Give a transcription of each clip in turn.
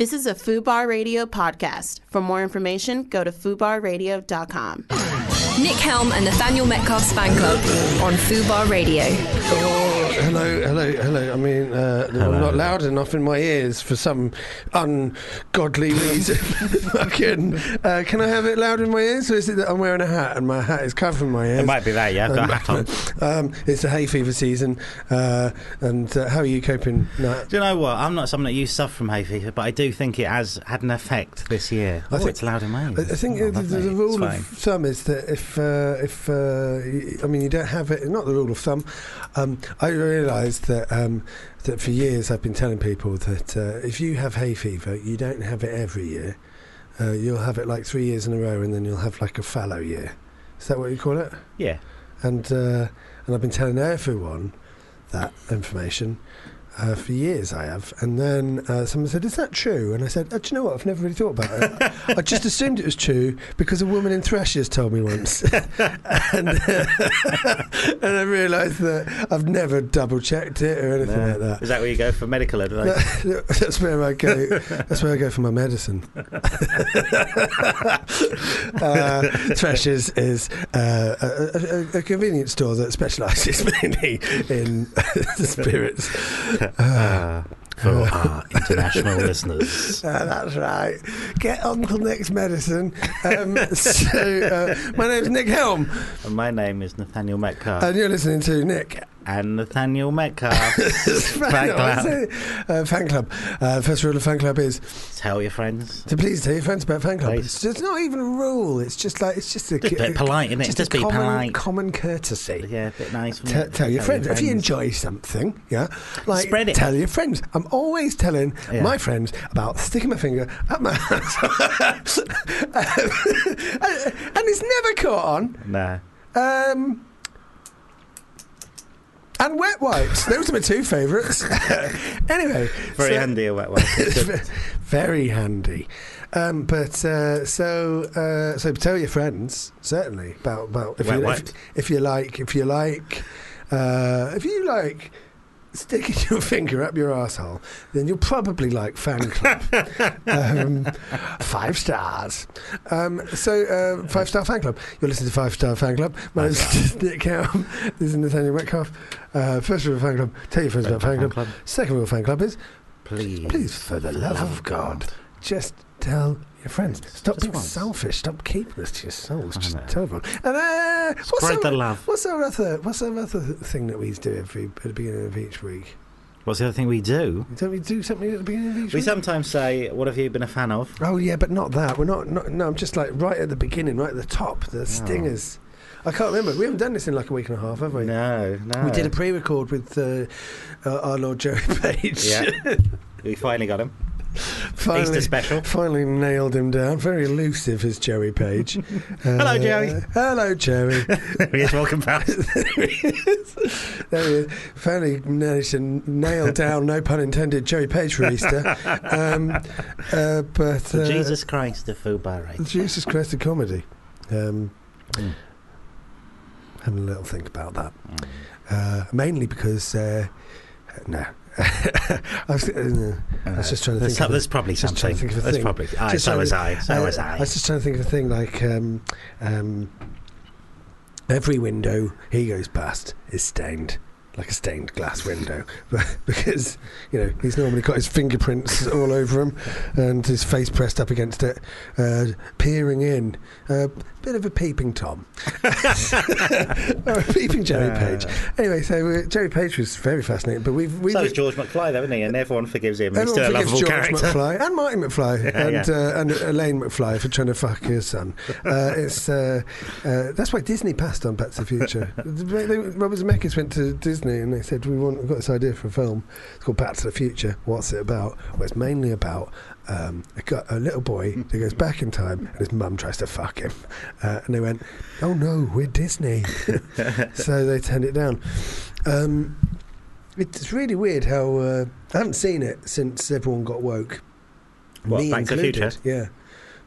This is a FUBAR Radio podcast. For more information, go to FUBARradio.com. Nick Helm and Nathaniel Metcalf's fan club on Fubar Radio. Hello, hello, hello. I mean, uh, I'm not loud enough in my ears for some ungodly reason. Fucking, uh, can I have it loud in my ears, or is it that I'm wearing a hat and my hat is covering my ears? It might be that, yeah. I've got a hat on. Um, it's the hay fever season, uh, and uh, how are you coping? Nat? Do you know what? I'm not someone that used to suffer from hay fever, but I do think it has had an effect this year. I oh, think- it's loud in my ears. I think Oh, the, the rule of thumb is that if uh, if uh, I mean you don't have it, not the rule of thumb. Um, I realised that um, that for years I've been telling people that uh, if you have hay fever, you don't have it every year. Uh, you'll have it like three years in a row, and then you'll have like a fallow year. Is that what you call it? Yeah. And uh, and I've been telling everyone that information uh, for years. I have, and then uh, someone said, "Is that true?" And I said, oh, "Do you know what? I've never really thought about it. I just assumed it was true because a woman in Threshers told me once, and, and I realised that I've never double checked it or anything No. like that. Is that where you go for medical advice? That's where I go. That's where I go for my medicine. uh, Threshers is uh, a, a, a convenience store that specialises mainly in spirits. Uh, for our international listeners. Uh, that's right. Get Uncle Nick's medicine. Um, so, uh, my name's Nick Helm, And my name is Nathaniel Metcalf. and you're listening to Nick and Nathaniel Metcalf. fan, Fan club. Uh, fan club. Uh, first rule of fan club is Tell your friends. to please tell your friends about fan club. Please. It's just not even a rule. It's just like it's just a, Just a bit polite, innit? Just, Just a be common, polite. common courtesy. Yeah, a bit nice. Wouldn't it? tell your friends. if you enjoy something, yeah, like Spread it. Tell your friends. I'm always telling Yeah. my friends about sticking my finger up my ass, and it's never caught on. No. Um, and wet wipes. Those are my two favourites. anyway, Very so- handy a wet wipe. Very handy. Um, but uh, so uh, so tell your friends certainly about about if Wet you, if, if you like if you like uh, if you like sticking your finger up your asshole, then you'll probably like fan club. um, five stars. Um, so uh, five star fan club. You're listening to five star fan club. My name's Nick Helm. This is Nathaniel Metcalf. Uh, first rule of fan club: tell your friends about fan club. Second rule of fan club is Please. Please, for the love of God, just tell your friends. Stop Just being once. selfish. Stop keeping this to yourselves. I Just know. tell everyone. And uh, what's Spread our, the love. What's our other? What's our other thing that we do every at the beginning of each week? What's the other thing we do? Don't we do something at the beginning of each week? We week? sometimes say, "What have you been a fan of?" oh yeah, but not that. We're not, not. No, I'm just like right at the beginning, right at the top. The stingers. I can't remember. We haven't done this in like a week and a half, have we? No, no. We did a pre-record with uh, uh, our Lord Joey Page. Yeah. We finally got him. finally, Easter special. Finally nailed him down. Very elusive is Joey Page. Uh, Hello, Joey. Hello, Joey. yes, welcome back. there he is. There he is. Finally managed to nail down, no pun intended, Joey Page for Easter. Um, uh, but uh, Jesus Christ, the Fubar Jesus Christ, the comedy. Um, Mm. Having a little think about that. Uh, mainly because uh, no. I, was, uh, I was just trying to think. of a- probably just trying something. to think of a There's thing. probably. Just so was I. So uh, was I. I was just trying to think of a thing like um, um, every window he goes past is stained, like a stained glass window, because you know he's normally got his fingerprints all over him and his face pressed up against it, uh, peering in. A bit of a peeping tom, or a peeping Jerry Page. Anyway, so uh, Jerry Page was very fascinating, but we've we've so is George McFly, though, isn't he? And everyone forgives him. He's Everyone still a forgives lovable George character. McFly and Marty McFly Yeah, and yeah. Uh, and Elaine McFly for trying to fuck his son. Uh, it's uh, uh, that's why Disney passed on Back to the Future. Robert Zemeckis went to Disney and they said, "We want, we've got this idea for a film. It's called Back to the Future. What's it about? Well, it's mainly about." Um, a, a little boy who goes back in time and his mum tries to fuck him. Uh, and they went, Oh no, we're Disney. so they turned it down. Um, it's really weird how uh, I haven't seen it since everyone got woke. What, Me Back to the included. Future? Yeah.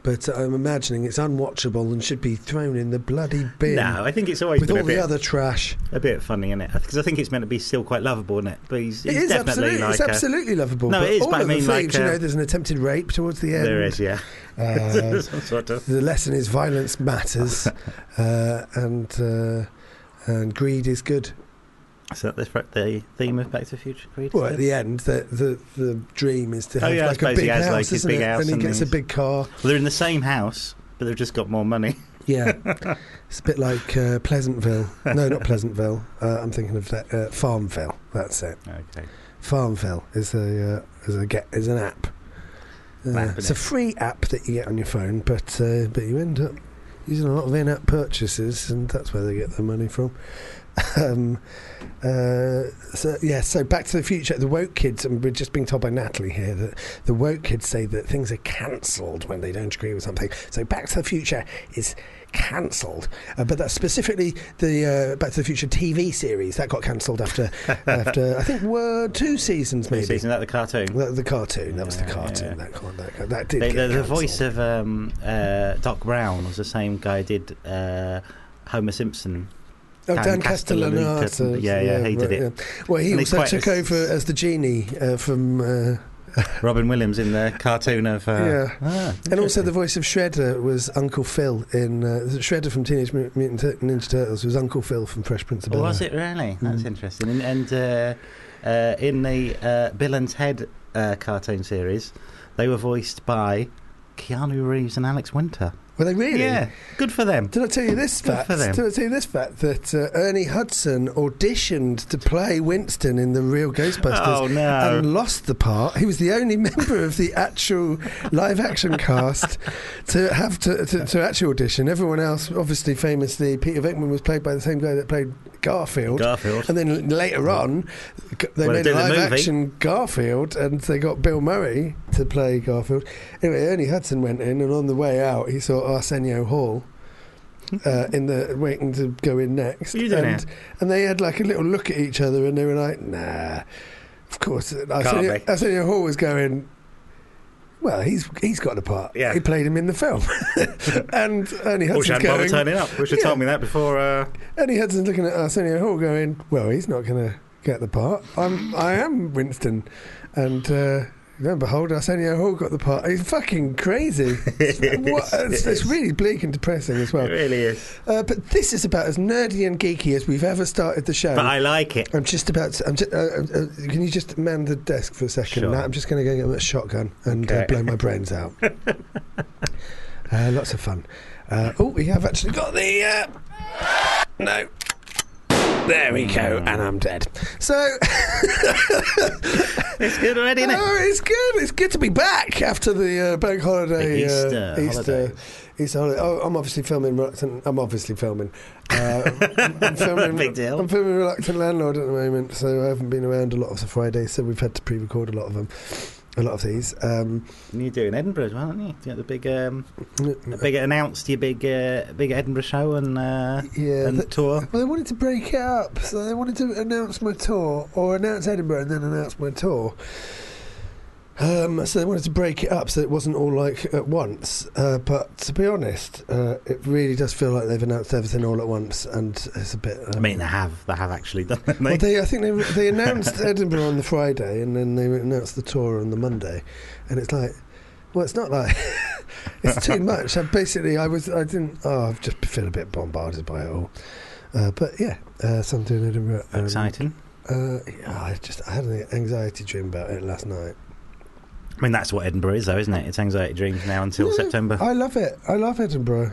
But I'm imagining it's unwatchable and should be thrown in the bloody bin No, I think it's always with been all a bit, the other trash. a bit funny in it because I think it's meant to be still quite lovable, isn't it? But he's, he's It is definitely absolutely, like it's a- absolutely lovable. No, it is, All but I the mean, like, themes, you uh, know, there's an attempted rape towards the end. there is, yeah. Uh, sort of. the lesson is violence matters, uh, and uh, and greed is good. Is that the, the theme of Back to the Future? Creed? Well, at the end, the the, the dream is to Oh, have yeah, like a big house, like, isn't big it? house and he gets a big car. Well, they're in the same house, but they've just got more money. Yeah, it's a bit like uh, Pleasantville. No, not Pleasantville. Uh, I'm thinking of that, uh, Farmville. That's it. Okay. Farmville is a uh, is a get is an app. Uh, App, it's a free app that you get on your phone, but uh, but you end up using a lot of in-app purchases, and that's where they get their money from. Um, uh, so yeah, so Back to the Future, the woke kids, and we're just being told by Natalie here that the woke kids say that things are cancelled when they don't agree with something. So Back to the Future is cancelled, uh, but that's specifically the uh, Back to the Future TV series that got cancelled after after I think were two seasons Maybe. maybe. Isn't that the cartoon? The, the cartoon, that was the cartoon. yeah. That, that, that did The, get the, the voice of um, uh, Doc Brown was the same guy who did uh, Homer Simpson. Oh, Dan Dan. Castellaneta. Yeah, yeah, he did it. yeah. Well, he And also took over as the genie uh, from. Uh, Robin Williams in the cartoon of. Uh, Yeah. ah, and also the voice of Shredder was Uncle Phil in. Uh, Shredder from Teenage Mutant Ninja Turtles was Uncle Phil from Fresh Prince of Oh, Bel was it really? That's Mm. interesting. And, and uh, uh, in the uh, Bill and Ted uh, cartoon series, they were voiced by Keanu Reeves and Alex Winter. Were they really? Yeah, good for them. Did I tell you this Good fact? for them. Did I tell you this fact that uh, Ernie Hudson auditioned to play Winston in the real Ghostbusters? Oh no! and lost the part. He was the only member of the actual live action cast to have to, to, to actually audition. Everyone else, obviously, famously, Peter Venkman was played by the same guy that played Garfield. Garfield. and then later on, they Well, made a live action Garfield, and they got Bill Murray to play Garfield. Anyway, Ernie Hudson went in, and on the way out, he saw Arsenio Hall. Uh, in the waiting to go in next, You and, it? and they had like a little look at each other, and they were like, "Nah." Of course, Arsenio, be. Arsenio Hall was going. Well, he's he's got the part. Yeah. he played him in the film, and Ernie Wish Hudson's I hadn't bothered going. turning up. Wish you'd Yeah. told me that before. Uh, Ernie Hudson's looking at Arsenio Hall, going, "Well, he's not going to get the part. I'm I am Winston," and. Uh, lo and behold, Arsenio Hall got the part. He's fucking crazy. what, it's, it's really bleak and depressing as well. it really is. Uh, but this is about as nerdy and geeky as we've ever started the show. But I like it. I'm just about. To, I'm just, uh, uh, uh, can you just man the desk for a second? Sure. Now, I'm just going to go get a shotgun and uh, Okay. blow my brains out. uh, lots of fun. Uh, oh, we have actually got the. Uh, no. There we go, and I'm dead. So, It's good already, isn't it? oh, it's good. It's good to be back after the uh, bank holiday. The uh, Easter Easter, holiday. Easter holiday. Oh, I'm obviously filming. Reluctant, I'm obviously filming. Uh, I'm, I'm filming. Big deal. I'm filming Reluctant Landlord at the moment, so I haven't been around a lot of the Fridays, so we've had to pre-record a lot of them. A lot of these. Um, And you do in Edinburgh as well, aren't you? You the big, um, the big announced your big, uh, big Edinburgh show and uh, yeah. and the- tour. well, they wanted to break it up, so they wanted to announce my tour, or announce Edinburgh and then announce my tour. Um, so they wanted to break it up so it wasn't all like at once. Uh, but to be honest, uh, it really does feel like they've announced everything all at once, and it's a bit. Uh, I mean, they have, they have actually done. Haven't well, they? they, I think they they announced Edinburgh on the Friday, and then they announced the tour on the Monday, and it's like, well, it's not like it's too much. I basically, I was, I didn't. Oh, I've just feel a bit bombarded by it all. Uh, but yeah, uh, so I'm doing Edinburgh. um, Exciting. Uh, yeah, I just I had an anxiety dream about it last night. I mean, that's what Edinburgh is, though, isn't it? It's anxiety dreams now until Yeah, September. I love it. I love Edinburgh.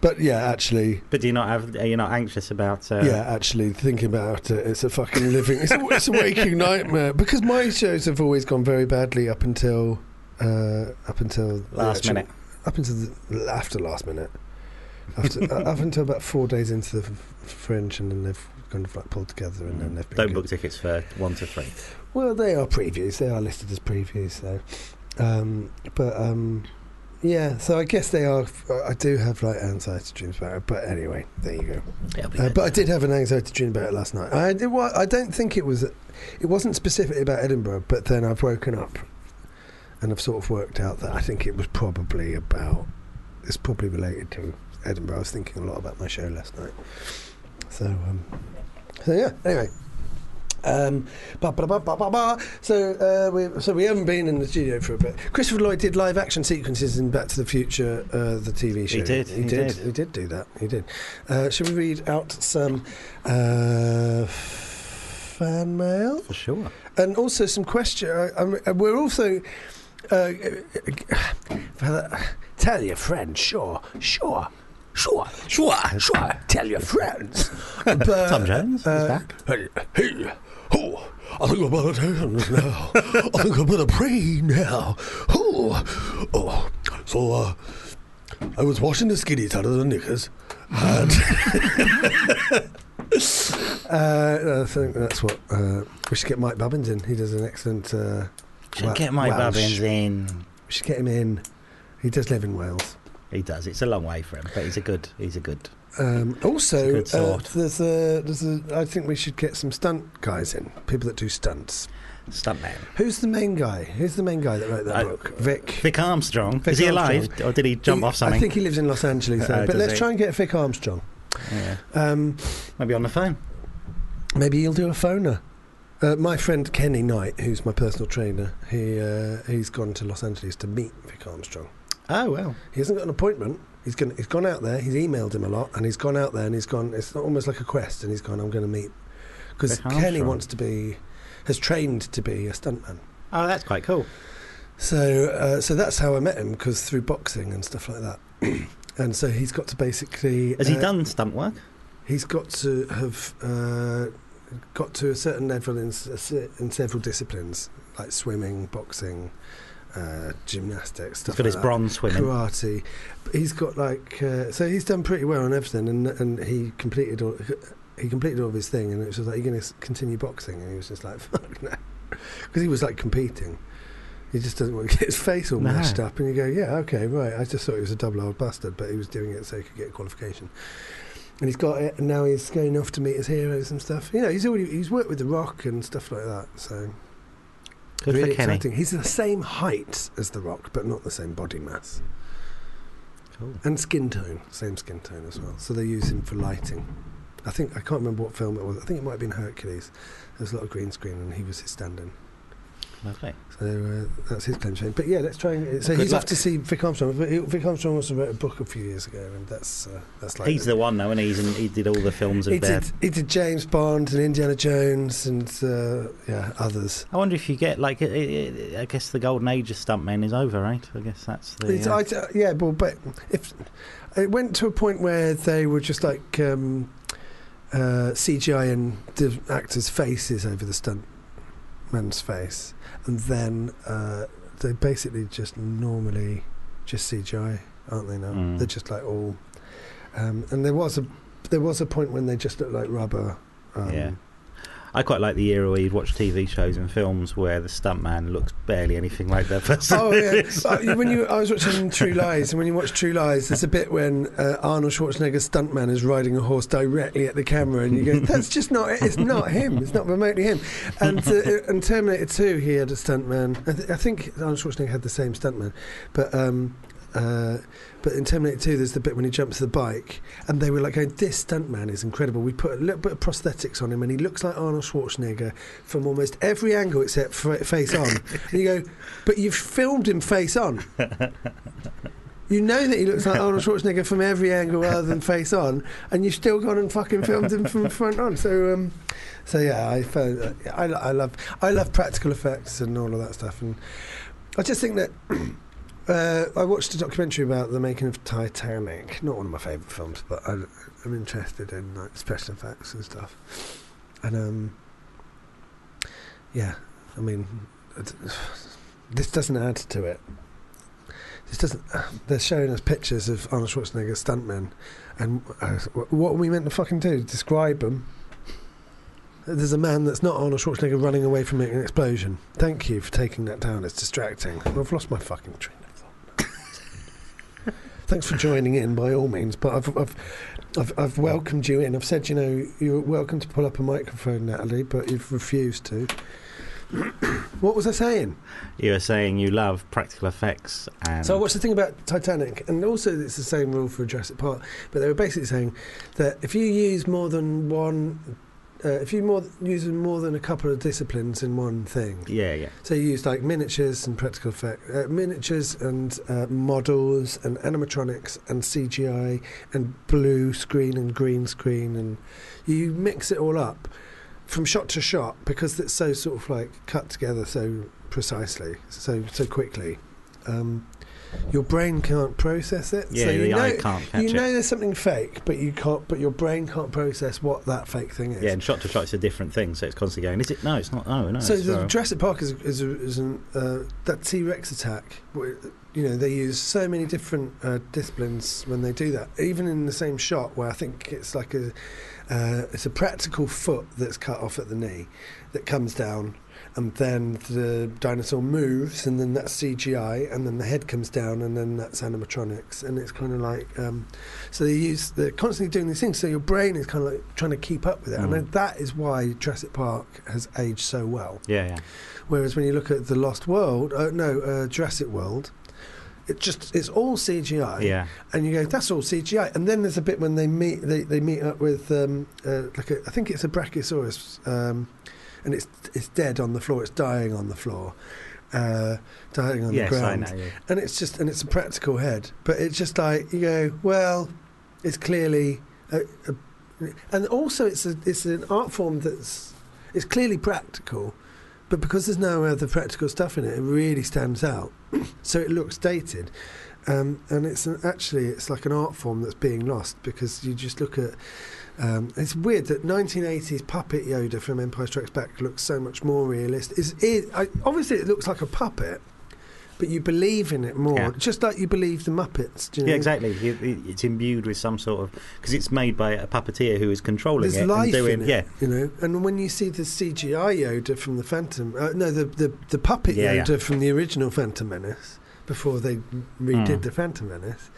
But yeah, actually, But do you not have? Are you not anxious about? Uh, yeah, actually, thinking about it, it's a fucking living, it's a, it's a waking nightmare. Because my shows have always gone very badly up until, uh, up until Last actual- minute. up until the, after last minute, after uh, up until about four days into the f- Fringe, and then they've kind of like pulled together, and then they've been Don't good. book tickets for one to three. Well, they are previews. They are listed as previews, so. Um, but um, yeah, so I guess they are. I do have like anxiety dreams about it. But anyway, there you go. Uh, but I did have an anxiety dream about it last night. I did. wa- I don't think it was. It wasn't specifically about Edinburgh. But then I've woken up, and I've sort of worked out that I think it was probably about it's probably related to Edinburgh. I was thinking a lot about my show last night. So, um, so yeah. Anyway. Um, ba, ba, ba, ba, ba, ba. So uh, we so we haven't been in the studio for a bit. Christopher Lloyd did live action sequences in Back to the Future, uh, the TV show. He did, He, he did. did. He did do that. He did. Uh, should we read out some uh, fan mail? For sure. and also some question. I, I'm- we're also uh, tell your friends, sure, sure. Sure, sure, sure. Tell your friends. But, Tom Jones is uh, back. Hey, hey, oh, I think I better dance now. I think I better pray now. Oh, oh. So, uh, I was washing the skiddies out of the knickers, and uh, I think that's what uh, we should get Mike Bubbins in. He does an excellent. Uh, Should Wel- get my Welsh. Bubbins in. We should get him in. He does live in Wales. He does. It's a long way for him, but he's a good. He's a good. Um, also, uh, there's a, there's a. I think we should get some stunt guys in. People that do stunts. Stuntman. Who's the main guy? Who's the main guy that wrote that I- book? Vic. Vic Armstrong. Vic is he Armstrong. alive, or did he jump He- off something? I think he lives in Los Angeles, though. Oh, but let's he? try and get Vic Armstrong. Yeah. Um, Maybe on the phone. maybe he'll do a phoner. Uh, my friend Kenny Knight, who's my personal trainer, he uh, he's gone to Los Angeles to meet Vic Armstrong. Oh well. He hasn't got an appointment. He's gone. He's gone out there. He's emailed him a lot, and he's gone out there and he's gone. It's almost like a quest, and he's gone. I'm going to meet because Kenny Armstrong. wants to be, has trained to be a stuntman. Oh, that's quite cool. So, uh, so that's how I met him because through boxing and stuff like that. and so he's got to basically. Has he uh, done stunt work? He's got to have uh, got to a certain level in, in several disciplines, like swimming, boxing, uh, gymnastics, He's stuff got like his bronze swimming. karate. But he's got like uh, so he's done pretty well on everything, and and he completed all he completed all of his thing, and it was just like you're going to continue boxing, and he was just like fuck no, because he was like competing. He just doesn't want to get his face all No. mashed up, and you go, yeah, okay, right. I just thought he was a double old bastard, but he was doing it so he could get a qualification. And he's got it, and now he's going off to meet his heroes and stuff. You know, he's already he's worked with The Rock and stuff like that. So Good really for Kenny. exciting. He's the same height as The Rock, but not the same body mass. Cool. And skin tone, same skin tone as well. So they use him for lighting. I think I can't remember what film it was. I think it might have been Hercules. There was a lot of green screen, and he was his stand-in. Lovely. So uh, that's his claim to fame. But yeah, let's try and. So Good he's luck. off to see Vic Armstrong. Vic Armstrong also wrote a book a few years ago, and that's uh, that's like He's the one though, and he's in, he did all the films he of their. did, he did James Bond and Indiana Jones and uh, yeah others. I wonder if you get like, it, it, I guess the golden age of stuntmen is over, right? I guess that's the. It's, uh, I, uh, yeah, well, but if it went to a point where they were just like um, uh, CGI and the actors' faces over the stunt man's face, and then uh, they basically just normally just CGI, aren't they? Now Mm. they're just like all. Um, and there was a there was a point when they just looked like rubber. Um, Yeah. I quite like the era where you'd watch TV shows and films where the stuntman looks barely anything like that person. Oh yeah, Uh, when you I was watching True Lies, and when you watch True Lies, there's a bit when uh, Arnold Schwarzenegger's stuntman is riding a horse directly at the camera, and you go, "That's just not. it. It's not him. It's not remotely him." And uh, and Terminator 2, he had a stuntman. I, th- I think Arnold Schwarzenegger had the same stuntman, but. Um, uh, but in Terminator 2, there's the bit when he jumps the bike, and they were like, going, "This stuntman is incredible." We put a little bit of prosthetics on him, and he looks like Arnold Schwarzenegger from almost every angle except f- face on. and you go, "But you've filmed him face on." You know that he looks like Arnold Schwarzenegger from every angle other than face on, and you've still gone and fucking filmed him from front on. So, um, so yeah, I, found, uh, I, I love, I love practical effects and all of that stuff, and I just think that uh, I watched a documentary about the making of Titanic. Not one of my favourite films, but I, I'm interested in like special effects and stuff. And um, yeah, I mean, this doesn't add to it. This doesn't. They're showing us pictures of Arnold Schwarzenegger stuntmen, and uh, what are we meant to fucking do? Describe them? There's a man that's not Arnold Schwarzenegger running away from an explosion. Thank you for taking that down. It's distracting. I've lost my fucking train. Thanks for joining in, by all means. But I've, I've, I've, I've welcomed you in. I've said, you know, you're welcome to pull up a microphone, Natalie, but you've refused to. What was I saying? You were saying you love practical effects and So what's the thing about Titanic? And also, it's the same rule for Jurassic Park. But they were basically saying that if you use more than one, uh, if you more use more than a couple of disciplines in one thing, yeah, yeah, so you use like miniatures and practical effect, uh, miniatures and uh, models and animatronics and CGI and blue screen and green screen, and you mix it all up from shot to shot because it's so sort of like cut together so precisely, so so quickly. Um, your brain can't process it. yeah. so the you know, eye can't catch you it. know there's something fake, but you can't. But your brain can't process what that fake thing is. Yeah, and shot to shot, it's a different thing. So it's constantly going. Is it? No, it's not. Oh, no. So it's the not. Jurassic Park is is, a, is an, uh, that T Rex attack. You know they use so many different uh, disciplines when they do that. Even in the same shot, where I think it's like a uh, it's a practical foot that's cut off at the knee that comes down, and then the dinosaur moves, and then that's CGI, and then the head comes down, and then that's animatronics, and it's kind of like um, so they use they're constantly doing these things. So your brain is kind of like trying to keep up with it, Mm. and that is why Jurassic Park has aged so well. yeah, yeah. Whereas when you look at the Lost World, uh, no, uh, Jurassic World, it just it's all CGI, Yeah, and you go, that's all CGI. And then there's a bit when they meet, they, they meet up with um, uh, like a, I think it's a Brachiosaurus, um, and it's it's dead on the floor, it's dying on the floor, uh, dying on yes, the ground, know. Yeah. and it's just and it's a practical head, but it's just like you go, well, it's clearly, a, a, and also it's a, it's an art form that's it's clearly practical, but because there's no other practical stuff in it, it really stands out. so it looks dated, um, and it's an, actually it's like an art form that's being lost because you just look at. Um, it's weird that 1980s puppet Yoda from Empire Strikes Back looks so much more realistic. Is it, I, obviously it looks like a puppet, but you believe in it more, Yeah. just like you believe the Muppets. Do you know? Yeah, exactly. It- it- It's imbued with some sort of because it's made by a puppeteer who is controlling There's it life and doing. in it, Yeah, you know. And when you see the CGI Yoda from the Phantom, uh, no, the, the the puppet Yeah, Yoda yeah. from the original Phantom Menace before they redid Mm. the Phantom Menace,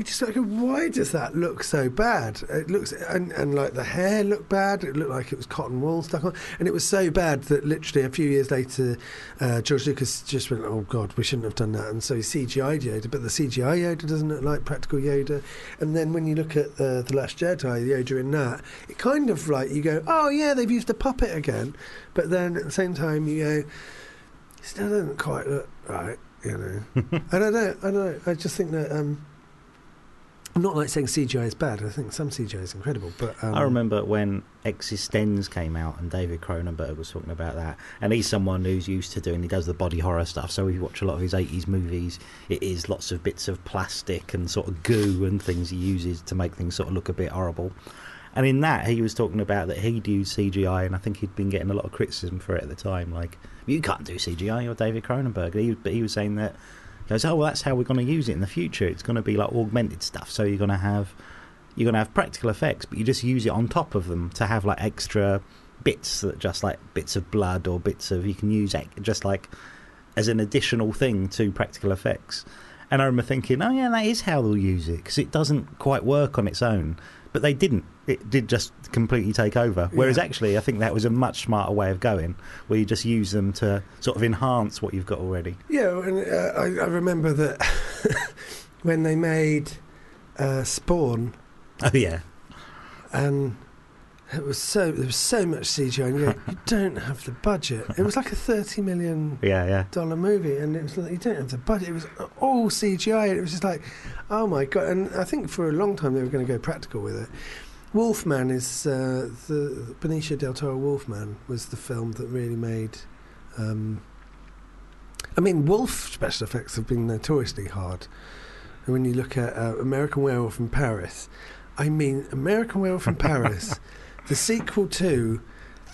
you just like, why does that look so bad? It looks and, and like the hair looked bad. It looked like it was cotton wool stuck on, and it was so bad that literally a few years later, uh, George Lucas just went, "Oh God, we shouldn't have done that," and so he CGI'd Yoda. But the CGI Yoda doesn't look like practical Yoda. And then when you look at uh, the Last Jedi, Yoda in that, it kind of like you go, "Oh yeah, they've used a puppet again," but then at the same time you go, "It still doesn't quite look right," you know. and I don't, I don't. I just think that. Um, I'm not like saying CGI is bad. I think some CGI is incredible, but um, I remember when Existenz came out and David Cronenberg was talking about that. And he's someone who's used to doing, he does the body horror stuff. So we watch a lot of his 80s movies. It is lots of bits of plastic and sort of goo and things he uses to make things sort of look a bit horrible. And in that, he was talking about that he'd use CGI, and I think he'd been getting a lot of criticism for it at the time. Like, you can't do CGI, you're David Cronenberg. He, but he was saying that, goes, oh, well, that's how we're going to use it in the future. It's going to be like augmented stuff. So you're going to have you're going to have practical effects, but you just use it on top of them to have like extra bits that just like bits of blood or bits of you can use just like as an additional thing to practical effects. And I remember thinking, oh yeah, that is how they'll use it because it doesn't quite work on its own. But they didn't. It did just completely take over. Whereas Yeah. actually, I think that was a much smarter way of going, where you just use them to sort of enhance what you've got already. Yeah, and uh, I, I remember that when they made uh, Spawn, Oh yeah, and it was so there was so much CGI, and you, go, you don't have the budget. It was like a thirty million yeah, yeah. dollar movie, and it was like you don't have the budget. It was all CGI, and it was just like, oh my god! And I think for a long time they were going to go practical with it. Wolfman is uh, the Benicio del Toro. Wolfman was the film that really made. Um, I mean, Wolf special effects have been notoriously hard. And when you look at uh, American Werewolf in Paris, I mean, American Werewolf in Paris, the sequel to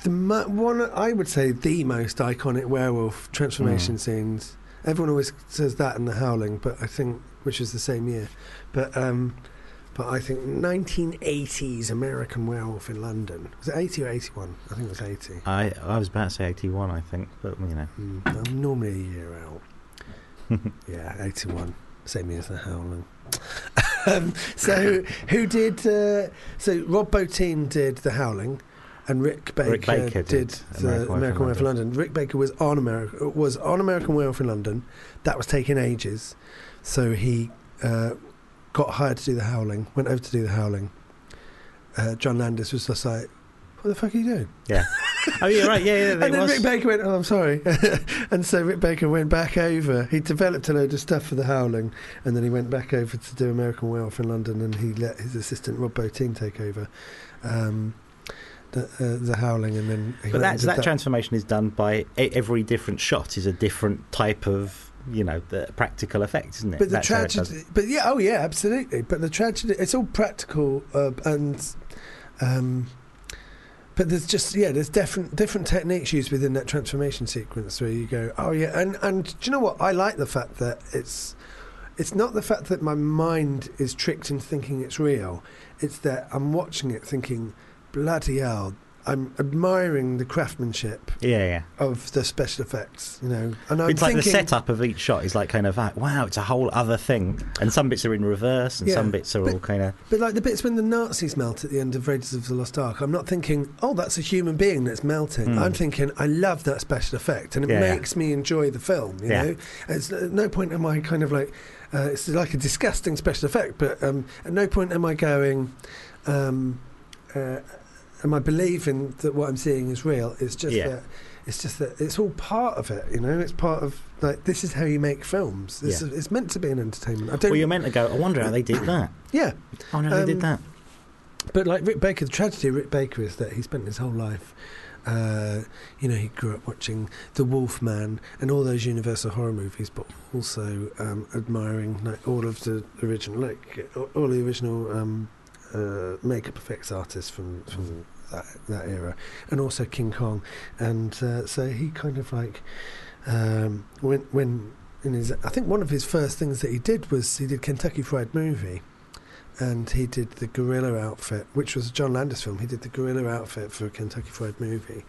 the mo- one I would say the most iconic werewolf transformation Mm. scenes. Everyone always says that in The Howling, but I think which was the same year. But um, but I think 1980s American Werewolf in London was it 80 or 81? I think it was 80. I I was about to say eighty one, I think, but you know. Mm, I'm normally a year out. yeah, 81. Same year as The Howling. um, so, who did. Uh, so, Rob Bottin did The Howling, and Rick Baker, Rick Baker did, did the American in Werewolf in London. Rick Baker was on America was on American Werewolf in London. That was taking ages, so he uh, got hired to do the Howling. Went over to do the Howling. Uh, John Landis was just like, "What the fuck are you doing?" Yeah. Oh, yeah, right. Yeah, yeah. and then was. Rick Baker went, "Oh, I'm sorry," and so Rick Baker went back over. He developed a load of stuff for the Howling, and then he went back over to do American Werewolf in London, and he let his assistant Rob Bottin take over um, the, uh, the Howling, and then. But went that that transformation is done by every different shot is a different type of you know the practical effect, isn't it? But the That's tragedy, but yeah, oh yeah, absolutely. But the tragedy, it's all practical, uh, and um, but there's just yeah, there's different different techniques used within that transformation sequence where you go, oh yeah, and and do you know what? I like the fact that it's it's not the fact that my mind is tricked into thinking it's real. It's that I'm watching it thinking, bloody hell. I'm admiring the craftsmanship Yeah, yeah. of the special effects, you know, and I'm it's like the setup of each shot is like kind of like wow, it's a whole other thing, and some bits are in reverse, and Yeah, some bits are but- all kind of But like the bits when the Nazis melt at the end of Raiders of the Lost Ark, I'm not thinking, oh, that's a human being that's melting. Mm. I'm thinking, I love that special effect, and it Yeah, yeah. makes me enjoy the film. You Yeah. know, it's at no point am I kind of like, uh, it's like a disgusting special effect, but um, at no point am I going. Um, uh, Am I believing that what I'm seeing is real? It's just Yeah. that it's just that it's all part of it. You know, it's part of like this is how you make films. It's, Yeah. it's meant to be an entertainment. I don't. well, you're meant to go. I wonder how they did that. yeah, Oh no, they Um, did that. but like Rick Baker, the tragedy of Rick Baker is that he spent his whole life, uh, you know, he grew up watching The Wolf Man and all those Universal horror movies, but also um, admiring like all of the original, like all the original um, uh, makeup effects artists from from that, that era, and also King Kong, and uh, so he kind of like um, when when in his, I think one of his first things that he did was he did Kentucky Fried Movie and he did the gorilla outfit, which was a John Landis film. He did the gorilla outfit for a Kentucky Fried Movie,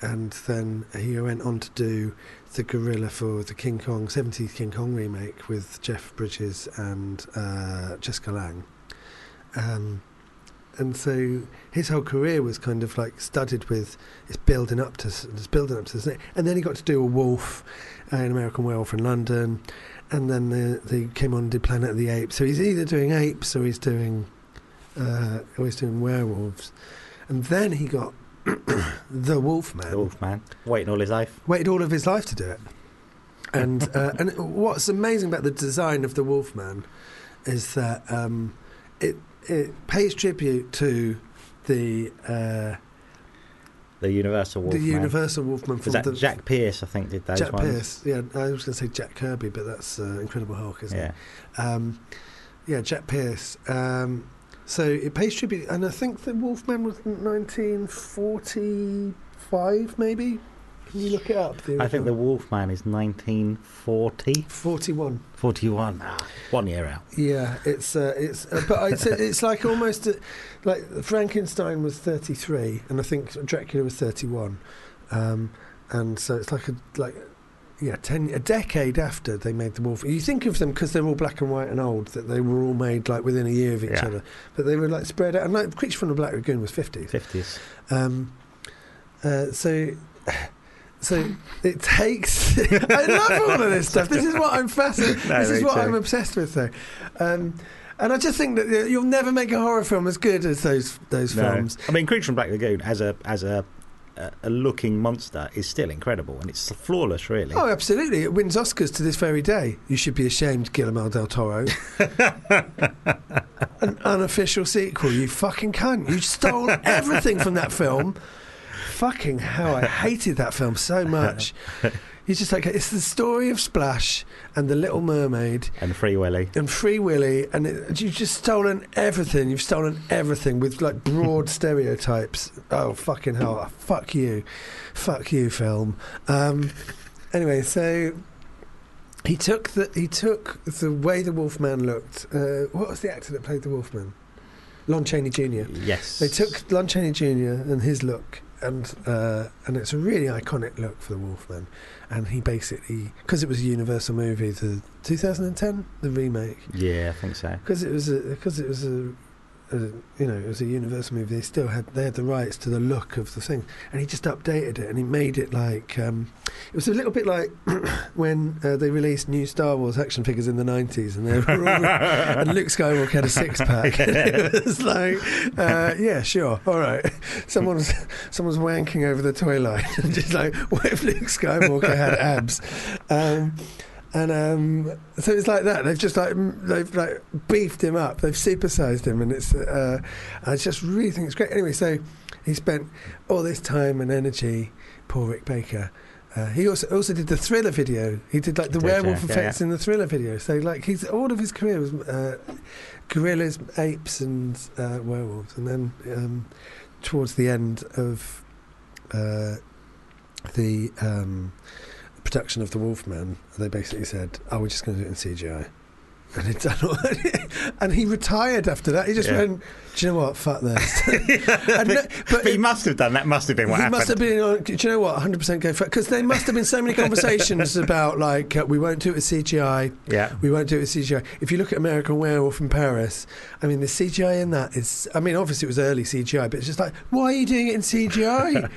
and then he went on to do the gorilla for the King Kong '70s King Kong remake with Jeff Bridges and uh, Jessica Lange. Um, and so his whole career was kind of like studded with it's building up to it's building up to this, and then he got to do a wolf, uh, an American Werewolf in London, and then the, they came on and did Planet of the Apes. So he's either doing apes or he's doing, uh, or he's doing werewolves, and then he got the Wolfman. The Wolfman waiting all his life. Waited all of his life to do it, and uh, and what's amazing about the design of the Wolfman is that um, it it pays tribute to the uh, The Universal Wolfman. the. Universal Wolfman Was from that the Jack Pierce? I think did those Jack ones. Pierce. Yeah, I was going to say Jack Kirby, but that's uh, Incredible Hulk, isn't Yeah. it? Um, yeah, Jack Pierce. Um, so it pays tribute, and I think the Wolfman was 1945, maybe. Can you look it up? I think the Wolfman is 1940, 41. 41. Ah, one year out. Yeah, it's uh, it's uh, but it's it's like almost uh, like Frankenstein was 33, and I think Dracula was 31, um, and so it's like a like. Yeah, ten a decade after they made the wolf. You think of them because they're all black and white and old that they were all made like within a year of each Yeah. other, but they were like spread out. And like Creature from the Black Lagoon was fifties. 50s. Um, uh, so, so it takes. I love all of this stuff. This is what I'm fascinated. No, this is what too. I'm obsessed with, though. Um, and I just think that you'll never make a horror film as good as those those No. films. I mean, Creature from Black Lagoon as a as a a, a looking monster is still incredible, and it's flawless, really. Oh, absolutely! It wins Oscars to this very day. You should be ashamed, Guillermo del Toro. An unofficial sequel. You fucking cunt! You stole everything from that film. Fucking hell! I hated that film so much. You just like it's the story of Splash and the Little Mermaid And Free Willy. and Free Willy, and it, you've just stolen everything. You've stolen everything with like broad stereotypes. Oh fucking hell! Fuck you, fuck you, film. Um, anyway, so he took the he took the way the Wolfman looked. Uh, what was the actor that played the Wolfman? Lon Chaney Jr. Yes. They took Lon Chaney Jr. and his look, and uh, and it's a really iconic look for the Wolfman. And he basically, because it was a Universal movie, the 2010, the remake, Yeah, I think so. because it was a because it was a uh, you know, as a Universal movie, they still had they had the rights to the look of the thing, and he just updated it and he made it like um, it was a little bit like when uh, they released new Star Wars action figures in the nineties, and they were all, and Luke Skywalker had a six pack. it was like, uh, yeah, sure, all right. Someone's someone's wanking over the toy line, just like, what if Luke Skywalker had abs? Um, and um, so it's like that. They've just like they've like beefed him up. They've supersized him, and it's. Uh, I just really think it's great. Anyway, so he spent all this time and energy. Poor Rick Baker. Uh, he also also did the Thriller video. He did like the Did, werewolf yeah, yeah, effects in the Thriller video. So like he's all of his career was uh, gorillas, apes, and uh, werewolves. And then um, towards the end of uh, the um, production of the Wolfman, they basically said, "Oh, we're just going to do it in CGI." And, it done all, and he retired after that. He just Yeah. went, "Do you know what? Fuck this." No- But he must have done that. Must have been what he happened. must have been on. Do you know what? 100% go for. Because there must have been so many conversations about, like, uh, we won't do it with CGI. yeah. We won't do it with CGI. If you look at American Werewolf in Paris, I mean, the CGI in that is. I mean, obviously it was early CGI, but it's just like, why are you doing it in CGI?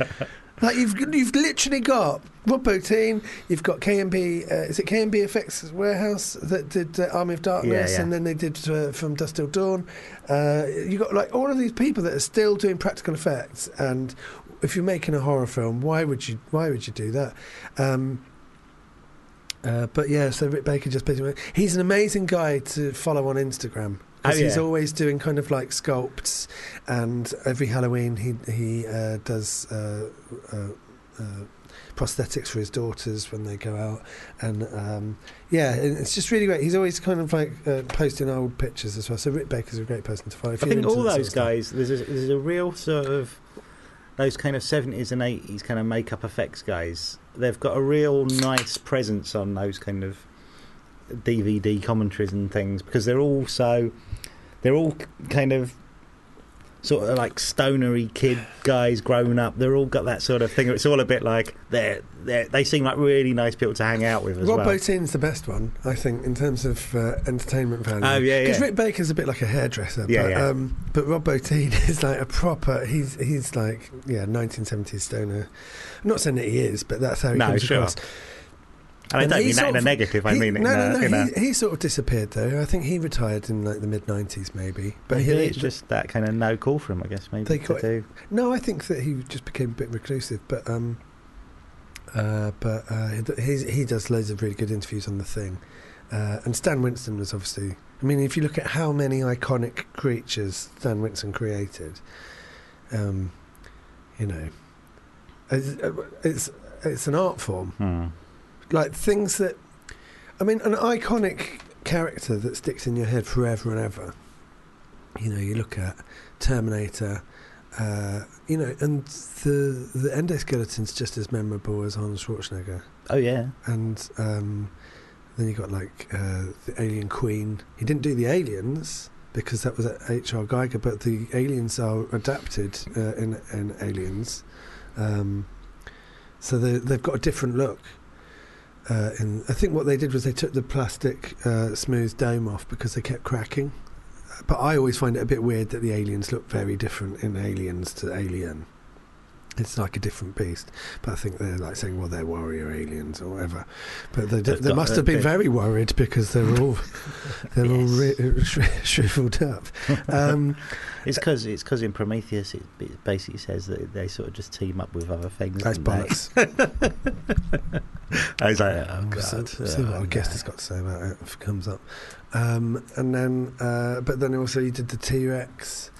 Like you've you've literally got Rob Bottin, you've got KNB. Uh, is it KNB Effects Warehouse that did uh, Army of Darkness, Yeah, yeah. and then they did uh, from Dust Till Dawn. Uh, you got like all of these people that are still doing practical effects, and if you're making a horror film, why would you why would you do that? Um, uh, but yeah, so Rick Baker just basically he's an amazing guy to follow on Instagram because Oh, he's always doing kind of like sculpts, and every Halloween he he uh, does uh, uh, uh, prosthetics for his daughters when they go out, and um, yeah, it's just really great. He's always kind of like uh, posting old pictures as well. So Rick Baker's a great person to follow. I think all those guys, there's a, there's a real sort of those kind of 70s and 80s kind of makeup effects guys. They've got a real nice presence on those kind of DVD commentaries and things because they're all so they're all kind of sort of like stonery kid guys grown up. They're all got that sort of thing. It's all a bit like they're they they seem like really nice people to hang out with as Rob well. Bottin's the best one, I think, in terms of uh, entertainment value. Oh, yeah, Because yeah. Rick Baker's a bit like a hairdresser. Yeah, but, yeah. Um, but Rob Bottin is like a proper. He's he's like yeah, 1970s stoner. I'm not saying that he is, but that's how he No, comes sure. across. And I don't mean that in a negative. I mean it no, in a, no, in no. a He, he sort of disappeared though. I think he retired in like the mid 90s, maybe. But Maybe he, it's just that kind of no call for him, I guess. Maybe They got- do. No, I think that he just became a bit reclusive, but um, uh, but uh, he he does loads of really good interviews on the thing, uh, and Stan Winston was obviously. I mean, if you look at how many iconic creatures Stan Winston created, um, you know, it's, it's it's an art form. Hmm. Like things that, I mean, an iconic character that sticks in your head forever and ever. You know, you look at Terminator, uh, you know, and the the endoskeleton's just as memorable as Arnold Schwarzenegger. Oh yeah, And um, then you got like uh, the Alien Queen. He didn't do the aliens because that was H.R. Giger, but the aliens are adapted uh, in in Aliens, um, so they, they've got a different look. Uh, and I think what they did was they took the plastic uh, smooth dome off because they kept cracking. But I always find it a bit weird that the aliens look very different in Aliens to Alien. It's like a different beast. But I think they're like saying, well, they're warrior aliens or whatever. But they, they must have been bit- very worried because they're all they're all ri- shri- shriveled up. Um, it's because it's because in Prometheus it, it basically says that they sort of just team up with other things. that's bollocks. I was like, oh god. so- what oh, our guest has got to say about it if it comes up. Um, and then, uh, but then also you did the T Rex.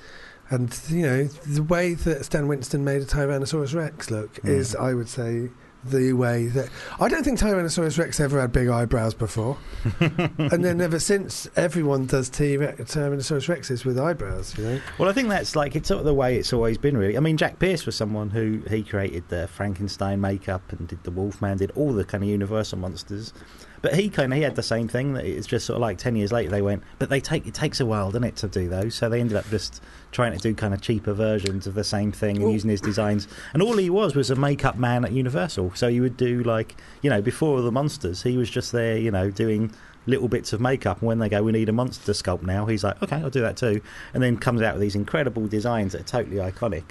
And, you know, the way that Stan Winston made a Tyrannosaurus Rex look Mm. is, I would say, the way that. I don't think Tyrannosaurus Rex ever had big eyebrows before. and then ever since, everyone does T Rex, Tyrannosaurus Rexes with eyebrows, you know? Well, I think that's like it's sort of the way it's always been, really. I mean, Jack Pierce was someone who he created the Frankenstein makeup and did the Wolfman, did all the kind of Universal monsters. But he kind of he had the same thing. That it's just sort of like ten years later they went, but they take it takes a while, doesn't it, to do those? So they ended up just trying to do kind of cheaper versions of the same thing and using his designs. And all he was was a makeup man at Universal. So you would do like you know before the monsters, he was just there, you know, doing little bits of makeup. And when they go, we need a monster sculpt now, he's like, okay, I'll do that too. And then comes out with these incredible designs that are totally iconic.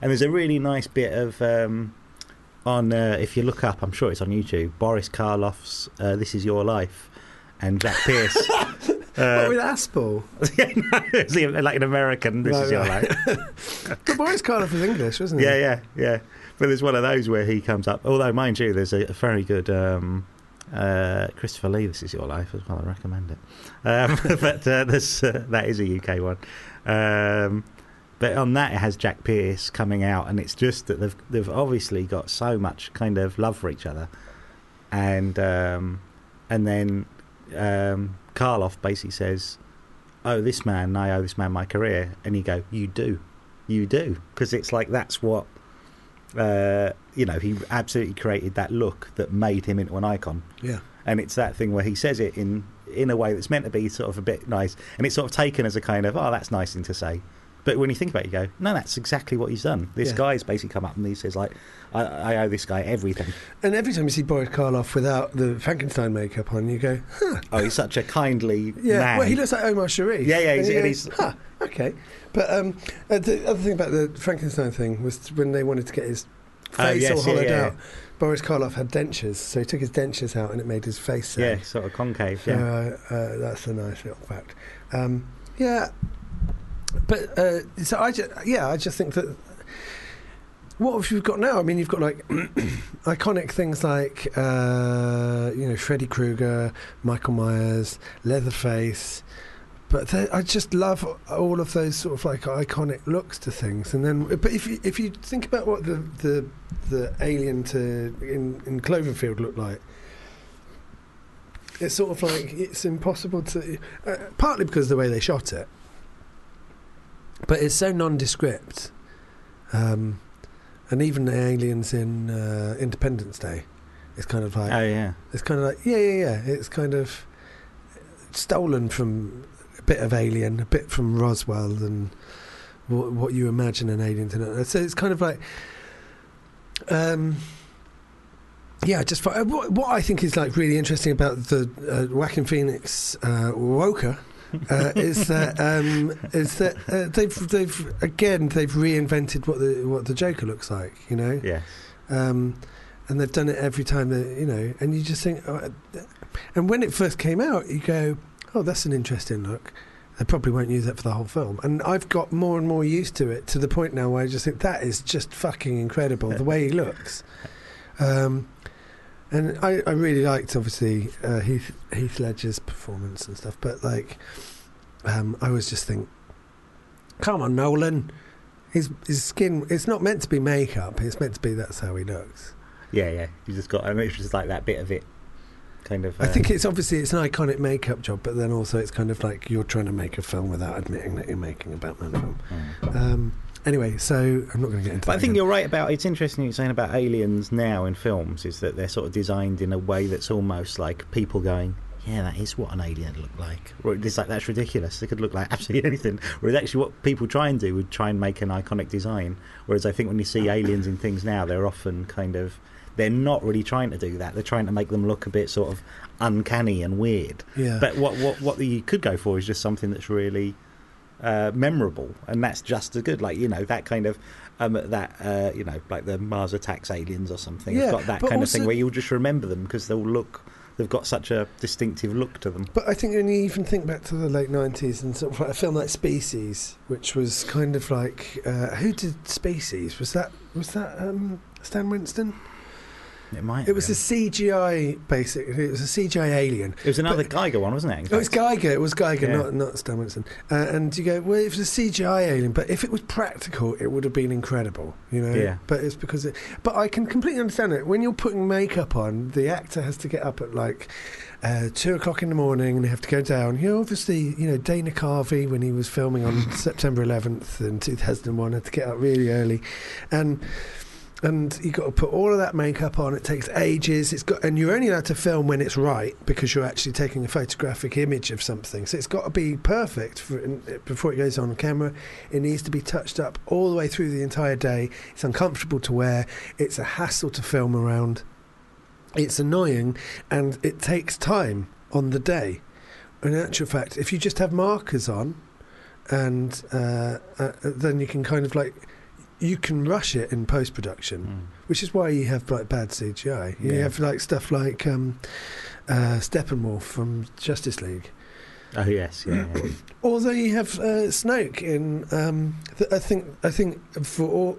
And there's a really nice bit of um, on uh, if you look up, I'm sure it's on YouTube. Boris Karloff's uh, "This Is Your Life" and Jack Pierce. what uh, with Aspel? yeah, no, like an American. This is your life. But Boris Karloff was English, wasn't he? Yeah, yeah, yeah. But there's one of those where he comes up. Although, mind you, there's a, a very good um, uh, Christopher Lee. This is your life as well. I recommend it. Um, but uh, uh, that is a UK one. Um, but on that, it has Jack Pierce coming out, and it's just that they've they've obviously got so much kind of love for each other, and um, and then um, Karloff basically says, "Oh, this man, I owe this man my career," and you go, "You do, you do," because it's like that's what uh, you know. He absolutely created that look that made him into an icon, Yeah. and it's that thing where he says it in in a way that's meant to be sort of a bit nice, and it's sort of taken as a kind of, "Oh, that's nice thing to say." But when you think about it, you go, no, that's exactly what he's done. This Yeah. guy's basically come up and he says, like, I, I owe this guy everything. And every time you see Boris Karloff without the Frankenstein makeup on, you go, huh. Oh, he's such a kindly Yeah, man. well, he looks like Omar Sharif. Yeah, yeah, he's- And you and go, he's- huh, okay. But um, uh, the other thing about the Frankenstein thing was when they wanted to get his Oh, face yes, all hollowed yeah. out. Boris Karloff had dentures, so he took his dentures out and it made his face yeah, sort of concave. So, Yeah, uh, uh, that's a nice little fact. Um, yeah, but uh, so I just, yeah, I just think that what have you got now? I mean, you've got like iconic things like uh, you know Freddy Krueger, Michael Myers, Leatherface. But I just love all of those sort of like iconic looks to things, and then. But if you, if you think about what the the, the alien to in, in Cloverfield looked like, it's sort of like it's impossible to. Uh, partly because of the way they shot it, but it's so nondescript. Um, and even the aliens in uh, Independence Day, it's kind of like oh yeah, it's kind of like yeah, yeah, yeah. It's kind of stolen from a bit of Alien, a bit from Roswell, and what, what you imagine an alien to know. So it's kind of like, um, yeah. Just what, what I think is like really interesting about the uh, Joaquin Phoenix uh, Woker. Uh, is that um, is that uh, they've they've again they've reinvented what the what the Joker looks like, you know? Yeah. um, and they've done it every time that you know and you just think oh, and when it first came out you go oh that's an interesting look. They probably won't use that for the whole film. And I've got more and more used to it to the point now where I just think that is just fucking incredible the way he looks. Um, and I, I really liked obviously uh, Heath, Heath Ledger's performance and stuff but like um, I always just think come on Nolan his, his skin it's not meant to be makeup it's meant to be that's how he looks Yeah, yeah. You just got. I mean, it's just like that bit of it, kind of. I uh, think it's obviously it's an iconic makeup job, but then also it's kind of like you're trying to make a film without admitting that you're making a Batman film. mm. Um, anyway, so I'm not going to get into. But I think again. you're right about. It's interesting you're saying about aliens now in films is that they're sort of designed in a way that's almost like people going, "Yeah, that is what an alien looked like." Or it's like that's ridiculous. They could look like absolutely anything. Whereas actually, what people try and do would try and make an iconic design. Whereas I think when you see aliens in things now, they're often kind of they're not really trying to do that. They're trying to make them look a bit sort of uncanny and weird. Yeah. But what what what you could go for is just something that's really uh, memorable, and that's just as good. Like you know that kind of um, that uh, you know like the Mars Attacks aliens or something. Yeah, got that kind of thing where you'll just remember them because they'll look. They've got such a distinctive look to them. But I think when you even think back to the late '90s and sort of like a film like Species, which was kind of like uh, who did Species? Was that was that um, Stan Winston? It might. It was a. CGI basically. It was a CGI alien. It was another Giger one, wasn't it? Oh, it's? Giger. It was Giger, Yeah. not not Stan Winston. Uh, and you go, well, it was a CGI alien, but if it was practical, it would have been incredible, you know. Yeah. But it's because it. But I can completely understand it. When you're putting makeup on, the actor has to get up at like. Uh, two o'clock in the morning, and they have to go down. You know, obviously, you know Dana Carvey when he was filming on September 11th in 2001 had to get up really early, and and you got to put all of that makeup on. It takes ages. It's got, and you're only allowed to film when it's right because you're actually taking a photographic image of something. So it's got to be perfect for, before it goes on camera. It needs to be touched up all the way through the entire day. It's uncomfortable to wear. It's a hassle to film around. It's annoying, and it takes time. on the day. In actual fact, if you just have markers on, and uh, uh, then you can kind of like you can rush it in post production, Mm. which is why you have like bad CGI. You Yeah. have like stuff like um, uh, Steppenwolf from Justice League. Oh yes, yeah. yeah. Although you have uh, Snoke in, um, th- I think I think for all,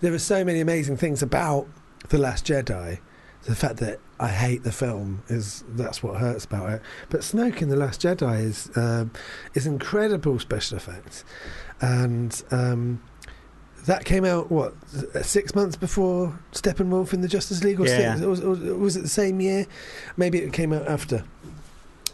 there are so many amazing things about the Last Jedi. The fact that I hate the film is that's what hurts about it. But Snoke in the Last Jedi is um, is incredible special effects, and um, that came out what six months before Steppenwolf in the Justice League, or, Yeah. six, or, was- or was it the same year? Maybe it came out after.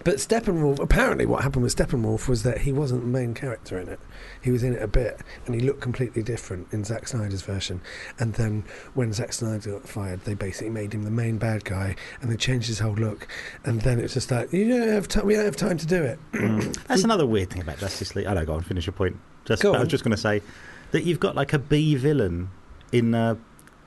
But Steppenwolf, apparently, what happened with Steppenwolf was that he wasn't the main character in it. He was in it a bit, and he looked completely different in Zack Snyder's version. And then when Zack Snyder got fired, they basically made him the main bad guy, and they changed his whole look. And then it's just like, you don't have time. We don't have time to do it. Mm. That's another weird thing about Justice League. I don't go on. Finish your point. Just, I was on. just going to say that you've got like a B villain in uh,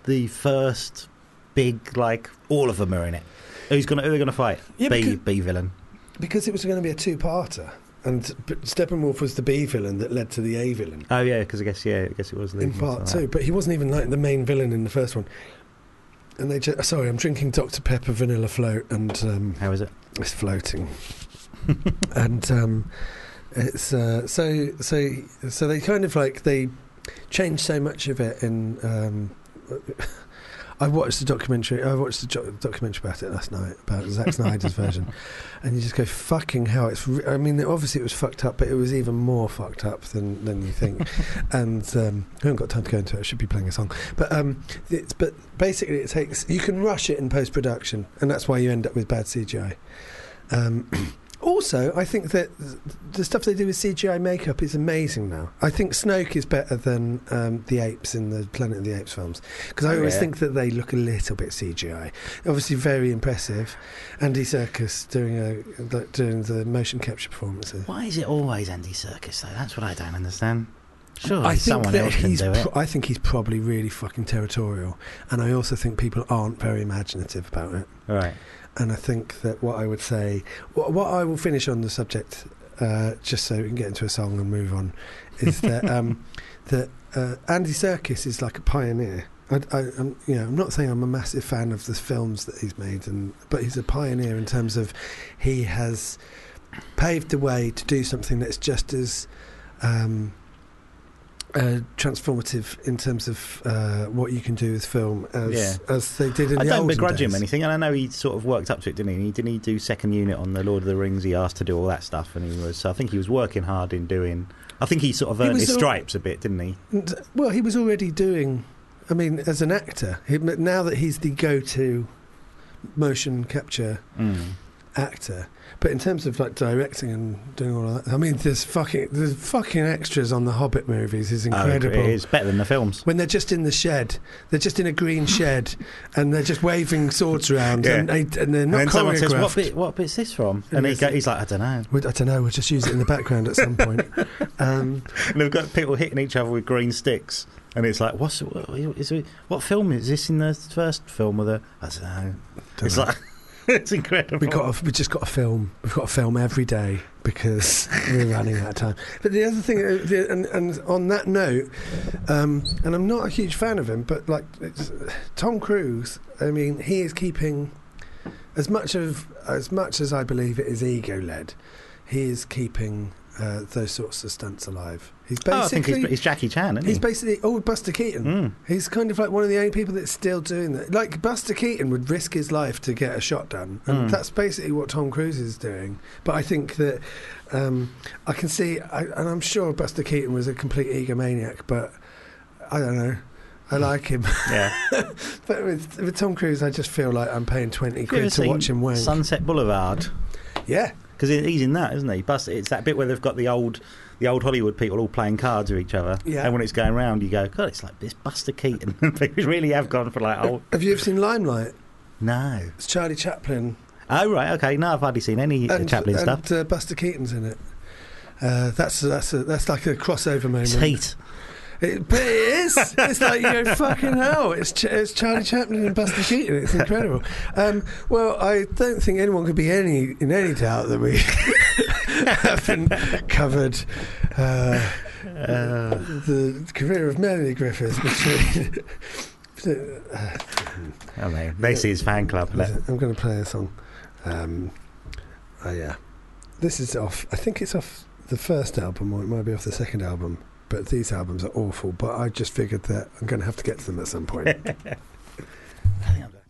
the first big like all of them are in it. Who's gonna who are they gonna fight? Yeah, B because- B villain. Because it was going to be a two-parter, and Steppenwolf was the B villain that led to the A villain Oh yeah, because I guess yeah, I guess it was in part two. that. But he wasn't even like the main villain in the first one. And they just, sorry, I'm drinking Dr Pepper Vanilla Float, and um, How is it? it's floating. and um, it's uh, so so so they kind of like they changed so much of it in. Um, I watched the documentary. I watched the jo- documentary about it last night about Zack Snyder's version, and you just go fucking hell. It's. Re- I mean, obviously it was fucked up, but it was even more fucked up than than you think. and um, I haven't got time to go into it. I should be playing a song, but um, it's but basically it takes. You can rush it in post production, and that's why you end up with bad CGI. Um, also, I think that the stuff they do with CGI makeup is amazing now. I think Snoke is better than um, the apes in the Planet of the Apes films because I Oh, always yeah. think that they look a little bit CGI. Obviously, very impressive. Andy Serkis doing a doing the motion capture performances. Why is it always Andy Serkis though? That's what I don't understand. Sure, I think someone that else can he's. do it. Pro- I think he's probably really fucking territorial, and I also think people aren't very imaginative about it. All right. And I think that what I would say, what, what I will finish on the subject, uh, just so we can get into a song and move on, is that um, that uh, Andy Serkis is like a pioneer. I, I, I'm, you know, I'm not saying I'm a massive fan of the films that he's made, and but he's a pioneer in terms of he has paved the way to do something that's just as um, uh, transformative in terms of uh, what you can do with film as Yeah. as they did in I the don't begrudge him anything, and I know he sort of worked up to it, didn't he? Didn't he do second unit on the Lord of the Rings? He asked to do all that stuff, and he was. I think he was working hard in doing. I think he sort of earned his al- stripes a bit, didn't he? Well, he was already doing. I mean, as an actor, he, now that he's the go-to motion capture Mm. actor, but in terms of like directing and doing all of that, I mean, there's fucking there's fucking extras on the Hobbit movies is incredible. Oh, it is better than the films. When they're just in the shed, they're just in a green shed, and they're just waving swords around, Yeah. and, they, and they're And not then someone says, "What bit? What bit's this from?" And And he it's- go, he's like, "I don't know." I don't know. We'll just use it in the background at some point. Um, And they've got people hitting each other with green sticks, and it's like, "What's what, is what film is this in the first film?" Or the I don't know. don't it's know. like it's incredible. We got. To, we just got to film. We've got to film every day because we're running out of time. But the other thing, uh, and, and on that note, um, and I'm not a huge fan of him, but like it's, Tom Cruise. I mean, he is keeping as much of as much as I believe it is ego led. He is keeping uh, those sorts of stunts alive. He's basically. Oh, I think he's, he's Jackie Chan, isn't He's he? basically oh Buster Keaton. Mm. He's kind of like one of the only people that's still doing that. Like Buster Keaton would risk his life to get a shot done, and Mm. that's basically what Tom Cruise is doing. But I think that um, I can see, I, and I'm sure Buster Keaton was a complete egomaniac, but I don't know. I like him, Yeah. but with, with Tom Cruise, I just feel like I'm paying twenty Have quid to watch him wank. Sunset Boulevard. yeah, Because he's in that, isn't he? Bust, it's that bit where they've got the old, the old Hollywood people all playing cards with each other. Yeah. And when it's going round, you go, God, it's like this Buster Keaton. People really have gone for like, oh have you ever seen Limelight? no. It's Charlie Chaplin Oh right, okay. No, I've hardly seen any uh, and, Chaplin and stuff. Uh, Buster Keaton's in it. Uh, that's that's a, that's like a crossover moment. It's heat. It, but it is. It's like you go fucking hell. It's, Ch- it's Charlie Chaplin and Buster Keaton. It's incredible. Um, well, I don't think anyone could be any in any doubt that we haven't covered uh, the career of Melanie Griffiths between. uh, I mean, basically, it's fan club. I'm going to play a song. Um, oh yeah, this is off. I think it's off the first album, or it might be off the second album. But these albums are awful. But I just figured that I'm going to have to get to them at some point. Mr.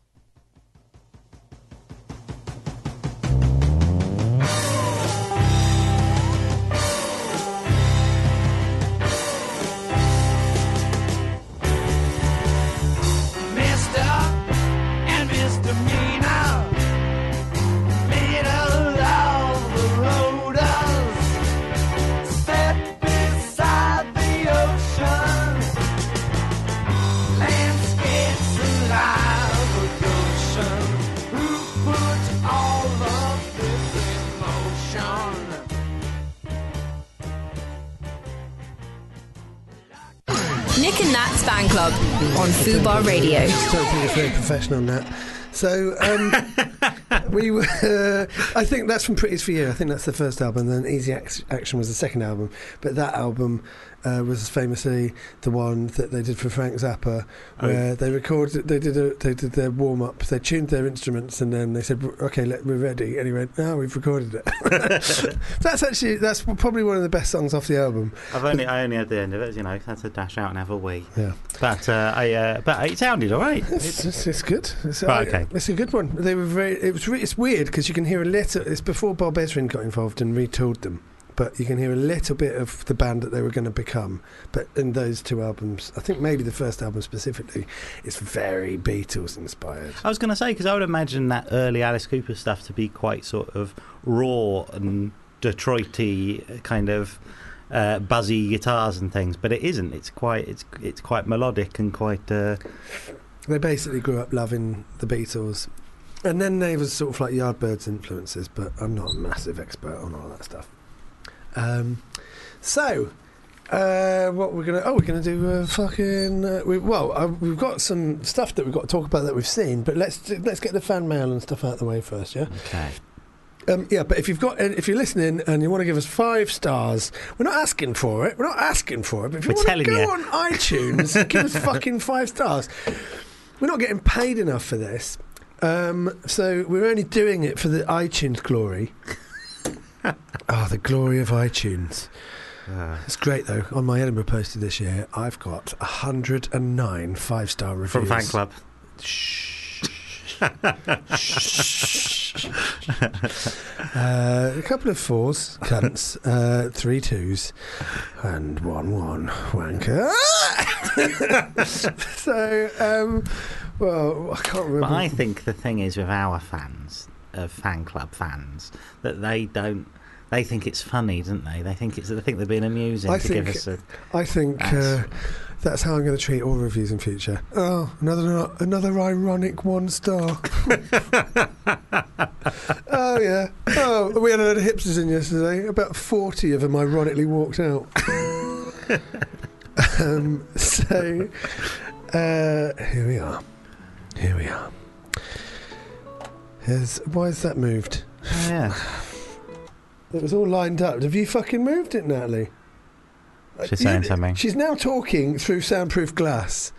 Fan club on Fubar Radio. It's very professional, that. So um, we were. I think that's from Pretties for You. I think that's the first album. Then Easy Action was the second album. But that album uh, was famously the one that they did for Frank Zappa, where they recorded. They did a, They did their warm up. They tuned their instruments, and then they said, "Okay, let, we're ready." And he went, "No, we've recorded it." that's actually that's probably one of the best songs off the album. I've only I only had the end of it, you know. Had to dash out and have a wee. Yeah. But uh, I uh, but it sounded all right. It's, it's, it's good. It's, Right, okay. it's a good one. They were very. It was. Re- it's weird because you can hear a little. It's before Bob Ezrin got involved and retooled them, but you can hear a little bit of the band that they were going to become. But in those two albums, I think maybe the first album specifically, it's very Beatles inspired. I was going to say because I would imagine that early Alice Cooper stuff to be quite sort of raw and Detroity kind of uh, buzzy guitars and things, but it isn't. It's quite it's it's quite melodic and quite. Uh, They basically grew up loving the Beatles. And then they was sort of like Yardbirds influences, but I'm not a massive expert on all that stuff. Um, so, uh, what we're gonna? Oh, we're gonna do a fucking. Uh, we, well, uh, we've got some stuff that we've got to talk about that we've seen, but let's let's get the fan mail and stuff out of the way first, yeah. okay. Um, yeah, but if you've got, if you're listening and you want to give us five stars, we're not asking for it. We're not asking for it. But if you We're want to go you. on iTunes, give us fucking five stars. We're not getting paid enough for this, um, so we're only doing it for the iTunes glory. Oh, the glory of iTunes. Uh, It's great though. On my Edinburgh poster this year, I've got 109 five star reviews from fan club. Uh, a couple of fours, cunts, uh, three twos, and one one wanker. so, um, well, I can't remember. But I think the thing is with our fans, of fan club fans, that they don't. They think it's funny, don't they? They think it's. They think they're being amusing I to think- give us a. I think That's- uh, that's how I'm going to treat all reviews in future. Oh, another another ironic one star. oh yeah. Oh, we had a load of hipsters in yesterday. About forty of them ironically walked out. um, so uh, here we are. Here we are. Why is that moved? Oh, yeah. It was all lined up. Have you fucking moved it, Natalie? She's You- saying something. She's now talking through soundproof glass,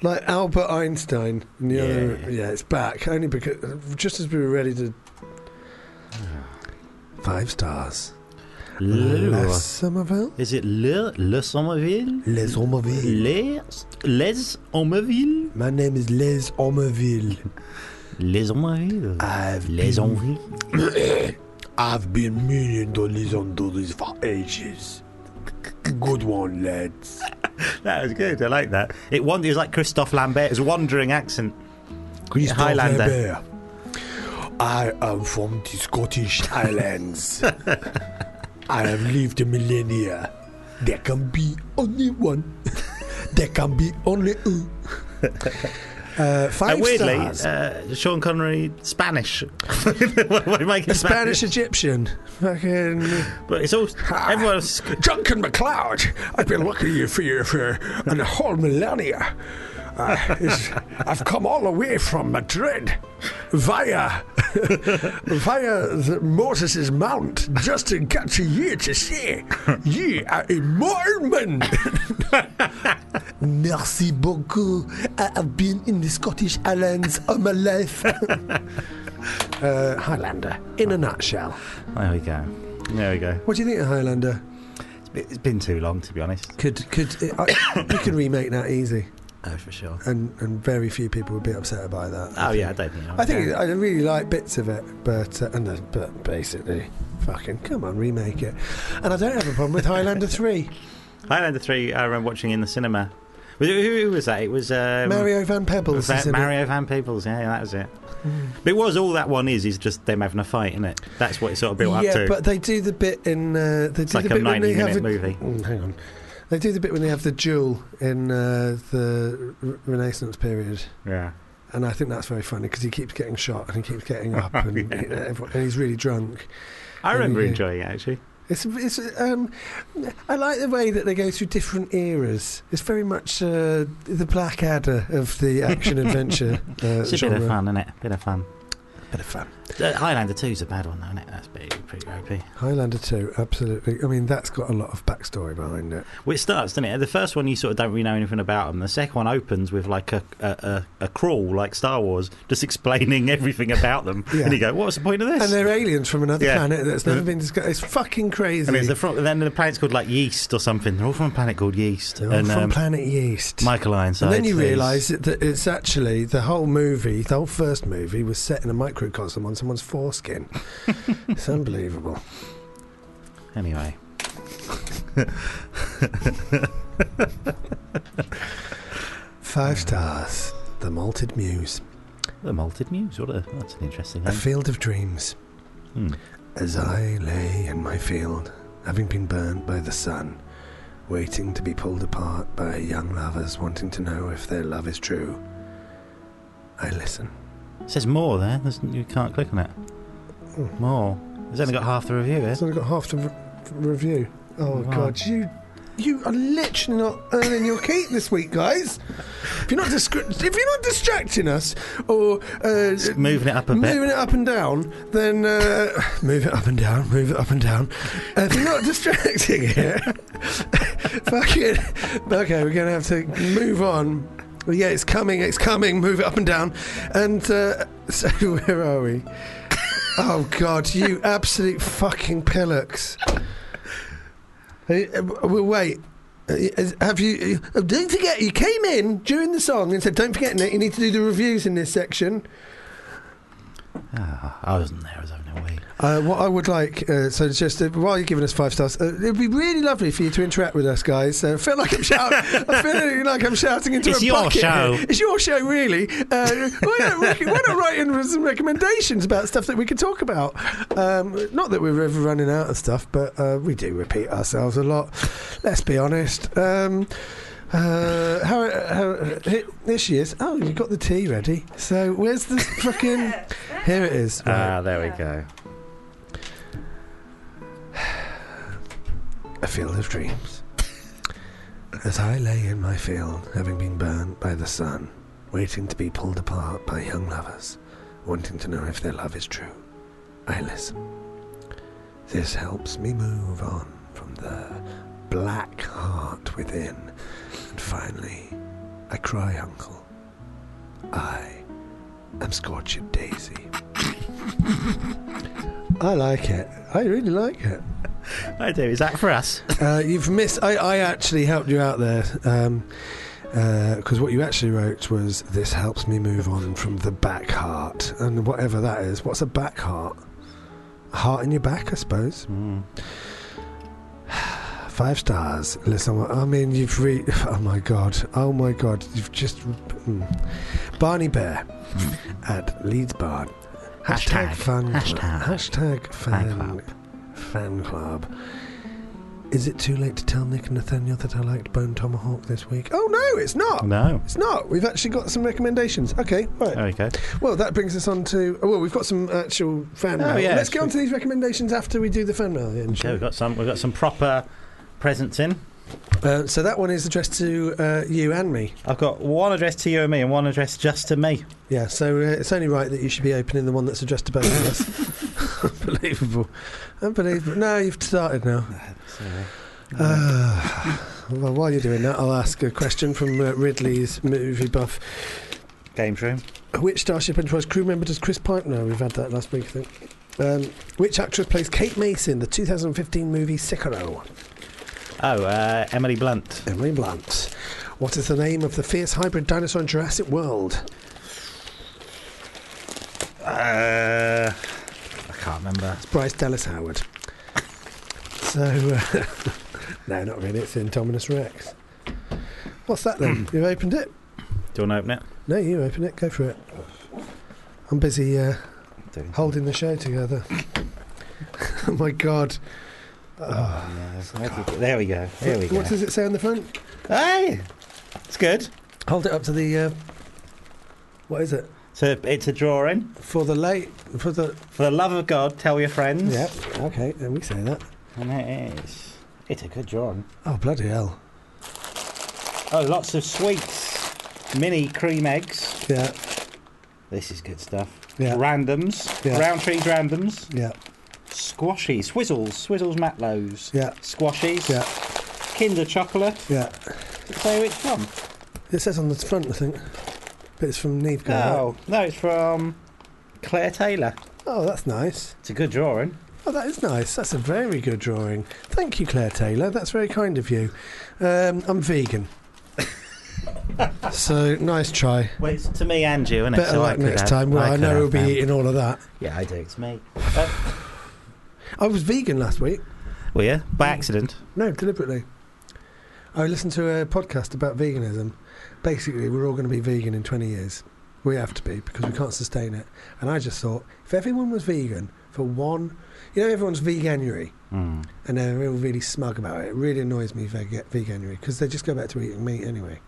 like Albert Einstein. In the Yeah. other, yeah, it's back only because just as we were ready to. Five stars. Les Le, Somerville. is it Le Le Somerville? Les Somerville. Les Les Somerville? My name is Les Somerville. I've Les been. I've been meaning to listen to this for ages. Good one, lads. That was good. I like that. It, it was like Christophe Lambert's wandering accent. Christophe Highlander. Lambert. I am from the Scottish Highlands. I have lived a millennia. There can be only one. there can be only one. Uh, five And weirdly, stars. uh, Sean Connery Spanish. what, what do you make it Spanish Egyptian. Fucking. But it's all everyone's. Duncan MacLeod, I've been looking you for you for a whole millennia. Uh, it's- I've come all the way from Madrid via via the Moses' Mount just to get to you to say you are a Mormon. Merci beaucoup. I have been in the Scottish Islands all my life. uh, Highlander, in a nutshell. There we go. There we go. What do you think of Highlander? It's been, it's been too long, to be honest. Could could I, you can remake that easy, Oh, for sure. and and very few people would be upset by that. Oh yeah, I don't think. I think I really like bits of it, but uh, and uh, but basically, fucking come on, remake it. And I don't have a problem with Highlander three. Highlander three. I remember watching in the cinema. Was it- Who, who was that? It was um, Mario Van Peebles. Is in it. Mario Van Peebles. Yeah, that was it. But it was all that one is is just them having a fight, isn't it? That's what it sort of built up to. yeah, but they do the bit in uh, they it's do like the a bit ninety minute a, movie. Mm, hang on. They do the bit when they have the duel in uh, the Renaissance period. Yeah. And I think that's very funny because he keeps getting shot and he keeps getting up and, Yeah. everyone- and he's really drunk. I remember enjoying it actually. It's, it's um, I like the way that they go through different eras. It's very much uh, the Blackadder of the action adventure uh, It's a genre. bit of fun, isn't it? Bit of fun. Bit of fun. Uh, Highlander 2's a bad one, though, isn't it? That's pretty, pretty ropey. Highlander 2, absolutely. I mean, that's got a lot of backstory behind it. Well, it starts, doesn't it? The first one, you sort of don't really know anything about them. The second one opens with like a a, a, a crawl, like Star Wars, just explaining everything about them. Yeah. And you go, what's the point of this? And they're aliens from another Yeah. planet that's never been discussed. It's fucking crazy. And the fro- then the planet's called like Yeast or something. They're all from a planet called Yeast. They're all and from um, planet Yeast. Michael Ironside. and then you realise that that it's actually the whole movie, the whole first movie, was set in a microcosm on someone's foreskin. it's unbelievable. Anyway, Five stars. The Malted Muse. the Malted Muse. What a that's an interesting A field of dreams. Hmm. As I lay in my field, having been burnt by the sun, waiting to be pulled apart by young lovers wanting to know if their love is true, I listen. It says more there. There's, you can't click on it. Hmm. More. It's only got half the review here. It's only got half the re- review. Oh Wow. God, you you are literally not earning your keep this week, guys. If you're not discre- if you're not distracting us or uh, moving it up a bit. moving it up and down, then uh, move it up and down, move it up and down. Uh, if you're not distracting it, fucking okay, we're gonna have to move on. Well, yeah, it's coming, it's coming. Move it up and down, and uh, so where are we? Oh God, you absolute fucking pillocks! Uh, well, wait. Uh, Have you? Uh, don't forget, you came in during the song and said, "Don't forget, Nick, you need to do the reviews in this section." Ah, I wasn't there. I was having Uh, what I would like, uh, so just uh, while you're giving us five stars, uh, it'd be really lovely for you to interact with us, guys. Uh, I feel like I'm shouting. I feel like I'm shouting into It's a your bucket. show. It's your show, really. Uh, why, not, why not write in some recommendations about stuff that we could talk about? Um, not that we're ever running out of stuff, but uh, we do repeat ourselves a lot. Let's be honest. Um, uh, how, how, here, here she is. Oh, you got the tea ready. So where's the fucking? Here it is. Right. Ah, there we go. a field of dreams. As I lay in my field, having been burnt by the sun, waiting to be pulled apart by young lovers, wanting to know if their love is true, I listen. This helps me move on from the black heart within, and finally, I cry, Uncle. I am Scorched Daisy. I like it. I really like it. I do. Is that for us? Uh, you've missed. I, I actually helped you out there because what you actually wrote was "This helps me move on from the back heart," and whatever that is. What's a back heart? Heart in your back, I suppose. Mm. Five stars. Listen, I mean, you've re. Oh my god. Oh my god. You've just. Mm. Barney Bear at Leeds Bard. Hashtag, Hashtag. fan. Hashtag. Hashtag fan. Fan club. Fan club. Is it too late to tell Nick and Nathaniel that I liked Bone Tomahawk this week? Oh no, it's not. No. It's not. We've actually got some recommendations. Okay, right. Go. Well, that brings us on to. Oh, well, we've got some actual fan Oh, mail. yeah, Let's get on to these recommendations after we do the fan mail. Then, Okay, we've got some. We've got some proper presents in. Uh, so that one is addressed to uh, you and me. I've got one addressed to you and me, and one addressed just to me. Yeah, so uh, it's only right that you should be opening the one that's addressed to both of us. Unbelievable. Unbelievable. No, you've started now. Uh, well, while you're doing that, I'll ask a question from uh, Ridley's movie buff. Games room. Which Starship Enterprise crew member does Chris Pine? No, we've had that last week, I think. Um, which actress plays Kate Mason in the 2015 movie Sicario? Oh, uh, Emily Blunt. Emily Blunt. What is the name of the fierce hybrid dinosaur in Jurassic World? Uh, I can't remember. It's Bryce Dallas Howard. So, uh, no, not really. It's Indominus Rex. What's that then? You've opened it? Do you want to open it? No, you open it. Go for it. I'm busy uh, holding the show together. oh my god. Oh, no. There we go. There we go. What does it say on the front? Hey, it's good. Hold it up to the. Uh, what is it? So it's a drawing. For the late. For the. For the love of God, tell your friends. Yep. Okay. Then we say that. And it is. It's a good drawing. Oh bloody hell! Oh, lots of sweets. Mini cream eggs. Yeah. This is good stuff. Yeah. Randoms. Yeah. Rowntree's randoms. Yeah. Squashies. Swizzels. Swizzels Matlows. Yeah. Squashies. Yeah. Kinder chocolate. Yeah. Say which one? It says on the front, I think. But it's from Neve. No, no, it's from Claire Taylor. Oh, that's nice. It's a good drawing. Oh, that is nice. That's a very good drawing. Thank you, Claire Taylor. That's very kind of you. Um, I'm vegan. so, nice try. Well, it's to me and you, isn't it? Better So luck next have- time. Well, I, could know we'll be eating all of that. Yeah, I do. It's me. Uh, I was vegan last week. well, yeah, by accident. No, deliberately. I listened to a podcast about veganism. Basically, we're all going to be vegan in 20 years. We have to be because we can't sustain it. And I just thought, if everyone was vegan for one, you know, everyone's veganuary Mm. and they're all really smug about it. It really annoys me, veg- veganuary, because they just go back to eating meat anyway.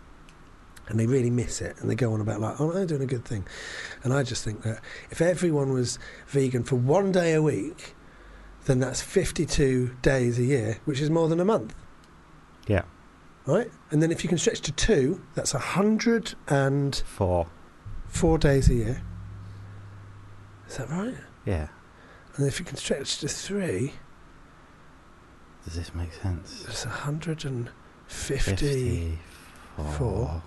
And they really miss it and they go on about, like, oh, I'm doing a good thing. And I just think that if everyone was vegan for one day a week, then that's 52 days a year, which is more than a month. Yeah. Right? And then if you can stretch to two, that's 104 four days a year. Is that right? Yeah. And if you can stretch to three. Does this make sense? It's 154.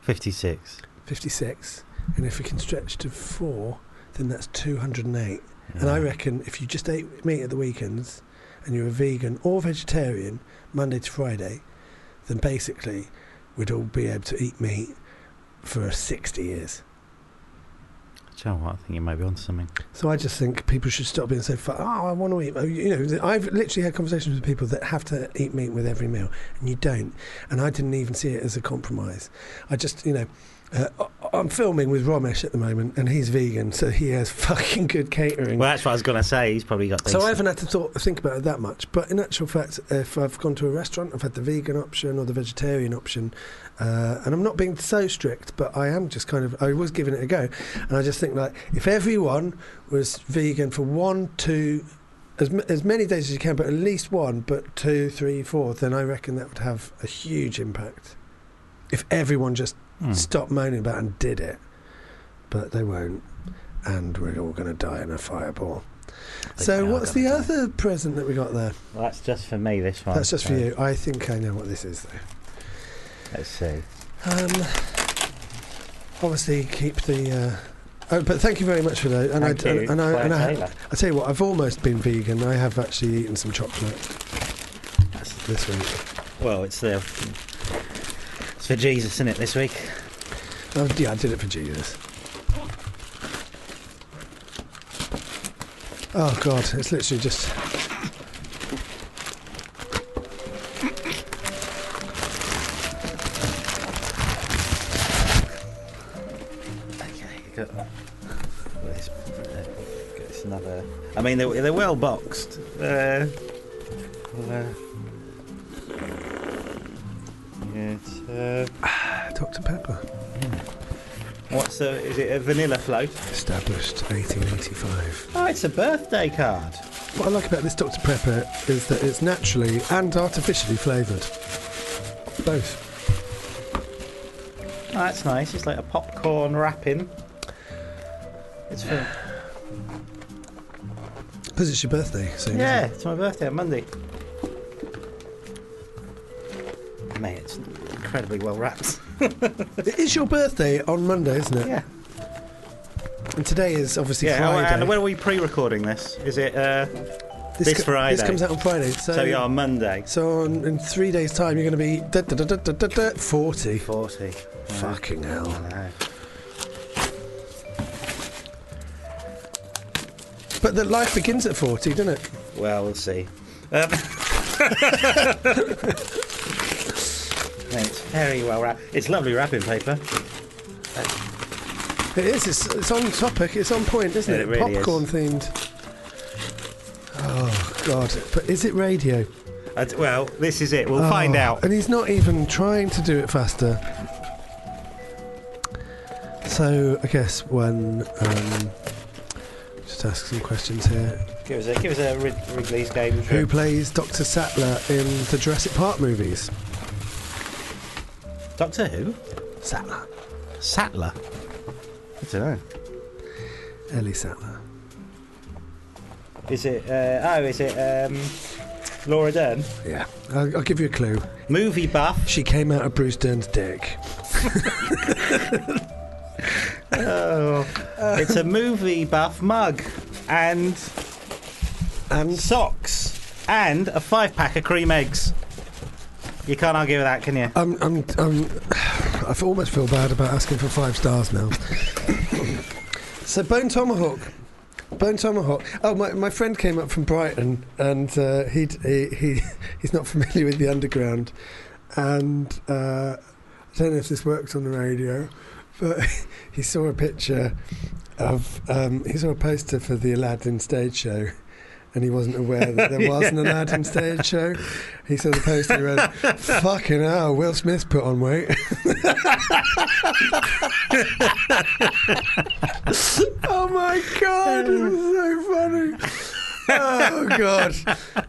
56. 56. And if we can stretch to four, then that's 208. And I reckon if you just ate meat at the weekends and you're a vegan or vegetarian Monday to Friday, then basically we'd all be able to eat meat for 60 years. Do you know what? I think you might be onto something. So I just think people should stop being so. Oh, I want to eat. You know, I've literally had conversations with people that have to eat meat with every meal, and you don't. And I didn't even see it as a compromise. I just, you know, uh, I- I'm filming with Romesh at the moment, and he's vegan, so he has fucking good catering. Well, that's what I was going to say. He's probably got. so I haven't had to thought, think about it that much. But in actual fact, if I've gone to a restaurant, I've had the vegan option or the vegetarian option, uh, and I'm not being so strict, but I am just kind of, I was giving it a go. And I just think, like, if everyone was vegan for one, two, as, m- as many days as you can, but at least one, but two, three, four, then I reckon that would have a huge impact. If everyone just Hmm. stopped moaning about and did it. But they won't. And we're all going to die in a fireball. So, what's the die. other present that we got there? Well, that's just for me, this one. That's just for you. I think I know what this is, though. Let's see. Um, obviously, keep the. Uh, oh, but thank you very much for that. And Thank I, you, and I, and I, Taylor. I tell you what, I've almost been vegan. I have actually eaten some chocolate this week. Well, it's the. It's for Jesus, isn't it, this week? Oh, yeah, I did it for Jesus. Oh God, it's literally just. Okay, got this. another. I mean, they're, they're well boxed. Uh, well, uh, the? Is it a vanilla float? established 1885. Oh, it's a birthday card. What I like about this Dr Pepper is that it's naturally and artificially flavoured. Both. Oh, that's nice. It's like a popcorn wrapping. It's for Because it's your birthday soon. yeah. Isn't It's my birthday on Monday. Mate, it's incredibly well wrapped. It? it is your birthday on Monday, isn't it? Yeah. And today is obviously Yeah. Friday. And when are we pre-recording this? Is it uh, this co- Friday? This comes out on Friday. So, so? yeah, on Monday. So on, in three days' time, you're going to be da, da, da, da, da, da, 40. Forty. Fucking hell. I. But the life begins at 40, doesn't it? Well, we'll see. Um, Mate, it's very well wrapped. It's lovely wrapping paper. It is. It's, it's on topic. It's on point, isn't Yeah, it? it really is. Popcorn themed. Oh, God. But is it radio? Uh, well, this is it. We'll Oh, find out. And he's not even trying to do it faster. So, I guess when. Um, just ask some questions here. Give us a give us a Rid- Wrigley's game. Who plays Dr. Sattler in the Jurassic Park movies? Doctor Who? Sattler. Sattler. I don't know. Ellie Sattler. Is it? Uh, oh, is it um, Laura Dern? Yeah. I'll, I'll give you a clue. Movie buff. She came out of Bruce Dern's dick. Oh, it's a movie buff mug and And socks and a five pack of cream eggs. You can't argue with that, can you? I'm, I'm, I'm, I almost feel bad about asking for five stars now. so Bone Tomahawk, Bone Tomahawk. Oh, my, my friend came up from Brighton, and uh, he'd, he he he's not familiar with the underground, and uh, I don't know if this works on the radio, but he saw a picture of um, he saw a poster for the Aladdin stage show. And he wasn't aware that there wasn't an Aladdin stage show. He saw the poster and went, Fucking hell, Will Smith's put on weight. oh my god, it was so funny. Oh god.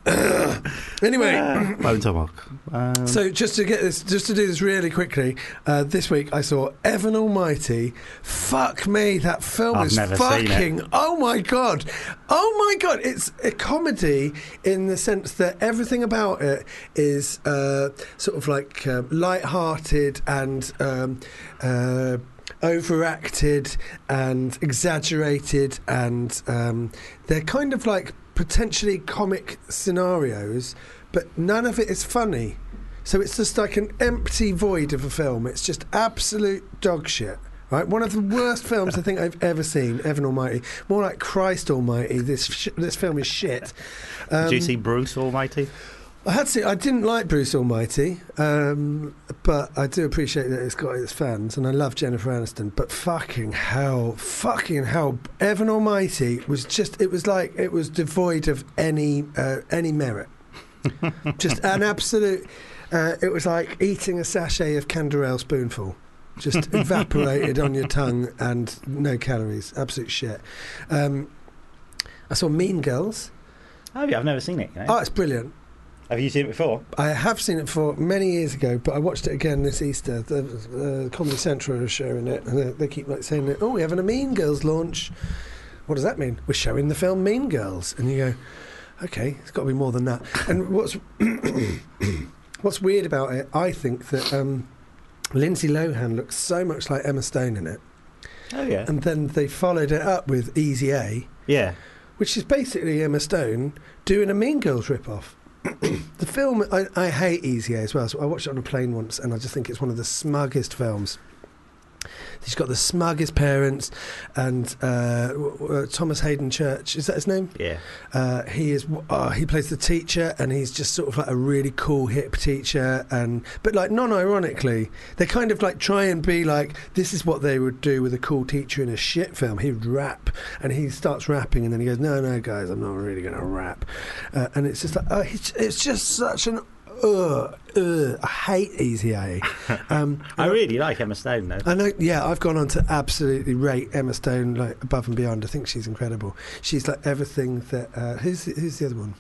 anyway, Bone Tomahawk. Um, so just to get this, just to do this really quickly, uh, this week I saw Evan Almighty. Fuck me, that film I've is never seen it. fucking. Oh my god, oh my god! It's a comedy in the sense that everything about it is uh, sort of like uh, light-hearted and. Um, uh, overacted and exaggerated and um, they're kind of like potentially comic scenarios but none of it is funny so it's just like an empty void of a film it's just absolute dog shit Right, one of the worst films I think I've ever seen. Evan Almighty, more like Christ Almighty. This sh- this film is shit. Um, did you see Bruce Almighty? I had to. I didn't like Bruce Almighty, um, but I do appreciate that it's got its fans, and I love Jennifer Aniston. But fucking hell, fucking hell, Evan Almighty was just. It was like it was devoid of any uh, any merit. just an absolute. Uh, it was like eating a sachet of Canderel spoonful. Just evaporated on your tongue and no calories. Absolute shit. Um, I saw Mean Girls. Oh, yeah, I've never seen it. You know? Oh, it's brilliant. Have you seen it before? I have seen it for many years ago, but I watched it again this Easter. The uh, Comedy Central are showing it, and they, they keep like saying, "Oh, we're having a Mean Girls launch." What does that mean? We're showing the film Mean Girls, and you go, "Okay, it's got to be more than that." And what's what's weird about it, I think that um, Lindsay Lohan looks so much like Emma Stone in it, Oh yeah. and then they followed it up with Easy A, Yeah. which is basically Emma Stone doing a Mean Girls rip-off. The film, I, I hate Easy A as well. So I watched it on a plane once, and I just think it's one of the smuggest films. She's got the smuggest parents, and uh, w- Thomas Haden Church is that his name? Yeah. Uh, he is. Uh, he plays the teacher, and he's just sort of like a really cool hip teacher, and but like non-ironically, they kind of like try and be like this is what they would do with a cool teacher in a shit film. He would rap, and he starts rapping, and then he goes, "No, no, guys, I'm not really going to rap," uh, and it's just like it's, it's just such an ugh, ugh, I hate Easy A. Um, I really like Emma Stone though. I know. Yeah, I've gone on to absolutely rate Emma Stone like above and beyond. I think she's incredible. She's like everything that. Uh, who's who's the other one?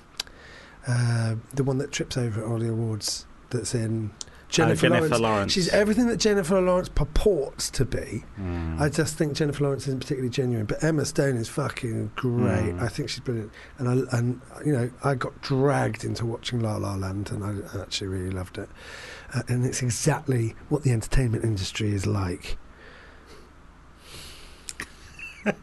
Uh, the one that trips over at all the awards. That's in Jennifer, Oh, Jennifer Lawrence. Lawrence. She's everything that Jennifer Lawrence purports to be. Mm. I just think Jennifer Lawrence isn't particularly genuine, but Emma Stone is fucking great. Mm. I think she's brilliant, and I and you know I got dragged into watching La La Land, and I actually really loved it. Uh, and it's exactly what the entertainment industry is like.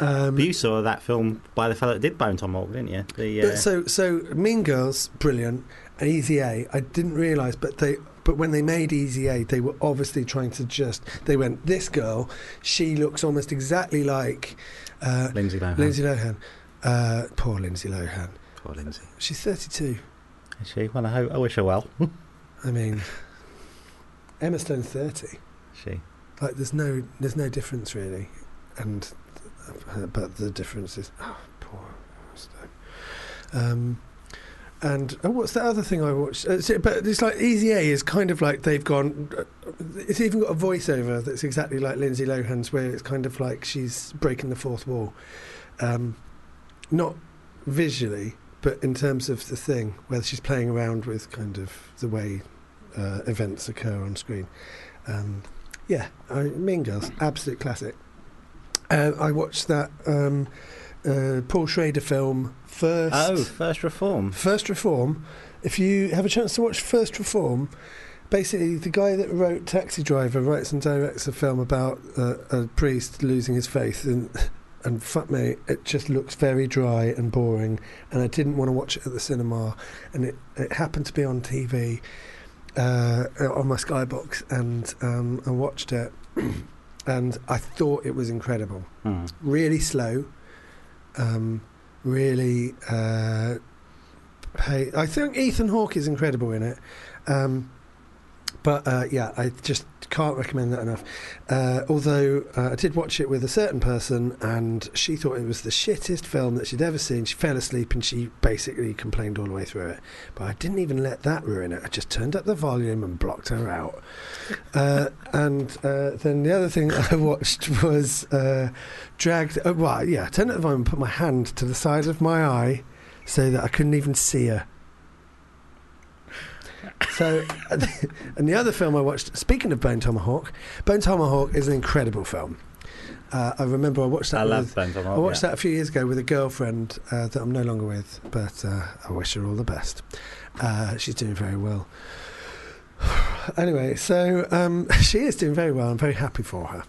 um, you saw that film by the fellow that did Bone Tomahawk, didn't you? The, uh, so so Mean Girls, brilliant, Easy A. I didn't realise, but they but when they made Easy A, they were obviously trying to just. They went, this girl, she looks almost exactly like uh, Lindsay Lohan. Lindsay Lohan. Uh, poor Lindsay Lohan. Poor Lindsay. She's 32. Is she? Well, I, hope, I wish her well. I mean, Emma Stone's 30. she. Like, there's no, there's no difference really, and uh, but the difference is, oh, poor Emma Stone. Um, and oh, what's the other thing I watched? Uh, so- but it's like Easy A is kind of like they've gone. Uh, it's even got a voiceover that's exactly like Lindsay Lohan's, where it's kind of like she's breaking the fourth wall. Um, not visually, but in terms of the thing, where she's playing around with kind of the way uh, events occur on screen. Um, yeah, I, Mean Girls, absolute classic. Uh, I watched that um, uh, Paul Schrader film first. Oh, First Reform. First Reform. If you have a chance to watch First Reform, basically the guy that wrote Taxi Driver writes and directs a film about uh, a priest losing his faith and. And fuck me, it just looks very dry and boring. And I didn't want to watch it at the cinema. And it, it happened to be on TV uh, on my Skybox, and um, I watched it. and I thought it was incredible Hmm. really slow, um, really. Uh, pay. I think Ethan Hawke is incredible in it, um, but uh, yeah, I just can't recommend that enough. Uh, although uh, I did watch it with a certain person, and she thought it was the shittest film that she'd ever seen. She fell asleep, and she basically complained all the way through it. But I didn't even let that ruin it. I just turned up the volume and blocked her out. Uh, and uh, then the other thing I watched was uh, dragged. Well, yeah, I turned up the volume and put my hand to the side of my eye so that I couldn't even see her. So, and the other film I watched, speaking of Bone Tomahawk, Bone Tomahawk is an incredible film. Uh, I remember I watched that. I with- love Bone Tomahawk. I watched yeah. that a few years ago with a girlfriend uh, that I'm no longer with, but uh, I wish her all the best. Uh, she's doing very well. anyway, so um, she is doing very well. I'm very happy for her.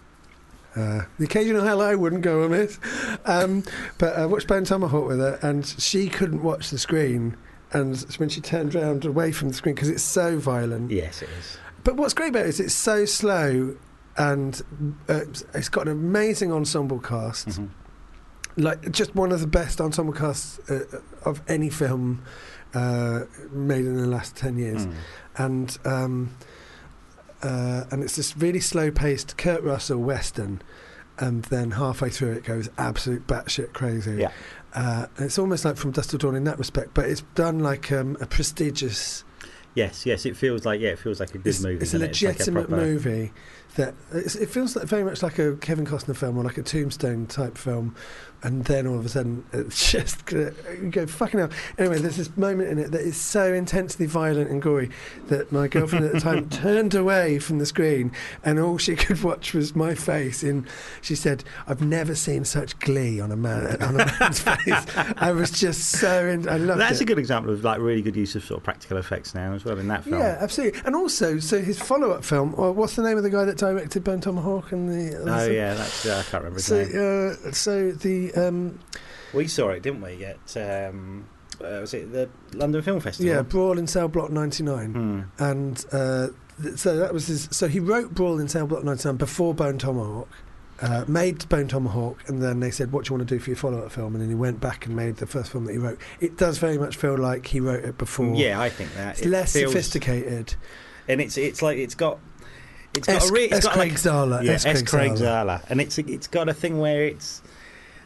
Uh, the occasional hello wouldn't go amiss. Um, but I watched Bone Tomahawk with her, and she couldn't watch the screen. And when she turned round away from the screen, because it's so violent, Yes, it is. but what's great about it is it's so slow, and uh, it's got an amazing ensemble cast Mhm. like just one of the best ensemble casts uh, of any film uh, made in the last 10 years Mm. and um, uh, and it's this really slow paced Kurt Russell western and then halfway through it goes absolute batshit crazy Yeah. Uh, it's almost like from Dusk Till Dawn in that respect but it's done like um, a prestigious Yes, yes, it feels like yeah, it feels like a good it's, movie. it's a doesn't it? like legitimate proper- movie that it's, it feels like very much like a Kevin Costner film or like a Tombstone type film, and then all of a sudden it's just you go fucking hell. Anyway, there's this moment in it that is so intensely violent and gory that my girlfriend at the time turned away from the screen, and all she could watch was my face. In she said, "I've never seen such glee on a man on a man's face." I was just so in, I loved That's it. a good example of like really good use of sort of practical effects now as well in that film. Yeah, absolutely. And also, so his follow-up film. Or what's the name of the guy that directed Bone Tomahawk and the? Oh yeah, that's yeah, I can't remember So, uh, so the um, We saw it, didn't we? At um, uh, was it the London Film Festival? yeah, Brawl in Cell Block ninety nine, Hmm. and uh, th- so that was his. So he wrote Brawl in Cell Block ninety nine before Bone Tomahawk. Uh, made Bone Tomahawk, and then they said, "What do you want to do for your follow-up film?" And then he went back and made the first film that he wrote. It does very much feel like he wrote it before. Yeah, I think that it's It less feels- sophisticated. and it's it's like it's got it's got S. a re- it's S. got Craig like, Zahler. yeah, S. S. Craig Zahler. Zahler, and it's it's got a thing where it's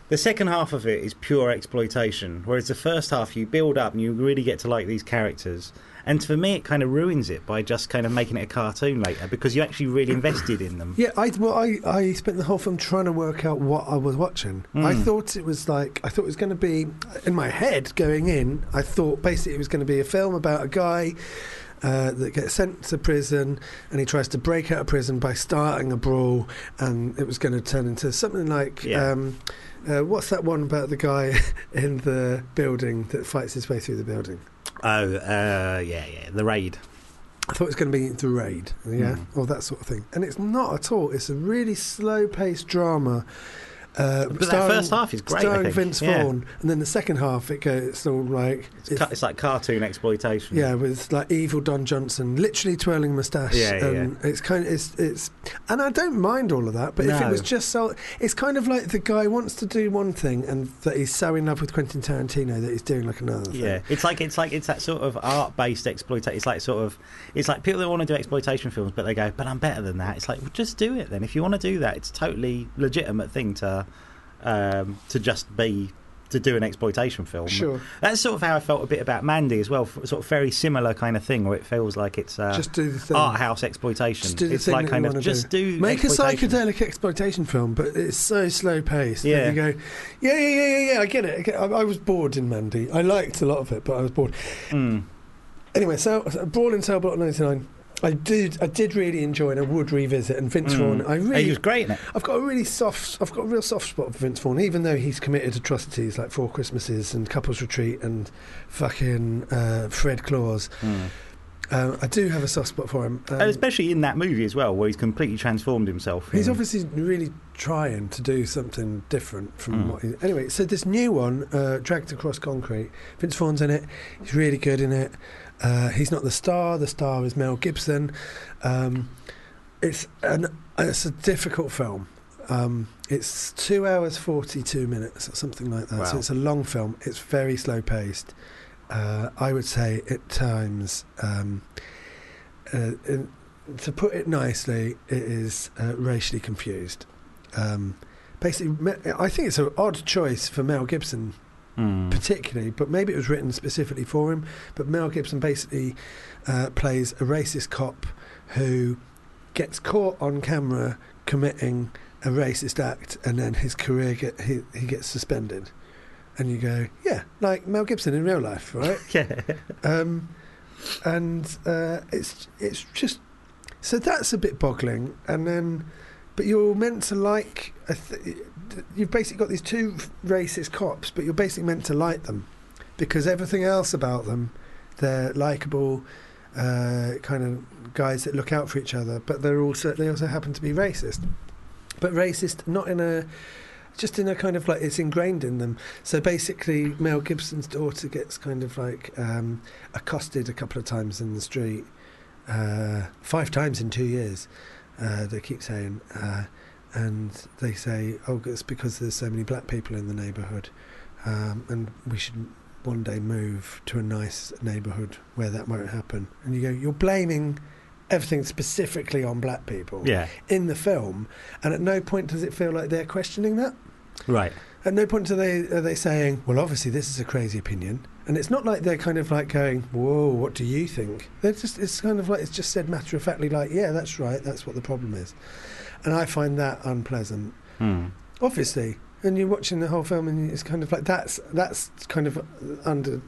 The second half of it is pure exploitation, whereas the first half you build up and you really get to like these characters. And for me, it kind of ruins it by just kind of making it a cartoon later because you actually really invested in them. Yeah, I well, I, I spent the whole film trying to work out what I was watching. I Mm. thought it was like I thought it was going to be in my head going in. I thought basically it was going to be a film about a guy. Uh, that gets sent to prison and he tries to break out of prison by starting a brawl and it was going to turn into something like Yeah. um, uh, what's that one about the guy in the building that fights his way through the building Oh, uh, yeah, yeah, the raid. I thought it was going to be The Raid, yeah, Mm. or that sort of thing. And it's not at all. It's a really slow paced drama. Uh, But that first half is great, I Starring. Vince Yeah. Vaughn. And then the second half, it goes, it's all like. It's, ca- it's like cartoon exploitation. yeah, with like evil Don Johnson, literally twirling moustache. Yeah, yeah, and it's kind of it's it's, and I don't mind all of that. But if it was just so, it's kind of like the guy wants to do one thing, and that he's so in love with Quentin Tarantino that he's doing like another thing. Yeah, it's like it's like it's that sort of art-based exploitation. It's like sort of it's like people that want to do exploitation films, but they go, "But I'm better than that." It's like, well, just do it then. If you want to do that, it's a totally legitimate thing to um, to just be to do an exploitation film. Sure. That's sort of how I felt a bit about Mandy as well. Sort of very similar kind of thing, where it feels like it's uh, Just do the thing. art house exploitation. Just do the it's thing like that kind you of just do, Make a psychedelic exploitation film, but it's so slow paced Yeah. you go, yeah, yeah, yeah, yeah, yeah. I get it. I. I, I was bored in Mandy. I liked a lot of it, but I was bored. Mm. Anyway, so, so Brawl in Cell Block 99. I did, I did really enjoy, and I would revisit. And Vince Mm. Vaughn, I really, he was great in it. I've got a really soft, I've got a real soft spot for Vince Vaughn, even though he's committed atrocities like Four Christmases and Couples Retreat and fucking uh, Fred Claus. Mm. Um, I do have a soft spot for him. Um, and especially in that movie as well, where he's completely transformed himself. He's in- obviously really trying to do something different from Mm. what he. Anyway, so this new one, uh, Dragged Across Concrete, Vince Vaughn's in it. He's really good in it. Uh, he's not the star. The star is Mel Gibson. Um, it's an it's a difficult film. Um, it's two hours forty two minutes or something like that. So it's a long film. It's very slow paced. Uh, I would say at times. Um, uh, in, to put it nicely, it is uh, racially confused. Um, basically, I think it's an odd choice for Mel Gibson, Mm. particularly, but maybe it was written specifically for him. But Mel Gibson basically uh, plays a racist cop who gets caught on camera committing a racist act, and then his career get he, he gets suspended. And you go, yeah, like Mel Gibson in real life, right? Yeah. um, and uh, it's it's just so that's a bit boggling. And then, but you're meant to like. Th- you've basically got these two racist cops, but you're basically meant to like them because everything else about them, they're likable, uh, kind of guys that look out for each other. But they're also they also happen to be racist, but racist not in a just in a kind of like it's ingrained in them. So basically, Mel Gibson's daughter gets kind of like um, accosted a couple of times in the street, uh, five times in two years. Uh, they keep saying, uh, and they say, "Oh, it's because there's so many black people in the neighbourhood, um, and we should one day move to a nice neighbourhood where that won't happen." And you go, "You're blaming." Everything specifically on black people Yeah. in the film, and at no point does it feel like they're questioning that. Right. At no point are they are they saying, "Well, obviously this is a crazy opinion," and it's not like they're kind of like going, "Whoa, what do you think?" They're just it's kind of like it's just said matter of factly, like, "Yeah, that's right, that's what the problem is," and I find that unpleasant. Mm. Obviously, and you're watching the whole film, and it's kind of like that's that's kind of under,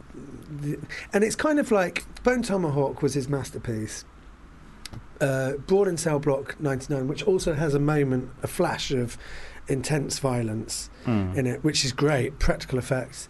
the, and it's kind of like Bone Tomahawk was his masterpiece. Uh, Brawl in Cell Block 99, which also has a moment, a flash of intense violence Mm. in it, which is great, practical effects.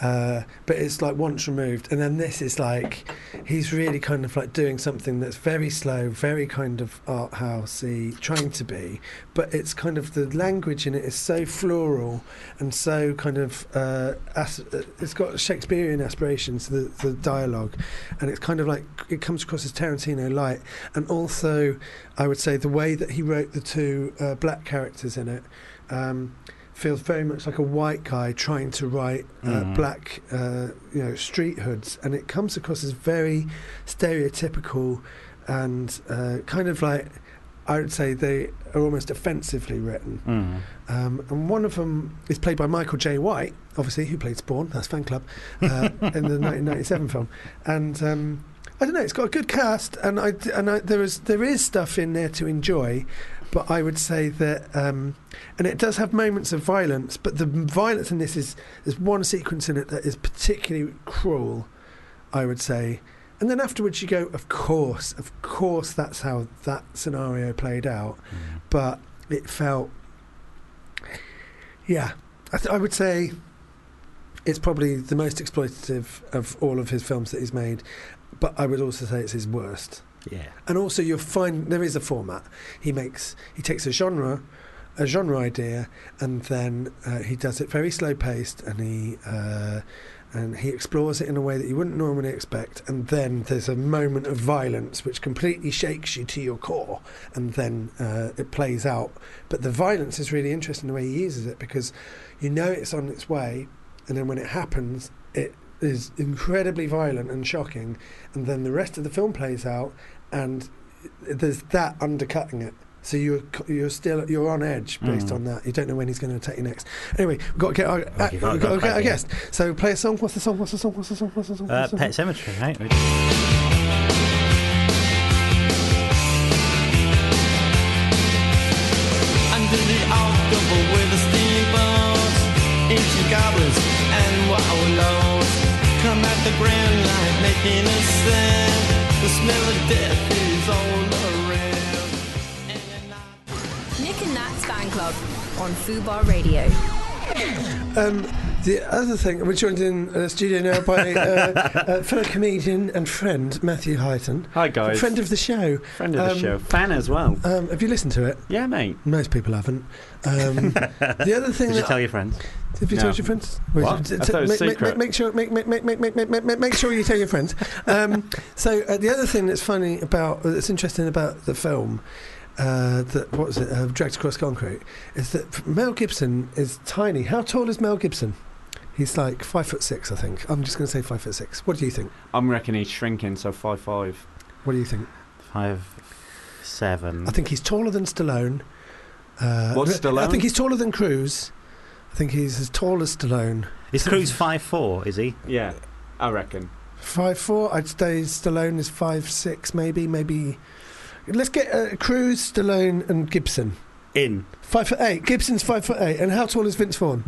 Uh, but it's like once removed, and then this is like he's really kind of like doing something that's very slow, very kind of art housey, trying to be, but it's kind of the language in it is so floral and so kind of uh, as, uh, it's got Shakespearean aspirations the, the dialogue, and it's kind of like it comes across as Tarantino light, and also I would say the way that he wrote the two uh, black characters in it. Um, feels very much like a white guy trying to write uh, Mhm. black, uh, you know, street hoods, and it comes across as very stereotypical and uh, kind of like I would say they are almost offensively written. Mm. Um, and one of them is played by Michael Jai White, obviously, who played Spawn, that's fan club, uh, in the 1997 film. And um, I don't know, it's got a good cast, and I and I, there is there is stuff in there to enjoy. But I would say that, um, and it does have moments of violence. But the violence in this is there's one sequence in it that is particularly cruel. I would say, and then afterwards you go, of course, of course, that's how that scenario played out Mm. but it felt yeah I, th- I would say it's probably the most exploitative of all of his films that he's made but I would also say it's his worst Yeah. and also you'll find there is a format he makes he takes a genre a genre idea and then uh, he does it very slow paced and he uh, and he explores it in a way that you wouldn't normally expect and then there's a moment of violence which completely shakes you to your core and then uh, it plays out but the violence is really interesting the way he uses it because you know it's on its way and then when it happens it is incredibly violent and shocking and then the rest of the film plays out and there's that undercutting it. So you're you're still you're on edge based Mm. on that. You don't know when he's going to attack you next. Anyway we've got to get our, uh, you've got we've got to get our guest. So play a song. What's the song? What's the song? What's the song? What's the song, Uh, what's the Pet? Cemetery, right? come at the grand light making a sound. The smell of death is all around. And Nick and Nat's Fan Club on Fubar Radio. Um, the other thing, we're joined in the studio now by uh, uh, fellow comedian and friend Matthew Hyton. Hi guys, friend of the show, friend of um, the show, fan as well. Um, have you listened to it? Yeah, mate. Most people haven't. Um, the other thing, did you tell your friends? Have you no. told your friends? What? Make, make, make, sure, make, make, make, make, make, make, make sure you tell your friends. Um, so uh, the other thing that's funny about, uh, that's interesting about the film, uh, that what was it, uh, Dragged Across Concrete, is that Mel Gibson is tiny. How tall is Mel Gibson? He's like five foot six, I think. I'm just going to say five foot six. What do you think? I'm reckoning he's shrinking, so five five. What do you think? Five, seven. I think he's taller than Stallone. Uh, What's I think he's taller than Cruz. I think he's as tall as Stallone. Is Cruz five four? Is he? Yeah, I reckon. Five four. I'd say Stallone is five six, maybe, maybe. Let's get uh, Cruz, Stallone, and Gibson. In. Five foot eight. Gibson's five foot eight. And how tall is Vince Vaughn?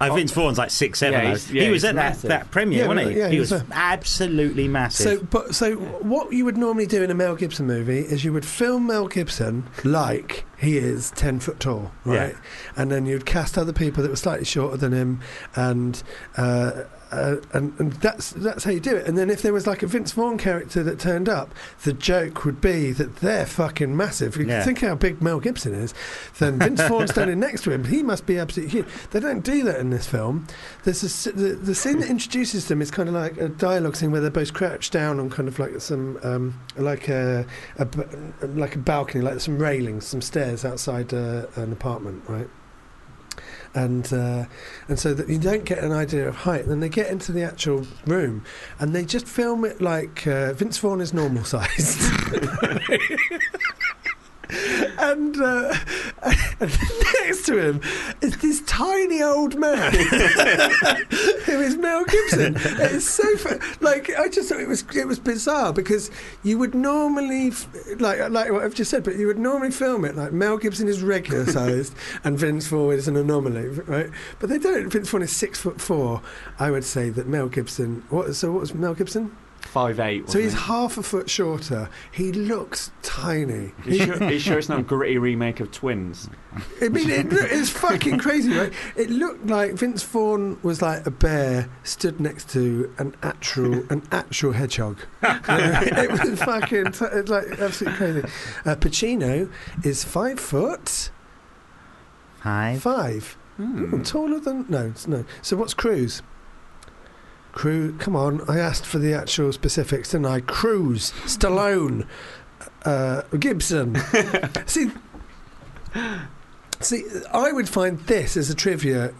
Uh, Vince Vaughn's like six seven. Yeah, yeah, he was at that, massive. that premiere, Yeah, wasn't he? yeah, he he was was a- absolutely So, massive. but so what you would normally do in a Mel Gibson movie is you would film Mel Gibson like he is ten foot tall, Yeah. right? And then you'd cast other people that were slightly shorter than him, and uh, uh, and, and that's that's how you do it. And then if there was like a Vince Vaughn character that turned up, the joke would be that they're fucking massive. You Yeah. think how big Mel Gibson is, then Vince Vaughn standing next to him, he must be absolutely huge. They don't do that in this film. There's a, the, the scene that introduces them is kind of like a dialogue scene where they're both crouched down on kind of like some um, like a, a like a balcony, like some railings, some stairs outside uh, an apartment, right? And uh, and so that you don't get an idea of height. Then they get into the actual room, and they just film it like uh, Vince Vaughn is normal sized. and, uh, and next to him is this tiny old man who is Mel Gibson. It's so fu- like I just thought it was it was bizarre because you would normally like like what I've just said, but you would normally film it like Mel Gibson is regular sized and Vince Vaughn is an anomaly, right? But they don't. Vince Vaughn is six foot four. I would say that Mel Gibson. What? So what was Mel Gibson? Five eight. So he's half a foot shorter. He looks tiny. He's sure, he's sure it's not a gritty remake of Twins. I mean, it, it's fucking crazy, right? It looked like Vince Vaughn was like a bear stood next to an actual an actual hedgehog. it was fucking t- it's like absolutely crazy. Uh, Pacino is five foot Five. five, Hmm. Ooh, taller than no, no. So what's Cruz? Cruz, come on! I asked for the actual specifics, didn't I? Cruz, Stallone, uh, Gibson. See, see, I would find this as a trivia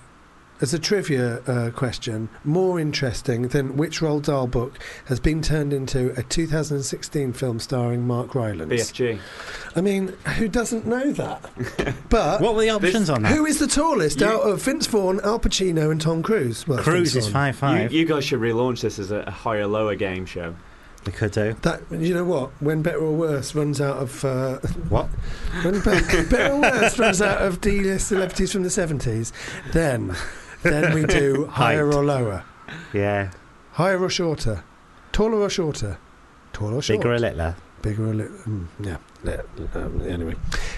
as a trivia uh, question, more interesting than which Roald Dahl book has been turned into a 2016 film starring Mark Rylance? BFG. I mean, who doesn't know that? But What were the options on that? who is the tallest You- out of Vince Vaughn, Al Pacino, and Tom Cruise? Well, Cruise Vince is Vaughn. five five. You, you guys should relaunch this as a, a higher lower game show. we could do. That you know what? When Better or Worse runs out of uh, What? when Be- Better or Worse runs out of D-list celebrities from the seventies, then then we do higher Height. or lower, Yeah. higher or shorter, taller or shorter, taller or short, Bigger or littler? bigger or little. Mm, yeah. yeah. Um, anyway,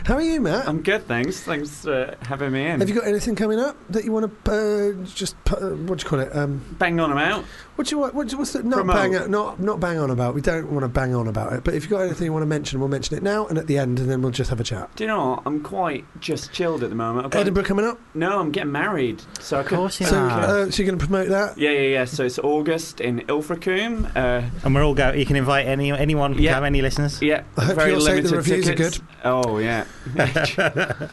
how are you, Matt? I'm good, thanks. Thanks for having me in. Have you got anything coming up that you want to uh, just pu- uh, what do you call it? Um, Bang on them out. What do you want? What, what's the, not Promote. bang not not bang on about? We don't want to bang on about it. But if you've got anything you want to mention, we'll mention it now and at the end, and then we'll just have a chat. Do you know what? I'm quite just chilled at the moment. I've got- Edinburgh coming up. No, I'm getting married. So I Of course you So, are. uh, so you're going to promote that? Yeah, yeah, yeah. So it's August in Ilfracombe. Uh, And we're all go. You can invite any anyone. Can Yeah. come, any listeners. yeah, I hope very you'll say the limited reviews are tickets. Oh yeah.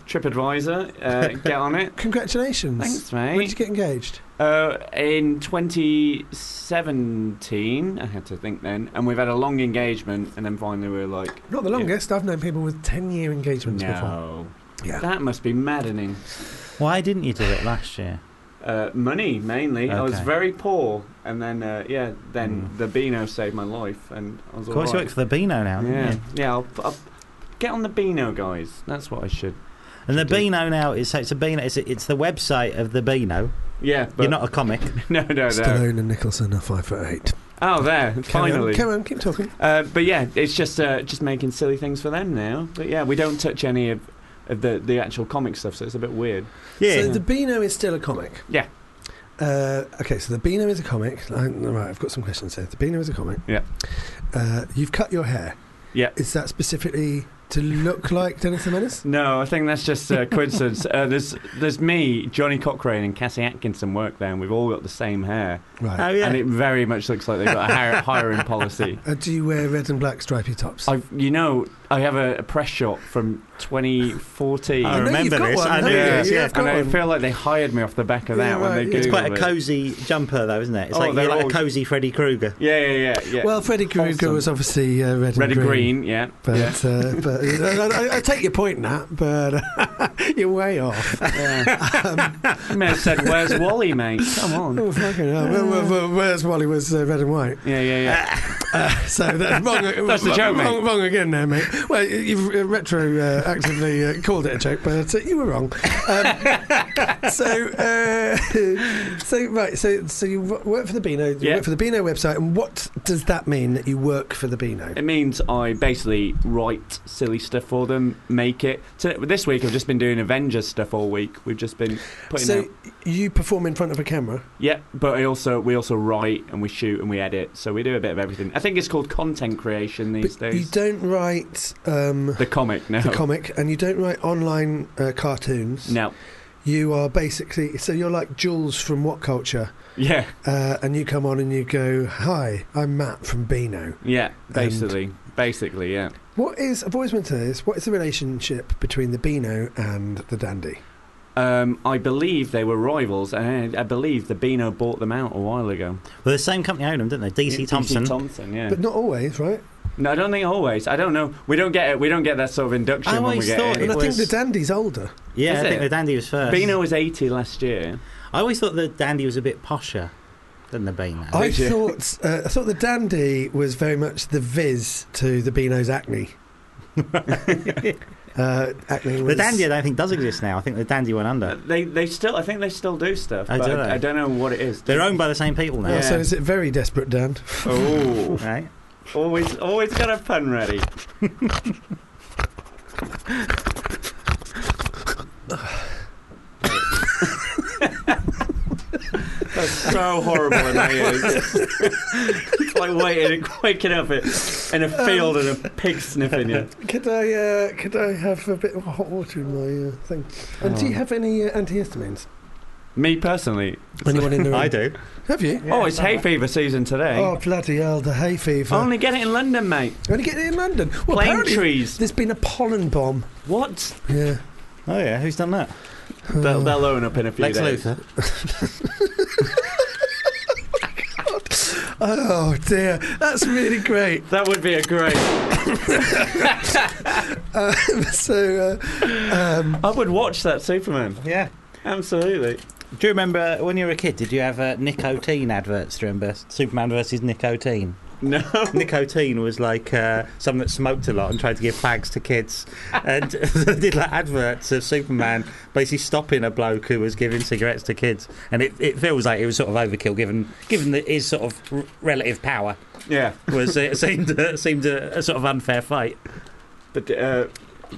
TripAdvisor, uh, get on it. Congratulations. Thanks, mate. When did mate. you get engaged? Uh, in 2017, I had to think then, and we've had a long engagement, and then finally we are like, Not the Yeah. longest. I've known people with 10 year engagements before. Yeah. that must be maddening. Why didn't you do it last year? Uh, money mainly. I was Okay. very poor, and then uh, yeah, then Mm. the Beano saved my life, and I was Of course, you alright. work for the Beano now. didn't Yeah, you? yeah. I'll, I'll get on the Beano, guys. That's what I should. And the Should do. Beano now is so it's a Beano. It's, it's the website of the Beano. Yeah, but You're not a comic. no, no, no. Stallone and Nicholson are five foot eight. Oh, there, Carry finally. on, Come on, keep talking. Uh, but yeah, it's just uh, just making silly things for them now. But yeah, we don't touch any of, of the the actual comic stuff, so it's a bit weird. Yeah. So the Beano is still a comic. Yeah. Uh, okay, so the Beano is a comic. I, right, I've got some questions here. The Beano is a comic. Yeah. Uh, you've cut your hair. Yeah. Is that specifically to look like Dennis the Menace? No, I think that's just uh, coincidence. uh, there's there's me, Johnny Cochrane, and Cassie Atkinson work there, and we've all got the same hair, Right. oh yeah. and it very much looks like they've got a hire, hiring policy. Uh, do you wear red and black stripy tops? I've, you know, I have a, a press shot from 2014. I know you've remember got this. one, I haven't do. you? Yeah. and I feel like they hired me off the back of Yeah, that when right, they yeah. It's quite a Googled it. cosy jumper, though, isn't it? It's Oh, like they're like all- a cosy Freddy Krueger. Yeah, yeah, yeah, yeah. Well, Freddy Krueger Wholesome. was obviously uh, red, red and and green. green, yeah. But, yeah. uh, but I, I, I take your point, Nat, but you're way off. Yeah. you may have said, "Where's Wally, mate? Come on." Oh, fucking hell. Well, well, well, where's Wally was uh, red and white? Yeah, yeah, yeah. Uh, so that's wrong. That's the wrong, joke, mate. wrong, wrong again there, mate. Well, you've uh, retroactively uh, called it a joke, but uh, you were wrong. Um, so, uh, so right, so so you work for the Beano, you Yeah. work for the Beano website, and what does that mean that you work for the Beano? It means I basically write silly stuff for them, make it. So this week I've just been doing Avengers stuff all week. We've just been putting So out. you perform in front of a camera. Yeah, but I also we also write and we shoot and we edit. So we do a bit of everything. I think it's called content creation these But you don't write um, the comic now. the comic, and you don't write online uh, cartoons. no. You are basically so you're like Jules from What Culture, Yeah, uh, and you come on and you go, "Hi, I'm Matt from Beano." yeah. Basically, basically, yeah. What is? I've always wanted to know this. What is the relationship between the Beano and the Dandy? Um, I believe they were rivals, and I, I believe the Beano bought them out a while ago. Well, the same company owned them, didn't they? DC Yeah, Thomson. Thomson, yeah. But not always, right? no, I don't think always. I don't know. We don't get it. We don't get that sort of induction I when we always get thought in. And I think was- the Dandy's older. yeah, Is I think the Dandy was first. Beano was 80 last year. I always thought the Dandy was a bit posher than the Beano. I Did you? thought uh, I thought the Dandy was very much the Viz to the Beano's Acne. uh, acne was the Dandy, I don't think does exist now. I think the Dandy went Uh, under. They they still I think they still do stuff. Oh, but do I, they? I don't know what it is. They're owned by the same people now. Oh, so Yeah. is it very desperate, Dan? Oh, Right? always always got a pun ready. That's so horrible in my ears. it's like waiting, waking up in a field and a pig sniffing you. Could I uh, could I have a bit of hot water in my uh, thing? And do you have any uh, antihistamines? Me personally. Anyone in the room? I do. Have you? oh, it's hay fever season today. Oh bloody hell! The hay fever. Only get it in London, mate. Only get it in London. Well, Plane trees. There's been a pollen bomb. What? Yeah. Oh yeah, who's done that? They'll, they'll own up in a few Lex days. Luthor. Oh dear, that's really great. That would be a great. Uh, so, uh, um, I would watch that Superman. Yeah. Absolutely. Do you remember when you were a kid? Did you have uh, Nick O'Teen adverts? Do you remember Superman versus Nick O'Teen? No. Nick O'Teen was like uh, someone that smoked a lot and tried to give fags to kids, and they did like adverts of Superman basically stopping a bloke who was giving cigarettes to kids, and it, it feels like it was sort of overkill given given that his sort of r- relative power Yeah. was it seemed uh, seemed a, a sort of unfair fight. But uh,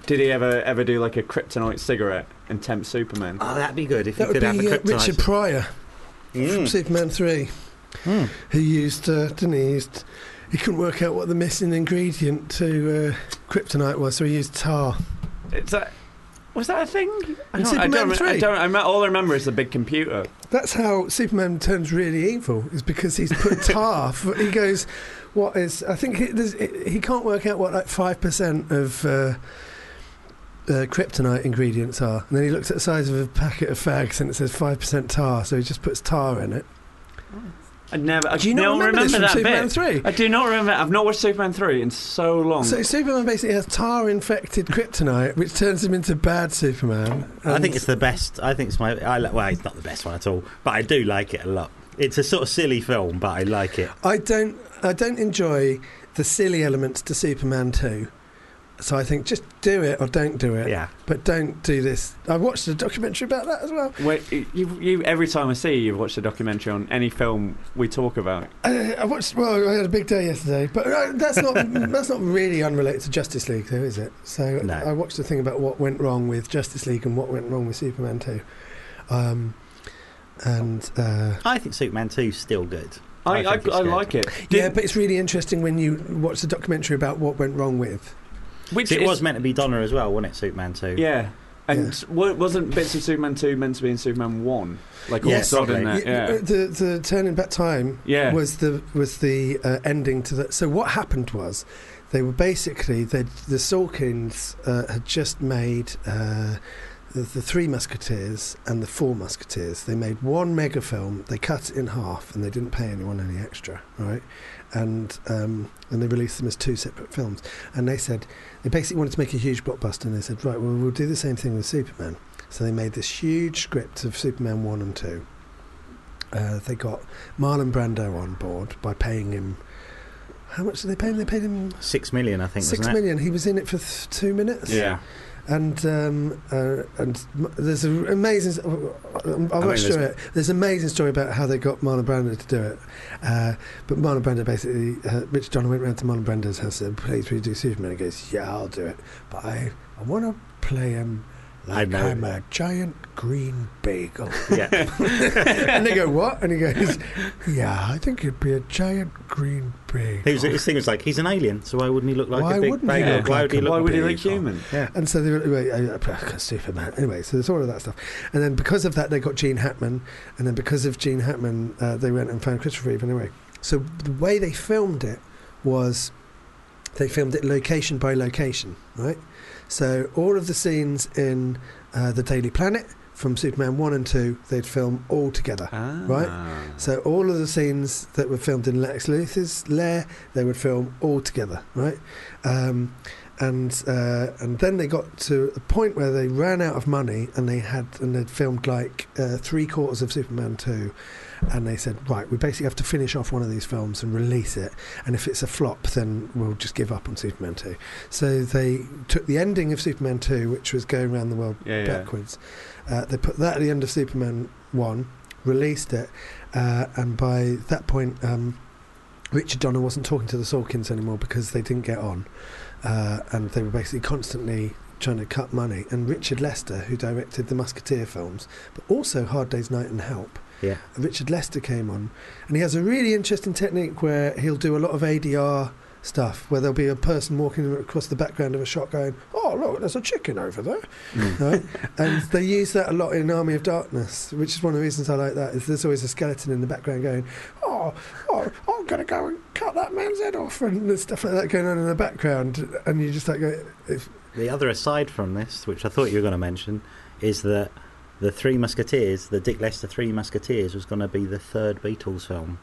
did he ever ever do like a kryptonite cigarette and tempt Superman? Oh, that'd be good if that you would could have be a uh. Richard Pryor from Mm. Superman 3. Mm. He used, uh, didn't he? He, used, he couldn't work out what the missing ingredient to uh, kryptonite was, so he used tar. Is that was that a thing? I don't, I don't, I don't. I me- all I remember is the big computer. That's how Superman turns really evil, is because he's put tar. For, he goes, what is, I think he, he can't work out what like 5% of. Uh, uh, kryptonite ingredients are, and then he looks at the size of a packet of fags and it says five percent tar, so he just puts tar in it. I never. I Do you not don't remember, this from that Superman bit. Three? I do not remember. I've not watched Superman three in so long. So Superman basically has tar-infected kryptonite, which turns him into bad Superman. I think it's the best. I think it's my. I, li- well, it's not the best one at all, but I do like it a lot. It's a sort of silly film, but I like it. I don't. I don't enjoy the silly elements to Superman two. So I think just do it or don't do it. Yeah. But don't do this. I watched a documentary about that as well. Wait, you, you every time I see you, you've watched a documentary on any film we talk about. Uh, I watched. Well, I had a big day yesterday, but uh, that's not that's not really unrelated to Justice League, though, is it? So No. I watched a thing about what went wrong with Justice League and what went wrong with Superman two. Um, and uh, I think Superman 2's still good. I, I, think I, like it. yeah, but it's really interesting when you watch the documentary about what went wrong with. Which See, it is- was meant to be Donner as well, wasn't it? Superman 2. Yeah. And wa- wasn't bits of Superman 2 meant to be in Superman 1? Like all Yes. sod in probably. there? Y- Yeah. The the turning back time Yeah. was the was the uh, ending to that. So what happened was they were basically they the Salkinds uh, had just made. Uh, the, the Three Musketeers and the Four Musketeers. They made one mega film. They cut it in half, and they didn't pay anyone any extra, right? And um, and they released them as two separate films. And they said they basically wanted to make a huge blockbuster, and they said, right, well, we'll do the same thing with Superman. So they made this huge script of Superman one and two. Uh, they got Marlon Brando on board by paying him. How much did they pay him? They paid him Six million, I think, six wasn't it? He was in it for th- two minutes. yeah. And um, uh, and there's an amazing. I mean, watch through there's- it. There's an amazing story about how they got Marlon Brando to do it. Uh, but Marlon Brando basically, uh, Rich Donner went round to Marlon Brando's house and said, "Please, you do Superman?" He goes, "Yeah, I'll do it, but I I want to play him I like know. I'm a giant green bagel." Yeah. and they go, "What?" And he goes, "Yeah, I think it'd be a giant green bagel." He was, his thing was like, he's an alien, so why wouldn't he look like Why a big wouldn't he bagel? look why like would he look Why would he look human? Yeah. And so they were uh, Superman. Anyway, so there's all of that stuff, and then because of that, they got Gene Hackman, and then because of Gene Hackman, uh, they went and found Christopher Reeve. Anyway, so the way they filmed it was they filmed it location by location, right? So all of the scenes in uh, the Daily Planet from Superman one and two, they'd film all together. Ah. Right. So all of the scenes that were filmed in Lex Luthor's lair, they would film all together, right? Um, and uh, and then they got to a point where they ran out of money, and they had and they'd filmed like uh, three quarters of Superman two, and they said, right, we basically have to finish off one of these films and release it, and if it's a flop, then we'll just give up on Superman two. So they took the ending of Superman two, which was going around the world Yeah, yeah. backwards. Uh, they put that at the end of Superman 1, released it, uh, and by that point, um, Richard Donner wasn't talking to the Salkinds anymore because they didn't get on. Uh, and they were basically constantly trying to cut money. And Richard Lester, who directed the Musketeer films, but also Hard Day's Night and Help, Yeah. Richard Lester came on, and he has a really interesting technique where he'll do a lot of ADR stuff, where there'll be a person walking across the background of a shot going, "Oh look, there's a chicken over there," mm. right? And they use that a lot in Army of Darkness, which is one of the reasons I like that. Is there's always a skeleton in the background going, "Oh, oh I'm gonna go and cut that man's head off," and there's stuff like that going on in the background, and you just like go, if, The other aside from this, which I thought you were going to mention, is that the Three Musketeers, the Dick Lester Three Musketeers, was going to be the third Beatles film.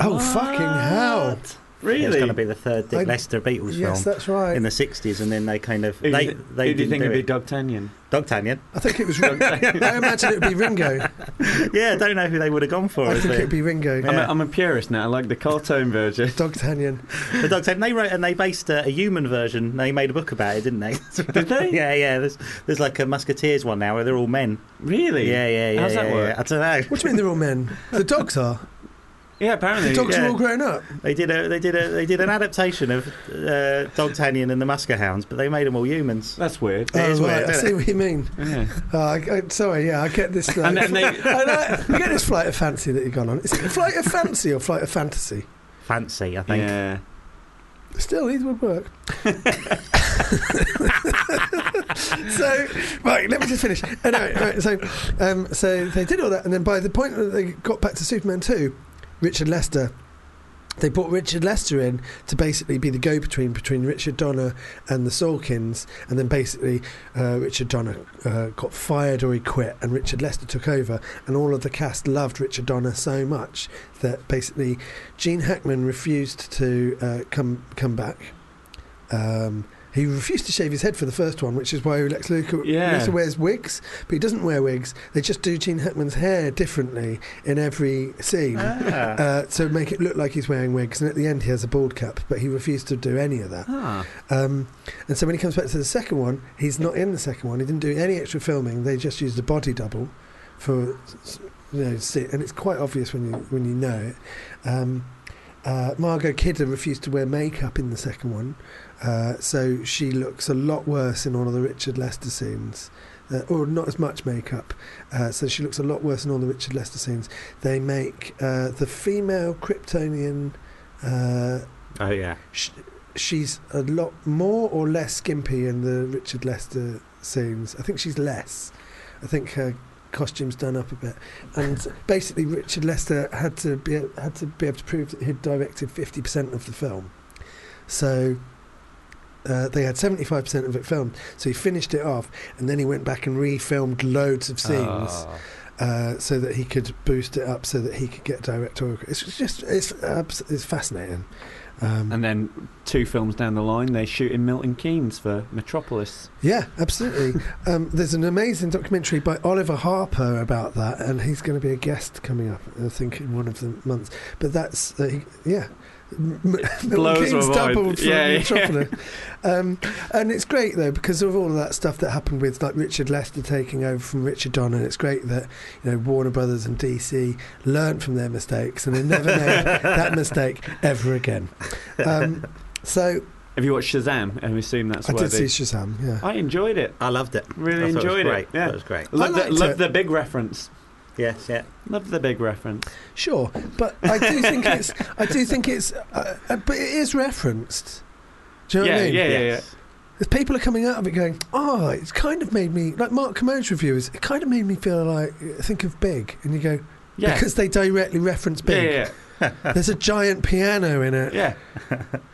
Oh fucking hell! It was going to be the third Dick I- Lester Beatles Yes, film that's right. in the '60s, and then they kind of Who, they do you, they who do you think do would be it. D'Artagnan? Doug Tanyan. I think it was. Ringo. I imagine it would be Ringo. yeah, I don't know who they would have gone for. I think the- it'd be Ringo. Yeah. I'm, a, I'm a purist now. I like the cartoon version. Dogtanian. The Dogtanian. They wrote and they based a, a human version. They made a book about it, didn't they? Did they? yeah, yeah. There's there's like a Musketeers one now where they're all men. Really? Yeah, yeah, yeah. How's yeah, that yeah. work? I don't know. What do you mean they're all men? The dogs are. Yeah, apparently. The dogs yeah. are all grown up. They did a they did a they did an adaptation of uh, Dogtanian and the Muskehounds, but they made them all humans. That's weird. It oh, right, weird, I see it? what you mean. Yeah. Oh, I, I, sorry, yeah, I get this. Like, And then they- I, I get this flight of fancy that you've gone on. Is it flight of fancy or flight of fantasy? Fancy, I think. Yeah. Still, these would work. so, right, let me just finish. Anyway, right, so, um, so they did all that, and then by the point that they got back to Superman 2, Richard Lester, they brought Richard Lester in to basically be the go-between between Richard Donner and the Salkinds, and then basically uh, Richard Donner uh, got fired or he quit, and Richard Lester took over, and all of the cast loved Richard Donner so much that basically Gene Hackman refused to uh, come come back. Um, he refused to shave his head for the first one, which is why Lex Luthor, Yeah. Luthor wears wigs, but he doesn't wear wigs. They just do Gene Hackman's hair differently in every scene. Ah. Uh, to make it look like he's wearing wigs, and at the end he has a bald cap, but he refused to do any of that. Ah. Um, and so when he comes back to the second one, he's not in the second one. He didn't do any extra filming. They just used a body double for, you know, see, and it's quite obvious when you when you know it. Um, uh, Margot Kidder refused to wear makeup in the second one, uh, so she looks a lot worse in all of the Richard Lester scenes. Uh, or not as much makeup, uh, so she looks a lot worse in all the Richard Lester scenes. They make uh, the female Kryptonian uh, Oh yeah. sh- she's a lot more or less skimpy in the Richard Lester scenes. I think she's less. I think her costume's done up a bit. And basically, Richard Lester had to be had to be able to prove that he'd directed fifty percent of the film. So. Uh, they had 75% of it filmed, so he finished it off, and then he went back and refilmed loads of scenes Ah. uh, so that he could boost it up, so that he could get directorial. It's just it's it's fascinating. Um, And then two films down the line, they shoot in Milton Keynes for Metropolis. Yeah, absolutely. um, there's an amazing documentary by Oliver Harper about that, and he's going to be a guest coming up, I think, in one of the months. But that's, uh, he, yeah. M- M- Blows Milton Keynes my mind. from Yeah, yeah. Metropolis. Um, and it's great, though, because of all of that stuff that happened with like Richard Lester taking over from Richard Donner. It's great that you know Warner Brothers and DC learned from their mistakes and they never made that mistake ever again. Um, so Have you watched Shazam? And we assume that's I where did see Shazam, yeah. I enjoyed it. I loved it. Really I enjoyed it. Great. it. Yeah. That was great. Love, the, liked love it. the big reference. Yes, yeah. Love the big reference. Sure, but I do think it's. I do think it's. Uh, uh, but it is referenced. Do you know Yeah, what I mean? yeah, yeah, yes. If People are coming out of it going, "Oh, it's kind of made me like Mark Kermode's reviewers. It kind of made me feel like think of Big," and you go, Yeah. "Because they directly reference Big. yeah, yeah. There's a giant piano in it. yeah.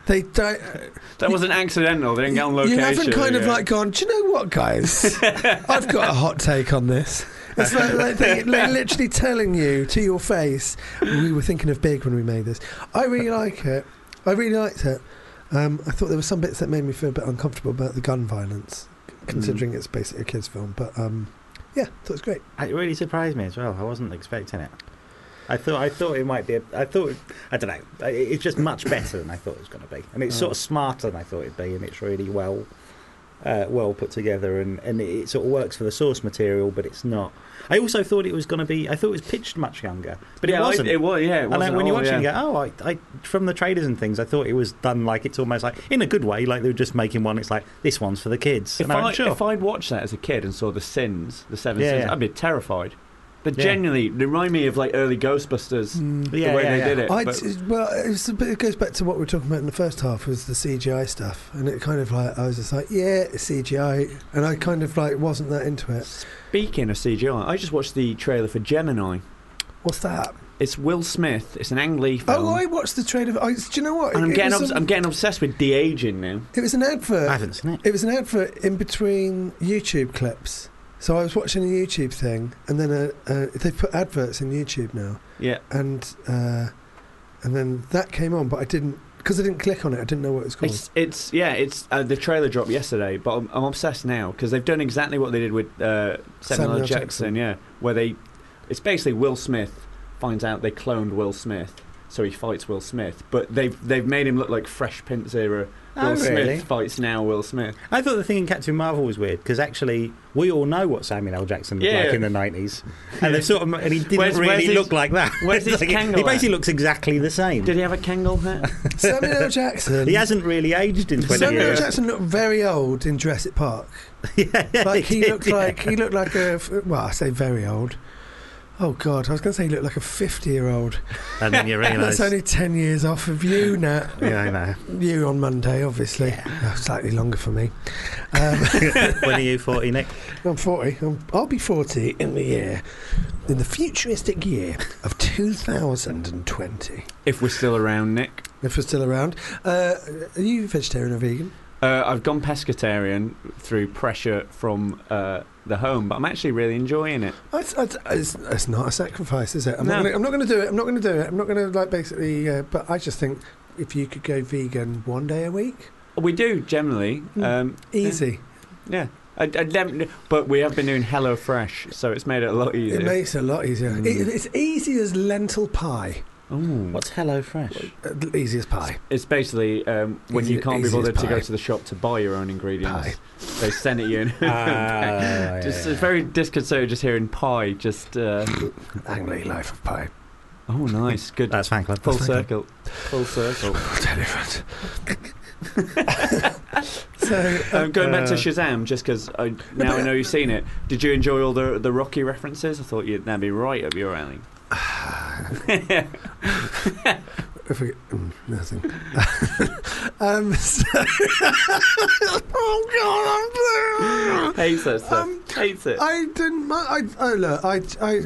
They di- That wasn't accidental. They didn't get on location. you location. haven't kind of like gone. Do you know what, guys? I've got a hot take on this. It's like, like they, they're literally telling you to your face. We were thinking of big when we made this. I really like it. I really liked it. Um, I thought there were some bits that made me feel a bit uncomfortable about the gun violence, considering it's basically a kids' film. But um, yeah, thought it was great. It really surprised me as well. I wasn't expecting it. I thought I thought it might be. A, I thought I don't know. It's just much better than I thought it was going to be, and it's sort of smarter than I thought it'd be, and it's really well, uh, well put together, and and it sort of works for the source material, but it's not. I also thought it was going to be. I thought it was pitched much younger, but yeah, it wasn't. It, was, yeah. It and wasn't when you watch it, yeah. you go, "Oh, I, I, from the trailers and things, I thought it was done like it's almost like in a good way, like they were just making one. It's like this one's for the kids." If, and I, went, sure. watched that as a kid and saw the sins, the seven Yeah, sins. I'd be terrified. But Yeah. genuinely, they remind me of like early Ghostbusters, mm. the Yeah, way yeah, they yeah. did it. I, but- well, it, was a bit, it goes back to what we were talking about in the first half was the CGI stuff, and it kind of like I was just like, yeah, CGI, and I kind of like wasn't that into it. Speaking of CGI, I just watched the trailer for Gemini. What's that? It's Will Smith. It's an Ang Lee oh, film. Oh, I watched the trailer. I, do you know what? and I'm It getting, obs- a- I'm getting obsessed with de aging now. It was an advert. I haven't seen it. It was an advert in between YouTube clips. So I was watching a YouTube thing, and then uh, uh, they've put adverts in YouTube now, Yeah. and uh, and then that came on, but I didn't because I didn't click on it. I didn't know what it was called. It's it's yeah. It's uh, the trailer dropped yesterday, but I'm, I'm obsessed now because they've done exactly what they did with uh, Samuel, Samuel Jackson, Jackson. Yeah, where they it's basically Will Smith finds out they cloned Will Smith, so he fights Will Smith, but they've they've made him look like Fresh Prince era. Will Oh, Smith really? fights now Will Smith. I thought the thing in Captain Marvel was weird because actually we all know what Samuel L. Jackson looked Yeah. like in the nineties, and they sort of and he didn't Where's- really where's his- look like that. where's his Like, he basically at? looks exactly the same. Did he have a Kangol hat? Samuel L. Jackson. He hasn't really aged in twenty Samuel L. Jackson looked very old in Jurassic Park. yeah, Like he did, looked yeah. like he looked like a well, I say very old. Oh God, I was going to say you look like a fifty-year-old. and then you realise. That's only ten years off of you, Nat. yeah, I know. You on Monday, obviously. Oh, slightly longer for me. Um, when are you forty, Nick? I'm 40. I'm, I'll be 40 in the year, in the futuristic year of 2020. if we're still around, Nick. If we're still around. Uh, are you vegetarian or vegan? Uh, I've gone pescatarian through pressure from uh, the home, but I'm actually really enjoying it. It's, it's, it's, it's not a sacrifice, is it? I'm No. not gonna, I'm not going to do it. I'm not going to do it. I'm not going to, like, basically. Uh, but I just think if you could go vegan one day a week, We do generally. Mm. Um, easy. Yeah. I, I but we have been doing Hello Fresh, so it's made it a lot easier. It makes it a lot easier. Mm. It, it's easy as lentil pie. Ooh. What's Hello Fresh? Uh, easy as pie. It's basically um, when Easy- you can't be easy as bothered to go to the shop to buy your own ingredients. Pie. They send it you in. Ah, just yeah. it's very disconcerting just hearing pie. Just uh, Angry life of pie. oh, nice, good. That's fan club. Full That's circle. Full circle. Different. so, Um, going back to Uh, Shazam, just because now I know you've seen it. Did you enjoy all the the Rocky references? I thought you'd that'd be right up your alley. If we, mm, nothing. um, so, oh God, I'm Hates that stuff. Um, Hates it. I didn't. I, I look. I, I,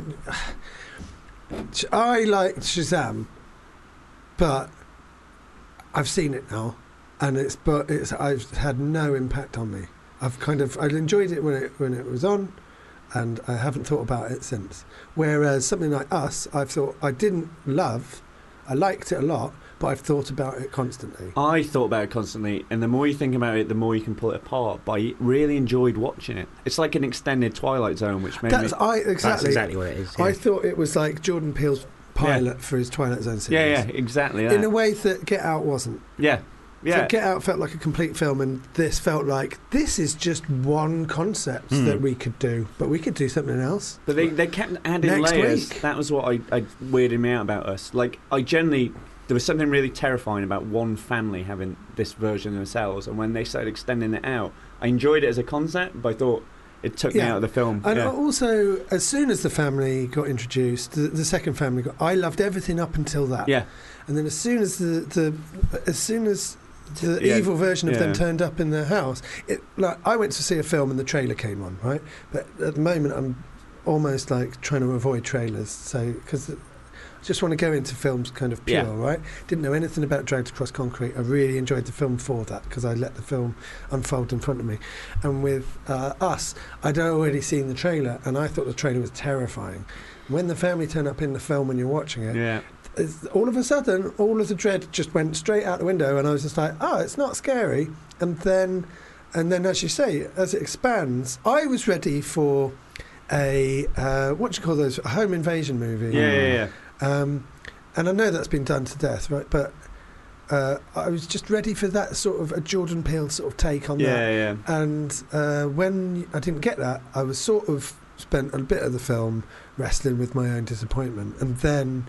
I like Shazam, but I've seen it now, and it's but it's I've had no impact on me. I've kind of I enjoyed it when it when it was on, and I haven't thought about it since. Whereas something like Us, I've thought I didn't love. I liked it a lot, but I've thought about it constantly. I thought about it constantly, and the more you think about it, the more you can pull it apart. But I really enjoyed watching it. It's like an extended Twilight Zone, which made That's me. I That's exactly. exactly what it is. I thought it was like Jordan Peele's pilot for his Twilight Zone series. Yeah, yeah, exactly. In a way that Get Out wasn't. yeah, yeah. So Get Out felt like a complete film, and this felt like this is just one concept Hmm. that we could do, but we could do something else. But they, they kept adding Next layers. week. That was what I, I weirded me out about us. Like I generally there was something really terrifying about one family having this version of themselves, and when they started extending it out, I enjoyed it as a concept, but I thought it took me out of the film. And yeah. also, as soon as the family got introduced, the, the second family got. I loved everything up until that. yeah, And then as soon as the, the as soon as the Yeah, evil version of them turned up in their house, it like I went to see a film and the trailer came on, right? But at the moment, I'm almost like trying to avoid trailers, so because. I just want to go into films kind of pure, Yeah. right? Didn't know anything about Dragged Across Concrete. I really enjoyed the film for that because I let the film unfold in front of me. And with uh, Us, I'd already seen the trailer and I thought the trailer was terrifying. When the family turn up in the film when you're watching it, yeah. All of a sudden, all of the dread just went straight out the window, and I was just like, "Oh, it's not scary." And then, and then, as you say, as it expands, I was ready for a uh, what do you call those a home invasion movie. Yeah, yeah, yeah. Um, and I know that's been done to death, right? But uh, I was just ready for that sort of a Jordan Peele sort of take on that. Yeah, yeah. And uh, when I didn't get that, I was sort of spent a bit of the film wrestling with my own disappointment, and then.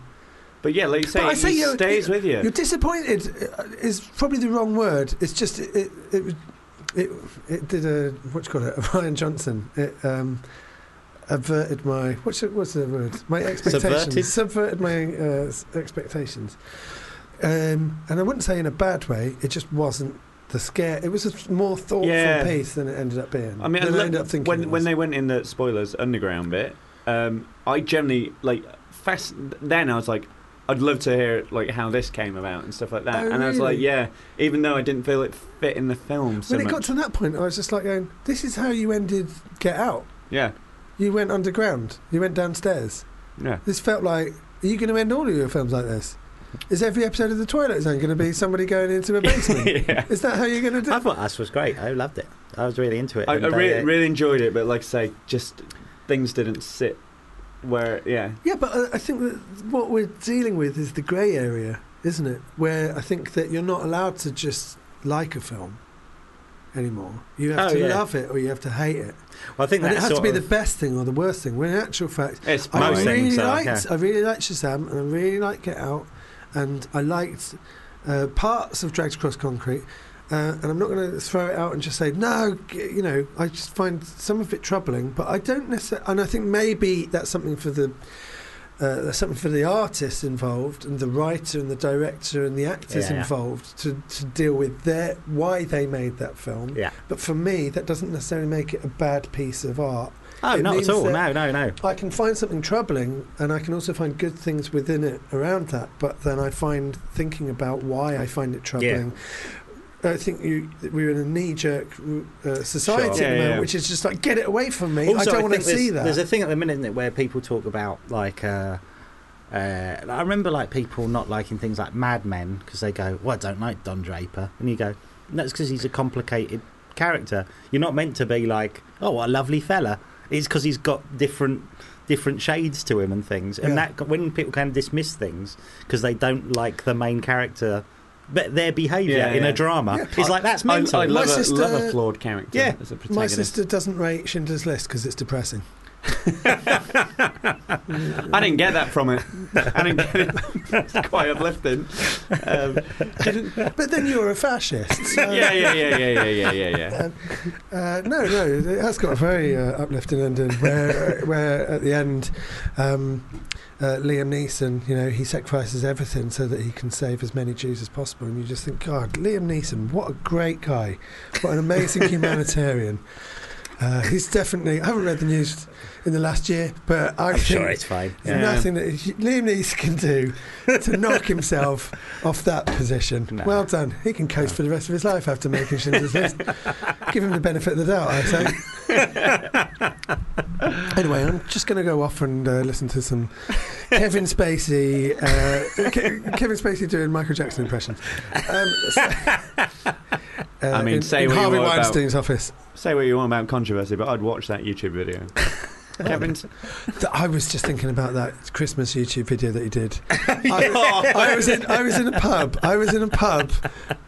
But yeah, like you say, But I it say stays with you. You're disappointed uh, is probably the wrong word. It's just it it it, it, it did a what do you call it? A Rian Johnson. It um, averted my what's the, what's the word? My expectations. Subverted? Subverted my uh, expectations. Um, and I wouldn't say in a bad way. It just wasn't the scare. It was a more thoughtful Yeah. piece than it ended up being. I mean, I ended up thinking. when when they went in the spoilers underground bit, um, I generally like fast. Then I was like, I'd love to hear like how this came about and stuff like that. Oh, and I was like, yeah, even though I didn't feel it fit in the film so when it much. got to that point, I was just like going, "This is how you ended Get Out." Yeah, You went underground. You went downstairs. yeah. This felt like. Are you going to end all of your films like this? Is every episode of The Twilight Zone going to be somebody going into a basement? yeah. Is that how you're going to do it? I thought Us was great. I loved it. I was really into it. I, I and, uh, really, really enjoyed it, but like I say, just things didn't sit where. Yeah, Yeah, but I, I think that what we're dealing with is the grey area, isn't it? Where I think that you're not allowed to just like a film anymore. You have Oh, to yeah. love it or you have to hate it. Well, I think And it has to be the best thing or the worst thing. When in actual fact, it's I Most really things liked. yeah. I really liked Shazam, and I really liked Get Out, and I liked uh, parts of Dragged Across Concrete. Uh, and I'm not going to throw it out and just say no. You know, I just find some of it troubling, but I don't necessarily. And I think maybe that's something for the. Uh, that's something for the artists involved and the writer and the director and the actors Yeah, yeah. involved to, to deal with their why they made that film. Yeah. But for me, that doesn't necessarily make it a bad piece of art. Oh, It not at all. No, no, no. I can find something troubling, and I can also find good things within it around that. But then I find thinking about why I find it troubling. I think you, we're in a knee-jerk uh, society Sure. at the Yeah, moment, yeah. which is just like get it away from me. Also, I don't want to see that. There's a thing at the minute isn't it, where people talk about like. Uh, uh, I remember like people not liking things like Mad Men because they go, "Well, I don't like Don Draper," and you go, "That's because he's a complicated character. You're not meant to be like, oh, what a lovely fella." It's because he's got different different shades to him and things, and Yeah. that when people can dismiss things because they don't like the main character. But their behaviour Yeah, in yeah. a drama Yeah. is like that's mental. I love, My a, sister- love a flawed character Yeah. as a My sister doesn't rate Schindler's List because it's depressing. I didn't get that from it. I didn't get it. it's quite uplifting. Um, but then you were a fascist. So. yeah, yeah, yeah, yeah, yeah, yeah, yeah. Um, uh, no, no, it has got a very uh, uplifting ending where, uh, where at the end. Um, uh, Liam Neeson, you know, he sacrifices everything so that he can save as many Jews as possible. And you just think, God, Liam Neeson, what a great guy. What an amazing humanitarian. Uh, he's definitely, I haven't read the news in the last year, but I I'm think sure it's fine. there's Yeah. nothing that Liam Neeson can do to knock himself off that position. No. Well done. He can coast for the rest of his life after making Schindler's List. Give him the benefit of the doubt, I say. anyway, I'm just going to go off and uh, listen to some Kevin Spacey. Uh, Ke- Kevin Spacey doing Michael Jackson impressions. Um, so- uh, I mean, in, say in what you Harvey want about- Weinstein's office. Say what you want about controversy, but I'd watch that YouTube video. Kevin's. I was just thinking about that Christmas YouTube video that he did. I, I was in I was in a pub. I was in a pub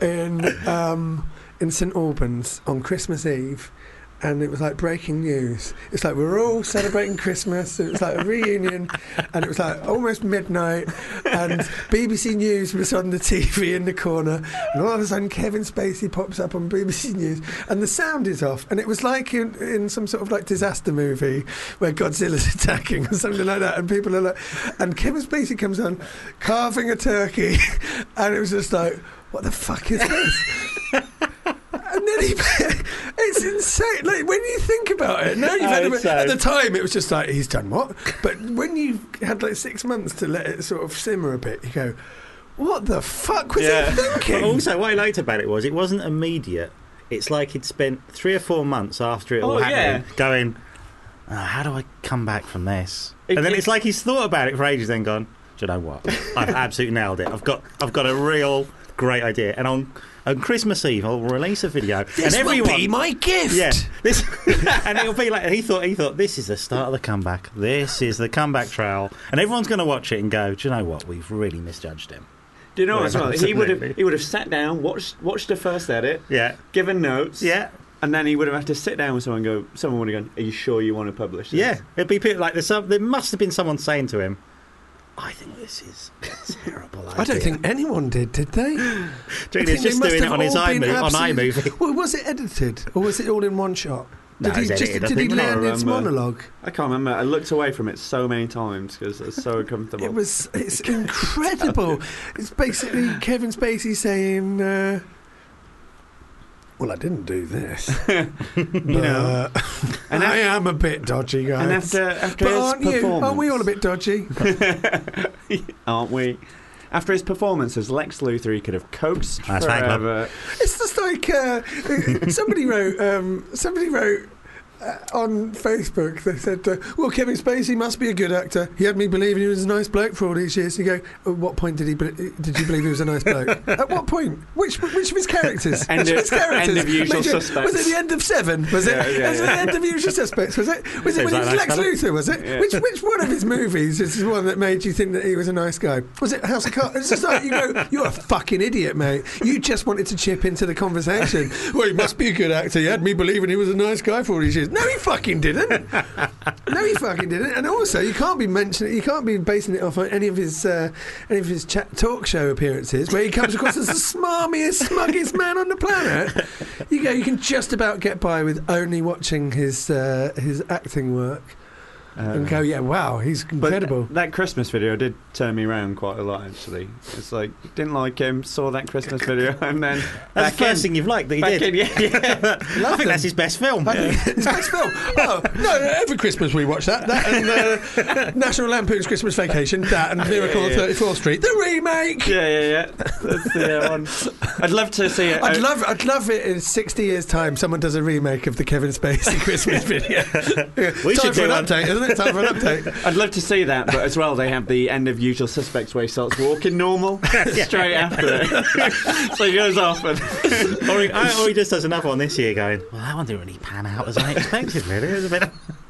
in um, in St Albans on Christmas Eve. And it was like breaking news. It's like we're all celebrating Christmas. It was like a reunion, and it was like almost midnight. And BBC News was on the TV in the corner, and all of a sudden Kevin Spacey pops up on BBC News, and the sound is off. And it was like in, in some sort of like disaster movie where Godzilla's attacking or something like that, and people are like, and Kevin Spacey comes on carving a turkey, and it was just like, what the fuck is this? And it's insane. Like when you think about it, now you've had Oh, a, it's at the time it was just like he's done what, but when you had like six months to let it sort of simmer a bit, you go, what the fuck was Yeah. he But thinking? also, what I liked about it was it wasn't immediate. It's like he'd spent three or four months after it all Oh, happened yeah. going, "Oh, how do I come back from this? It- and then it- it's like he's thought about it for ages, then gone, do you know what? I've absolutely nailed it. I've got, I've got a real great idea. And on, on Christmas Eve, I'll release a video. this and everyone, will be my gift. yeah, this, and it'll be like he thought. He thought this is the start of the comeback. This is the comeback trail, and everyone's going to watch it and go, "Do you know what? We've really misjudged him." Do you know Yeah, what? as well? He would have he would have sat down, watched watched the first edit, Yeah, given notes, yeah. and then he would have had to sit down with someone. and Go, someone would have gone, "Are you sure you want to publish this?" Yeah, it'd be people like there's some, there must have been someone saying to him, "I think this is a terrible idea." I don't think anyone did, did they? Do you I think think he's they just must doing it on his iMovie, on absolutely- iMovie. Well, was it edited or was it all in one shot? No, Did he it's just edited, I did he think. I learn his remember. monologue? I can't remember. I looked away from it so many times because it's so uncomfortable. It was it's incredible. It's basically Kevin Spacey saying, uh, "Well, I didn't do this, you know. And I af- am a bit dodgy, guys." and after after but his aren't you? Aren't we all a bit dodgy? aren't we? After his performance as Lex Luthor, he could have coaxed That's right, Club. forever. It's just like uh, somebody wrote. Um, somebody wrote. Uh, on Facebook, they said, uh, "Well, Kevin Spacey must be a good actor. He had me believing he was a nice bloke for all these years." You go, "At what point did he? Be- did you believe he was a nice bloke? At what point? Which which of his characters? End which of- his characters? end of Usual Made you- Suspects. Was it the end of Seven? Was it? Yeah, yeah, was it the end of Usual Suspects? Was it? Was it Seems when he like was a nice Lex fella. Luthor? Was it? Yeah. Which which one of his movies is the one that made you think that he was a nice guy? Was it House of Cards? It's just like you go, "You're a fucking idiot, mate. You just wanted to chip into the conversation. well, he must be a good actor. He had me believing he was a nice guy for all these years. No, he fucking didn't. No, he fucking didn't. And also, you can't be mentioning, you can't be basing it off on any of his, uh, any of his chat talk show appearances where he comes across as the smarmiest, smuggest man on the planet. You go, you can just about get by with only watching his uh, his acting work and go, yeah, wow, he's incredible. that Christmas video did turn me around quite a lot. Actually, it's like didn't like him, saw that Christmas video, and then That's the first in- thing you've liked that he did. in, yeah, yeah. I think that's his best film. Think it's best film. Oh no! Every Christmas we watch that. That and uh, National Lampoon's Christmas Vacation. That and Miracle on yeah. Thirty Fourth Street. The remake. Yeah, yeah, yeah. That's the uh, one. I'd love to see it. I'd love, I'd love it in sixty years' time. Someone does a remake of the Kevin Spacey Christmas video. We Time should do an update, isn't it? Time for an update. I'd love to see that, but as well, they have the end of Usual Suspects where he starts walking normal straight after it. so he goes off and or, he, I- or he just does another one this year going, well, that one didn't really pan out as I expected, really. It was a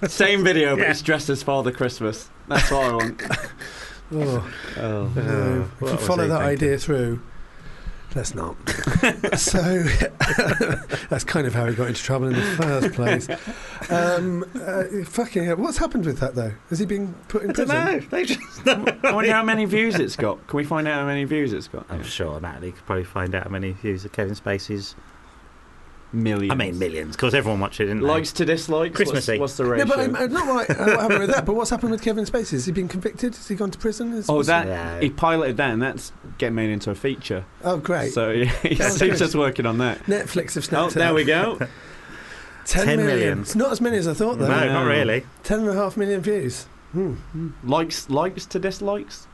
bit... same video, but Yeah. he's dressed as Father Christmas. That's what I want. Oh, Oh. no. if what we was follow that thinking? idea through, let's not. so that's kind of how he got into trouble in the first place. Um, uh, fucking hell. What's happened with that though? Has he been put in I don't prison? know. They just... I wonder how many views it's got. Can we find out how many views it's got? I'm sure Natalie could probably find out how many views of Kevin Spacey's. Millions. I mean, millions, because everyone watched it, didn't Likes to dislikes. Christmassy. What's, what's the No, ratio? but I'm, I'm not right. uh, what happened with that? But what's happened with Kevin Spacey? Has he been convicted? Has he gone to prison? Is- oh, that Yeah. he piloted that, and that's getting made into a feature. Oh, great. So yeah, he's, That's he's good. just working on that. Netflix have Oh, snapped it there we go. 10 10 million. million. It's not as many as I thought, though. No, No. not really. Ten and a half million views. Hmm. likes, likes to dislikes.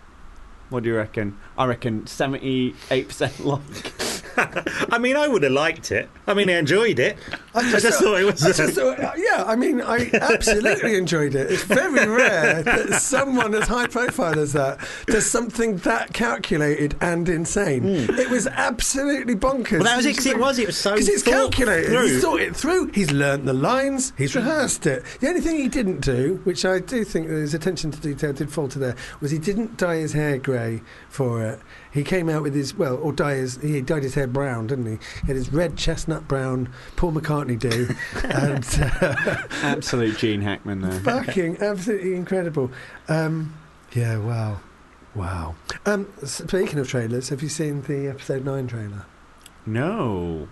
What do you reckon? I reckon seventy-eight percent like. I mean, I would have liked it. I mean, I enjoyed it. I I just thought it was. I just thought- uh, yeah, I mean, I absolutely enjoyed it. It's very rare that someone as high profile as that does something that calculated and insane. Hmm. It was absolutely bonkers. Well, that was it. 'cause it was. It was so. Because it's calculated. through. He's thought it through. He's learnt the lines. He's rehearsed it. The only thing he didn't do, which I do think his attention to detail did falter there, was he didn't dye his hair grey for it. He came out with his well, or dye his. He dyed his hair brown, didn't he? He had his red chestnut brown. Paul McCartney do, and uh, Absolute Gene Hackman there. fucking absolutely incredible. Um, yeah, wow, wow. Um, speaking of trailers, have you seen the episode nine trailer? No.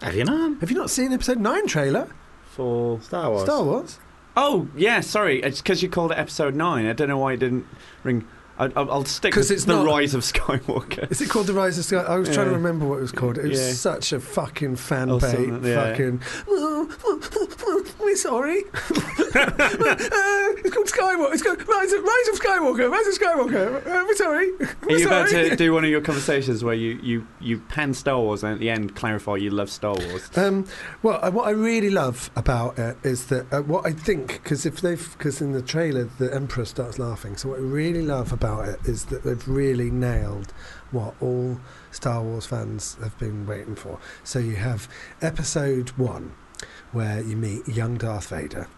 Have you not? Have you not seen episode nine trailer? For Star Wars. Star Wars. oh yeah, sorry. It's because you called it episode nine. I don't know why it didn't ring. I, I'll I'll stick 'Cause with it's the not- Rise of Skywalker. Is it called The Rise of Sky? I was trying to remember what it was called. It was Yeah. such a fucking fan bait. yeah. Fucking. we're sorry. It's called Skywalker. It's called Rise of, Rise of Skywalker. Rise of Skywalker. Uh, we're sorry. Are We're you about to do one of your conversations where you, you, you pan Star Wars and at the end clarify you love Star Wars? Um, well, uh, what I really love about it is that uh, what I think, because if they've, because in the trailer the Emperor starts laughing. So what I really love about it is that they've really nailed what all Star Wars fans have been waiting for. So you have Episode One, where you meet young Darth Vader.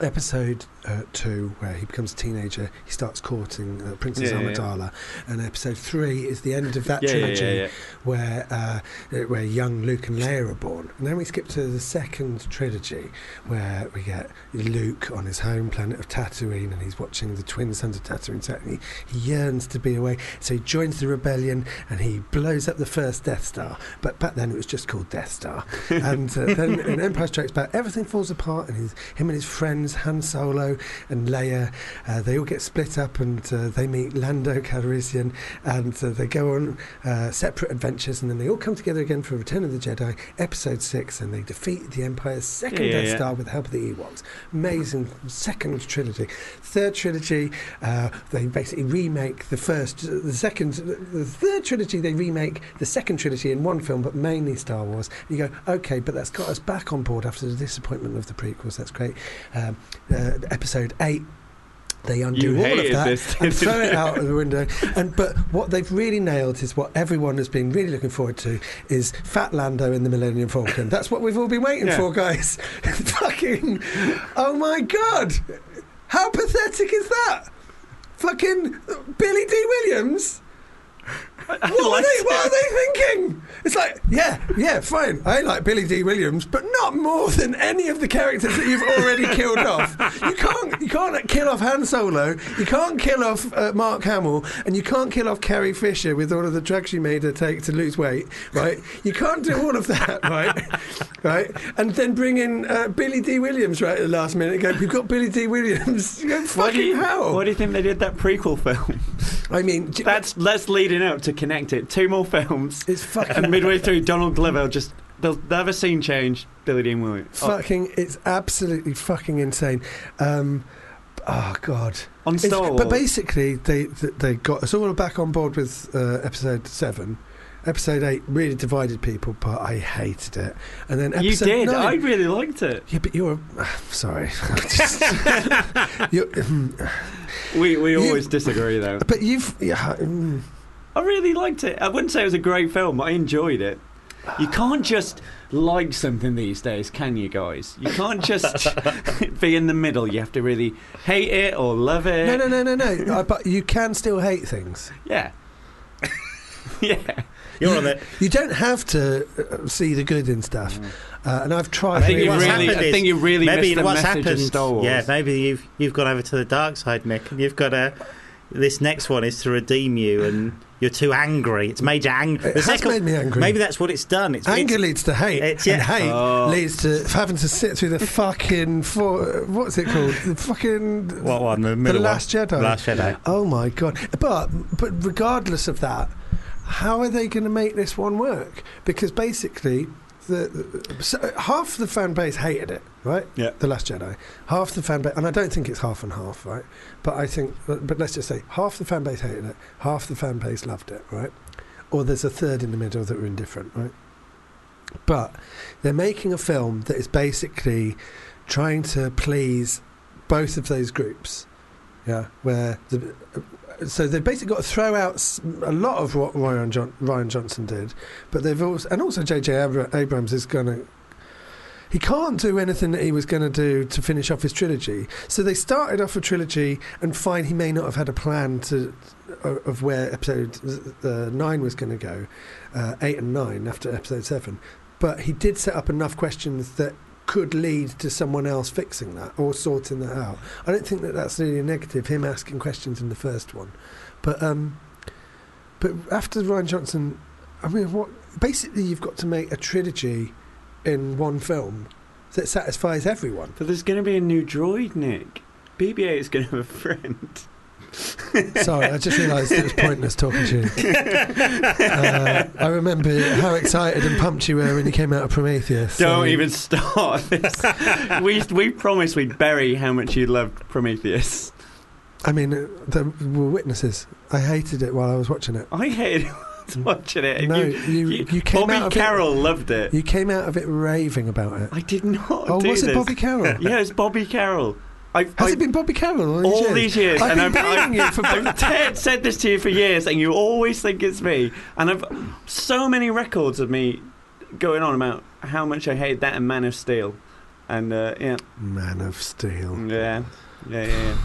Episode uh, two, where he becomes a teenager, he starts courting uh, Princess Yeah, yeah, yeah. Amidala, and episode three is the end of that yeah, trilogy where uh, uh, where young Luke and Leia are born. And then we skip to the second trilogy, where we get Luke on his home planet of Tatooine, and he's watching the twin suns of Tatooine. So he, he yearns to be away, so he joins the rebellion and he blows up the first Death Star. But back then it was just called Death Star. and uh, then in Empire Strikes Back, everything falls apart, and he's, him and his friends friends, Han Solo and Leia. Uh, they all get split up and uh, they meet Lando Calrissian and uh, they go on uh, separate adventures and then they all come together again for Return of the Jedi, Episode 6, and they defeat the Empire's second Yeah, Death yeah. Star with the help of the Ewoks. Amazing second trilogy. Third trilogy, uh, they basically remake the first, the second, the third trilogy, they remake the second trilogy in one film, but mainly Star Wars. You go, okay, but that's got us back on board after the disappointment of the prequels. That's great. Um, uh, episode 8. They undo You all of that this, and throw it out of the window. And but what they've really nailed is what everyone has been really looking forward to is Fat Lando in the Millennium Falcon. That's what we've all been waiting Yeah. for, guys. Fucking, oh my god, how pathetic is that? Fucking uh, Billy Dee Williams. What are, they, what are they thinking? It's like, yeah, yeah, fine. I like Billy Dee Williams, but not more than any of the characters that you've already killed off. You can't, you can't kill off Han Solo. You can't kill off uh, Mark Hamill, and you can't kill off Carrie Fisher with all of the drugs she made her take to lose weight. Right? You can't do all of that, right? right? And then bring in uh, Billy Dee Williams right at the last minute. And go, we've got Billy Dee Williams. You go, fucking you, hell? why do you think they did that prequel film? I mean, That's that's leading up to connect it. Two more films, it's fucking and midway through, Donald Glover just they'll, they'll have a scene change. Billy Dean Williams oh, fucking it's absolutely fucking insane um oh god on It's- Star Wars. but basically they they got us all back on board with uh, episode 7 episode 8 really divided people but i hated it and then you episode did. 9 I really liked it. yeah but you're sorry Just- you're, We we You- always disagree though. but you've yeah, mm, I really liked it. I wouldn't say it was a great film. I enjoyed it. You can't just like something these days, can you guys? You can't just be in the middle. You have to really hate it or love it. no no no no no uh, but you can still hate things Yeah. yeah. You're on the. you don't have to uh, see the good in stuff uh, and i've tried I think you what's really, happened I think you really maybe missed the what's message happened. of Star Wars. Yeah, maybe you've you've gone over to the dark side, Nick, and you've got a. This next one is to redeem you, and you're too angry. It's made you angry. it has made me angry Maybe that's what it's done. It's Anger it's- leads to hate, it's- and yeah. hate Oh. leads to having to sit through the fucking for, what's it called? The fucking What one? The the middle Last one? Jedi. Last Jedi. Oh my god! But but regardless of that, how are they going to make this one work? Because basically, the, so half the fan base hated it, right? Yeah. The Last Jedi. Half the fan base, and I don't think it's half and half, right? But I think, but let's just say half the fan base hated it, half the fan base loved it, right? Or there's a third in the middle that were indifferent, right? But they're making a film that is basically trying to please both of those groups. Yeah, where the so they've basically got to throw out a lot of what Ryan, John, Rian Johnson did, but they've also and also J.J. Abra- Abrams is going to. He can't do anything that he was going to do to finish off his trilogy. So they started off a trilogy, and fine, he may not have had a plan to of of where episode uh, nine was going to go, uh, eight and nine after episode seven. But he did set up enough questions that could lead to someone else fixing that or sorting that out. I don't think that that's really a negative. Him asking questions in the first one, but um, but after Rian Johnson, I mean, what? Basically, you've got to make a trilogy in one film that satisfies everyone. But there's going to be a new droid, Nick. BB-8 is going to have a friend. Sorry, I just realised it was pointless talking to you. Uh, I remember how excited and pumped you were when you came out of Prometheus. Don't even start this. we we promised we'd bury how much you loved Prometheus. I mean, uh, there were witnesses. I hated it while I was watching it. I hated watching it. No, you, you, you, came Bobby out of Carroll loved it. it. You came out of it raving about it. I did not. oh, was it. Bobby Carroll? Yeah, it's Bobby Carroll. I've, Has I've- it been Bobby Carroll all these all years? these years, I've and been I've, blaming I've, you for. I've Ted said this to you for years, and you always think it's me. And I've so many records of me going on about how much I hate that and Man of Steel, and uh, yeah, Man of Steel. yeah, yeah, yeah. yeah.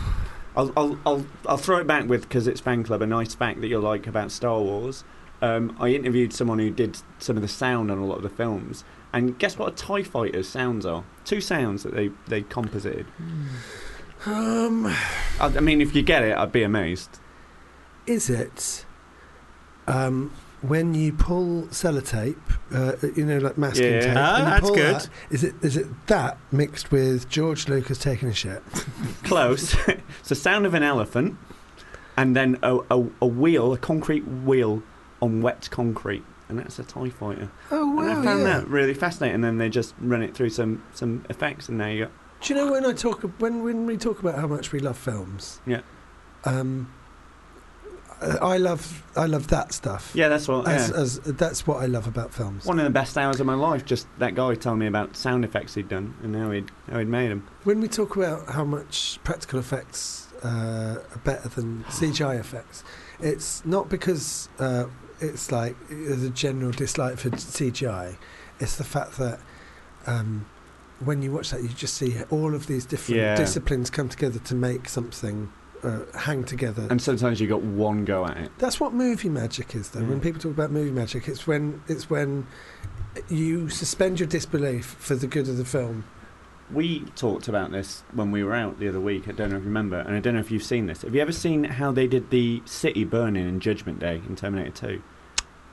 I'll, I'll, I'll, I'll throw it back with because it's fan club. A nice fact that you'll like about Star Wars. Um, I interviewed someone who did some of the sound on a lot of the films, and guess what? A Tie Fighter's sounds are two sounds that they they composited. Um, I, I mean, if you get it, I'd be amazed. is it? Um, when you pull sellotape, uh, you know, like masking Yeah. tape. Ah, when you that's pull good. That, is it is it that mixed with George Lucas taking a shit? Close. it's the sound of an elephant, and then a, a, a wheel, a concrete wheel on wet concrete, and that's a Tie Fighter. Oh wow! and I found yeah. that really fascinating. And then they just run it through some some effects, and there you go. Do you know when I talk when when we talk about how much we love films? Yeah. Um, I I love I love that stuff. Yeah, that's what. As, yeah. as that's what I love about films. One of the best hours of my life. Just that guy telling me about sound effects he'd done and how he'd how he'd made them. When we talk about how much practical effects uh, are better than CGI effects, it's not because uh, it's like there's a general dislike for CGI. It's the fact that um, when you watch that, you just see all of these different Yeah. disciplines come together to make something uh, hang together. And sometimes you've got one go at it. That's what movie magic is, though. When people talk about movie magic, it's when it's when you suspend your disbelief for the good of the film. We talked about this when we were out the other week. I don't know if you remember, and I don't know if you've seen this. Have you ever seen how they did the city burning in Judgment Day in Terminator 2?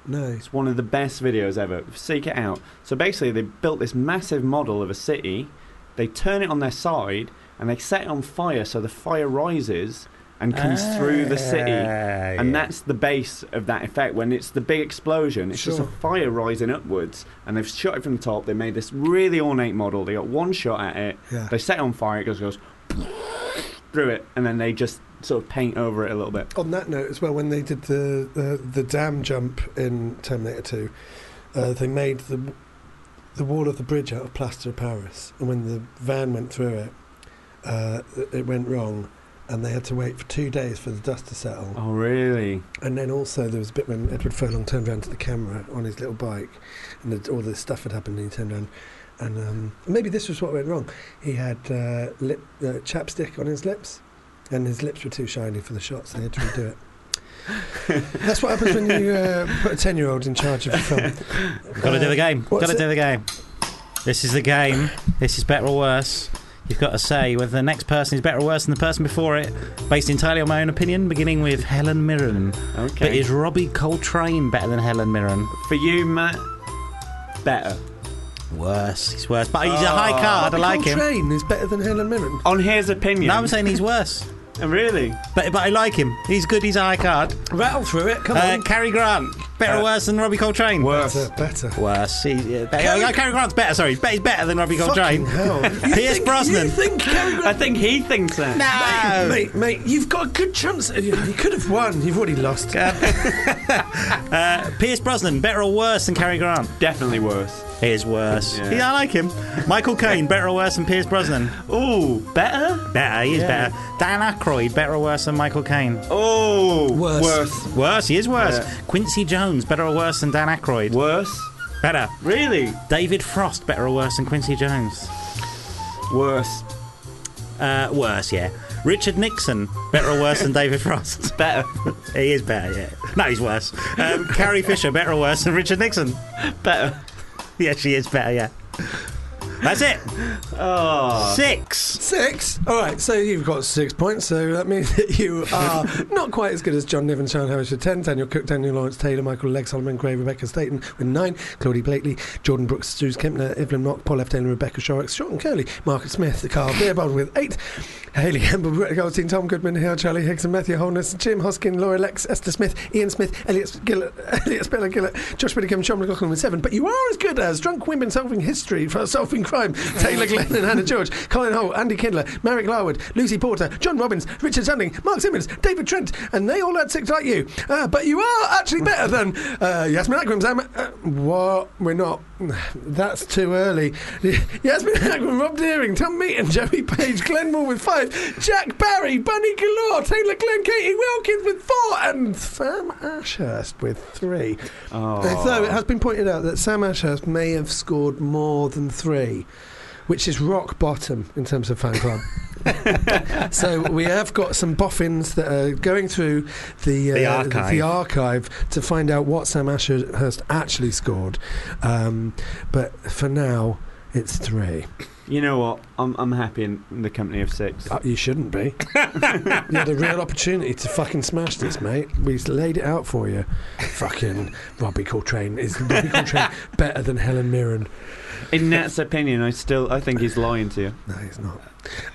No, It's one of the best videos ever. Seek it out. So basically, they built this massive model of a city. They turn it on their side and they set it on fire, so the fire rises and comes through the city. Ah, And that's the base of that effect. When it's the big explosion, it's just a fire rising upwards, and they've shot it from the top. They made this really ornate model. They got one shot at it. yeah. They set it on fire. It goes goes through it, and then they just sort of paint over it a little bit. On that note, as well, when they did the the, the dam jump in Terminator Two, uh, they made the the wall of the bridge out of plaster of Paris, and when the van went through it, uh, it went wrong, and they had to wait for two days for the dust to settle. Oh, really? And then also there was a bit when Edward Furlong turned around to the camera on his little bike, and the, all this stuff had happened, and he turned around. And um, maybe this was what went wrong. He had uh, lip uh, chapstick on his lips, and his lips were too shiny for the shot, so they had to redo it. That's what happens when you uh, put a ten-year-old in charge of a film. Got to do the game. Got to do the game. This is the game. This is better or worse. You've got to say whether the next person is better or worse than the person before it, based entirely on my own opinion, beginning with Helen Mirren. But is Robbie Coltrane better than Helen Mirren? For you, Matt, better. Worse. He's worse. But he's a oh. high Oh. card. I like him. Train is better than Helen Mirren. On his opinion. No, I'm saying he's worse. Oh, really? But, but I like him. He's good. He's a high card. Rattle through it. Come Uh, on. Cary Grant. Better or Uh, worse than Robbie Coltrane? Worse. Better. better. Worse. He, yeah, better. Cary- oh, Cary Grant's better. Sorry, he's better than Robbie Coltrane. Fucking hell. Pierce think- Brosnan. You think Cary Grant I think he thinks that. No. Mate, mate, you've got a good chance. You you could have won. You've already lost. Uh, Pierce Brosnan, better or worse than Cary Grant? Definitely worse. He is worse. Yeah. Yeah, I like him. Michael Caine, better or worse than Pierce Brosnan? Ooh, better? Better, he is Yeah. better. Dan Aykroyd, better or worse than Michael Caine? Oh, Worse. Worse. Worse, he is worse. Yeah. Quincy Jones, better or worse than Dan Aykroyd? Worse? Better. Really? David Frost, better or worse than Quincy Jones? Worse. Uh, worse, yeah. Richard Nixon, better or worse than David Frost? Better. he is better, yeah. No, he's worse. Um, Carrie Fisher, better or worse than Richard Nixon? better. Yeah, she is better, yeah. That's it. Oh. Six. Six. All right, so you've got six points. So that means that you are not quite as good as John Niven, Sean Harris with ten, Daniel Cook, Daniel Lawrence Taylor, Michael Legg, Solomon Gray, Rebecca Staten with nine, Claudie Blakley, Jordan Brooks, Suze Kempner, Evelyn Mok, Paul F. Taylor, Rebecca Shorrock, Sean Curley, Margaret Smith, Carl Beerbold with eight, Haley Campbell, Brett Goldstein, Tom Goodman, Hale, Charlie Higgs, and Matthew Holness, Jim Hoskin, Laura Lexx, Esther Smith, Ian Smith, Elliot Gillett, Elliot Speller Gillett, Josh Whittaker, Sean McLaughlin with seven. But you are as good as Drunk Women Solving History for Solving Taylor Glenn and Hannah George, Colin Holt, Andy Kindler, Marek Larwood, Lucy Porter, John Robbins, Richard Sandling, Mark Simmons, David Trent, and they all had six like you. Uh, but you are actually better than uh, Yasmin Akram. Sam, uh, what? We're not. That's too early. Yasmin Akram, Rob Deering, Tom Meeten, Joey Page, Glenn Moore with five, Jack Barry, Bunny Galore, Taylor Glenn, Katie Wilkins with four, and Sam Ashurst with three. Oh. Though it has been pointed out that Sam Ashurst may have scored more than three, which is rock bottom in terms of fan club. so we have got some boffins that are going through the, uh, The archive. the archive to find out what Sam Ashurst actually scored. Um, but for now, it's three. You know what? I'm I'm happy in, in the company of six. Uh, you shouldn't be. you had a real opportunity to fucking smash this, mate. We laid it out for you. Fucking Robbie Coltrane. Is Robbie Coltrane better than Helen Mirren? In Nat's opinion, I still I think he's lying to you. No, he's not.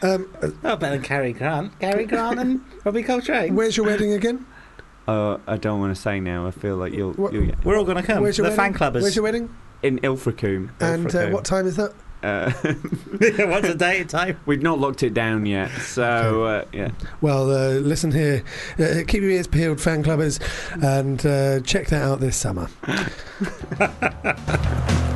Um, uh, Oh, better than Cary Grant. Cary Grant and Robbie Coltrane. where's your wedding again? Uh, I don't want to say now. I feel like you'll, What- you'll get We're all going to come. Where's The your fan wedding? clubbers. Where's your wedding? in Ilfracombe. And uh, what time is that? Uh, What's the date and time? we've not locked it down yet, so uh, yeah. Well, uh, listen here. Uh, keep your ears peeled, fan clubbers, and uh, check that out this summer.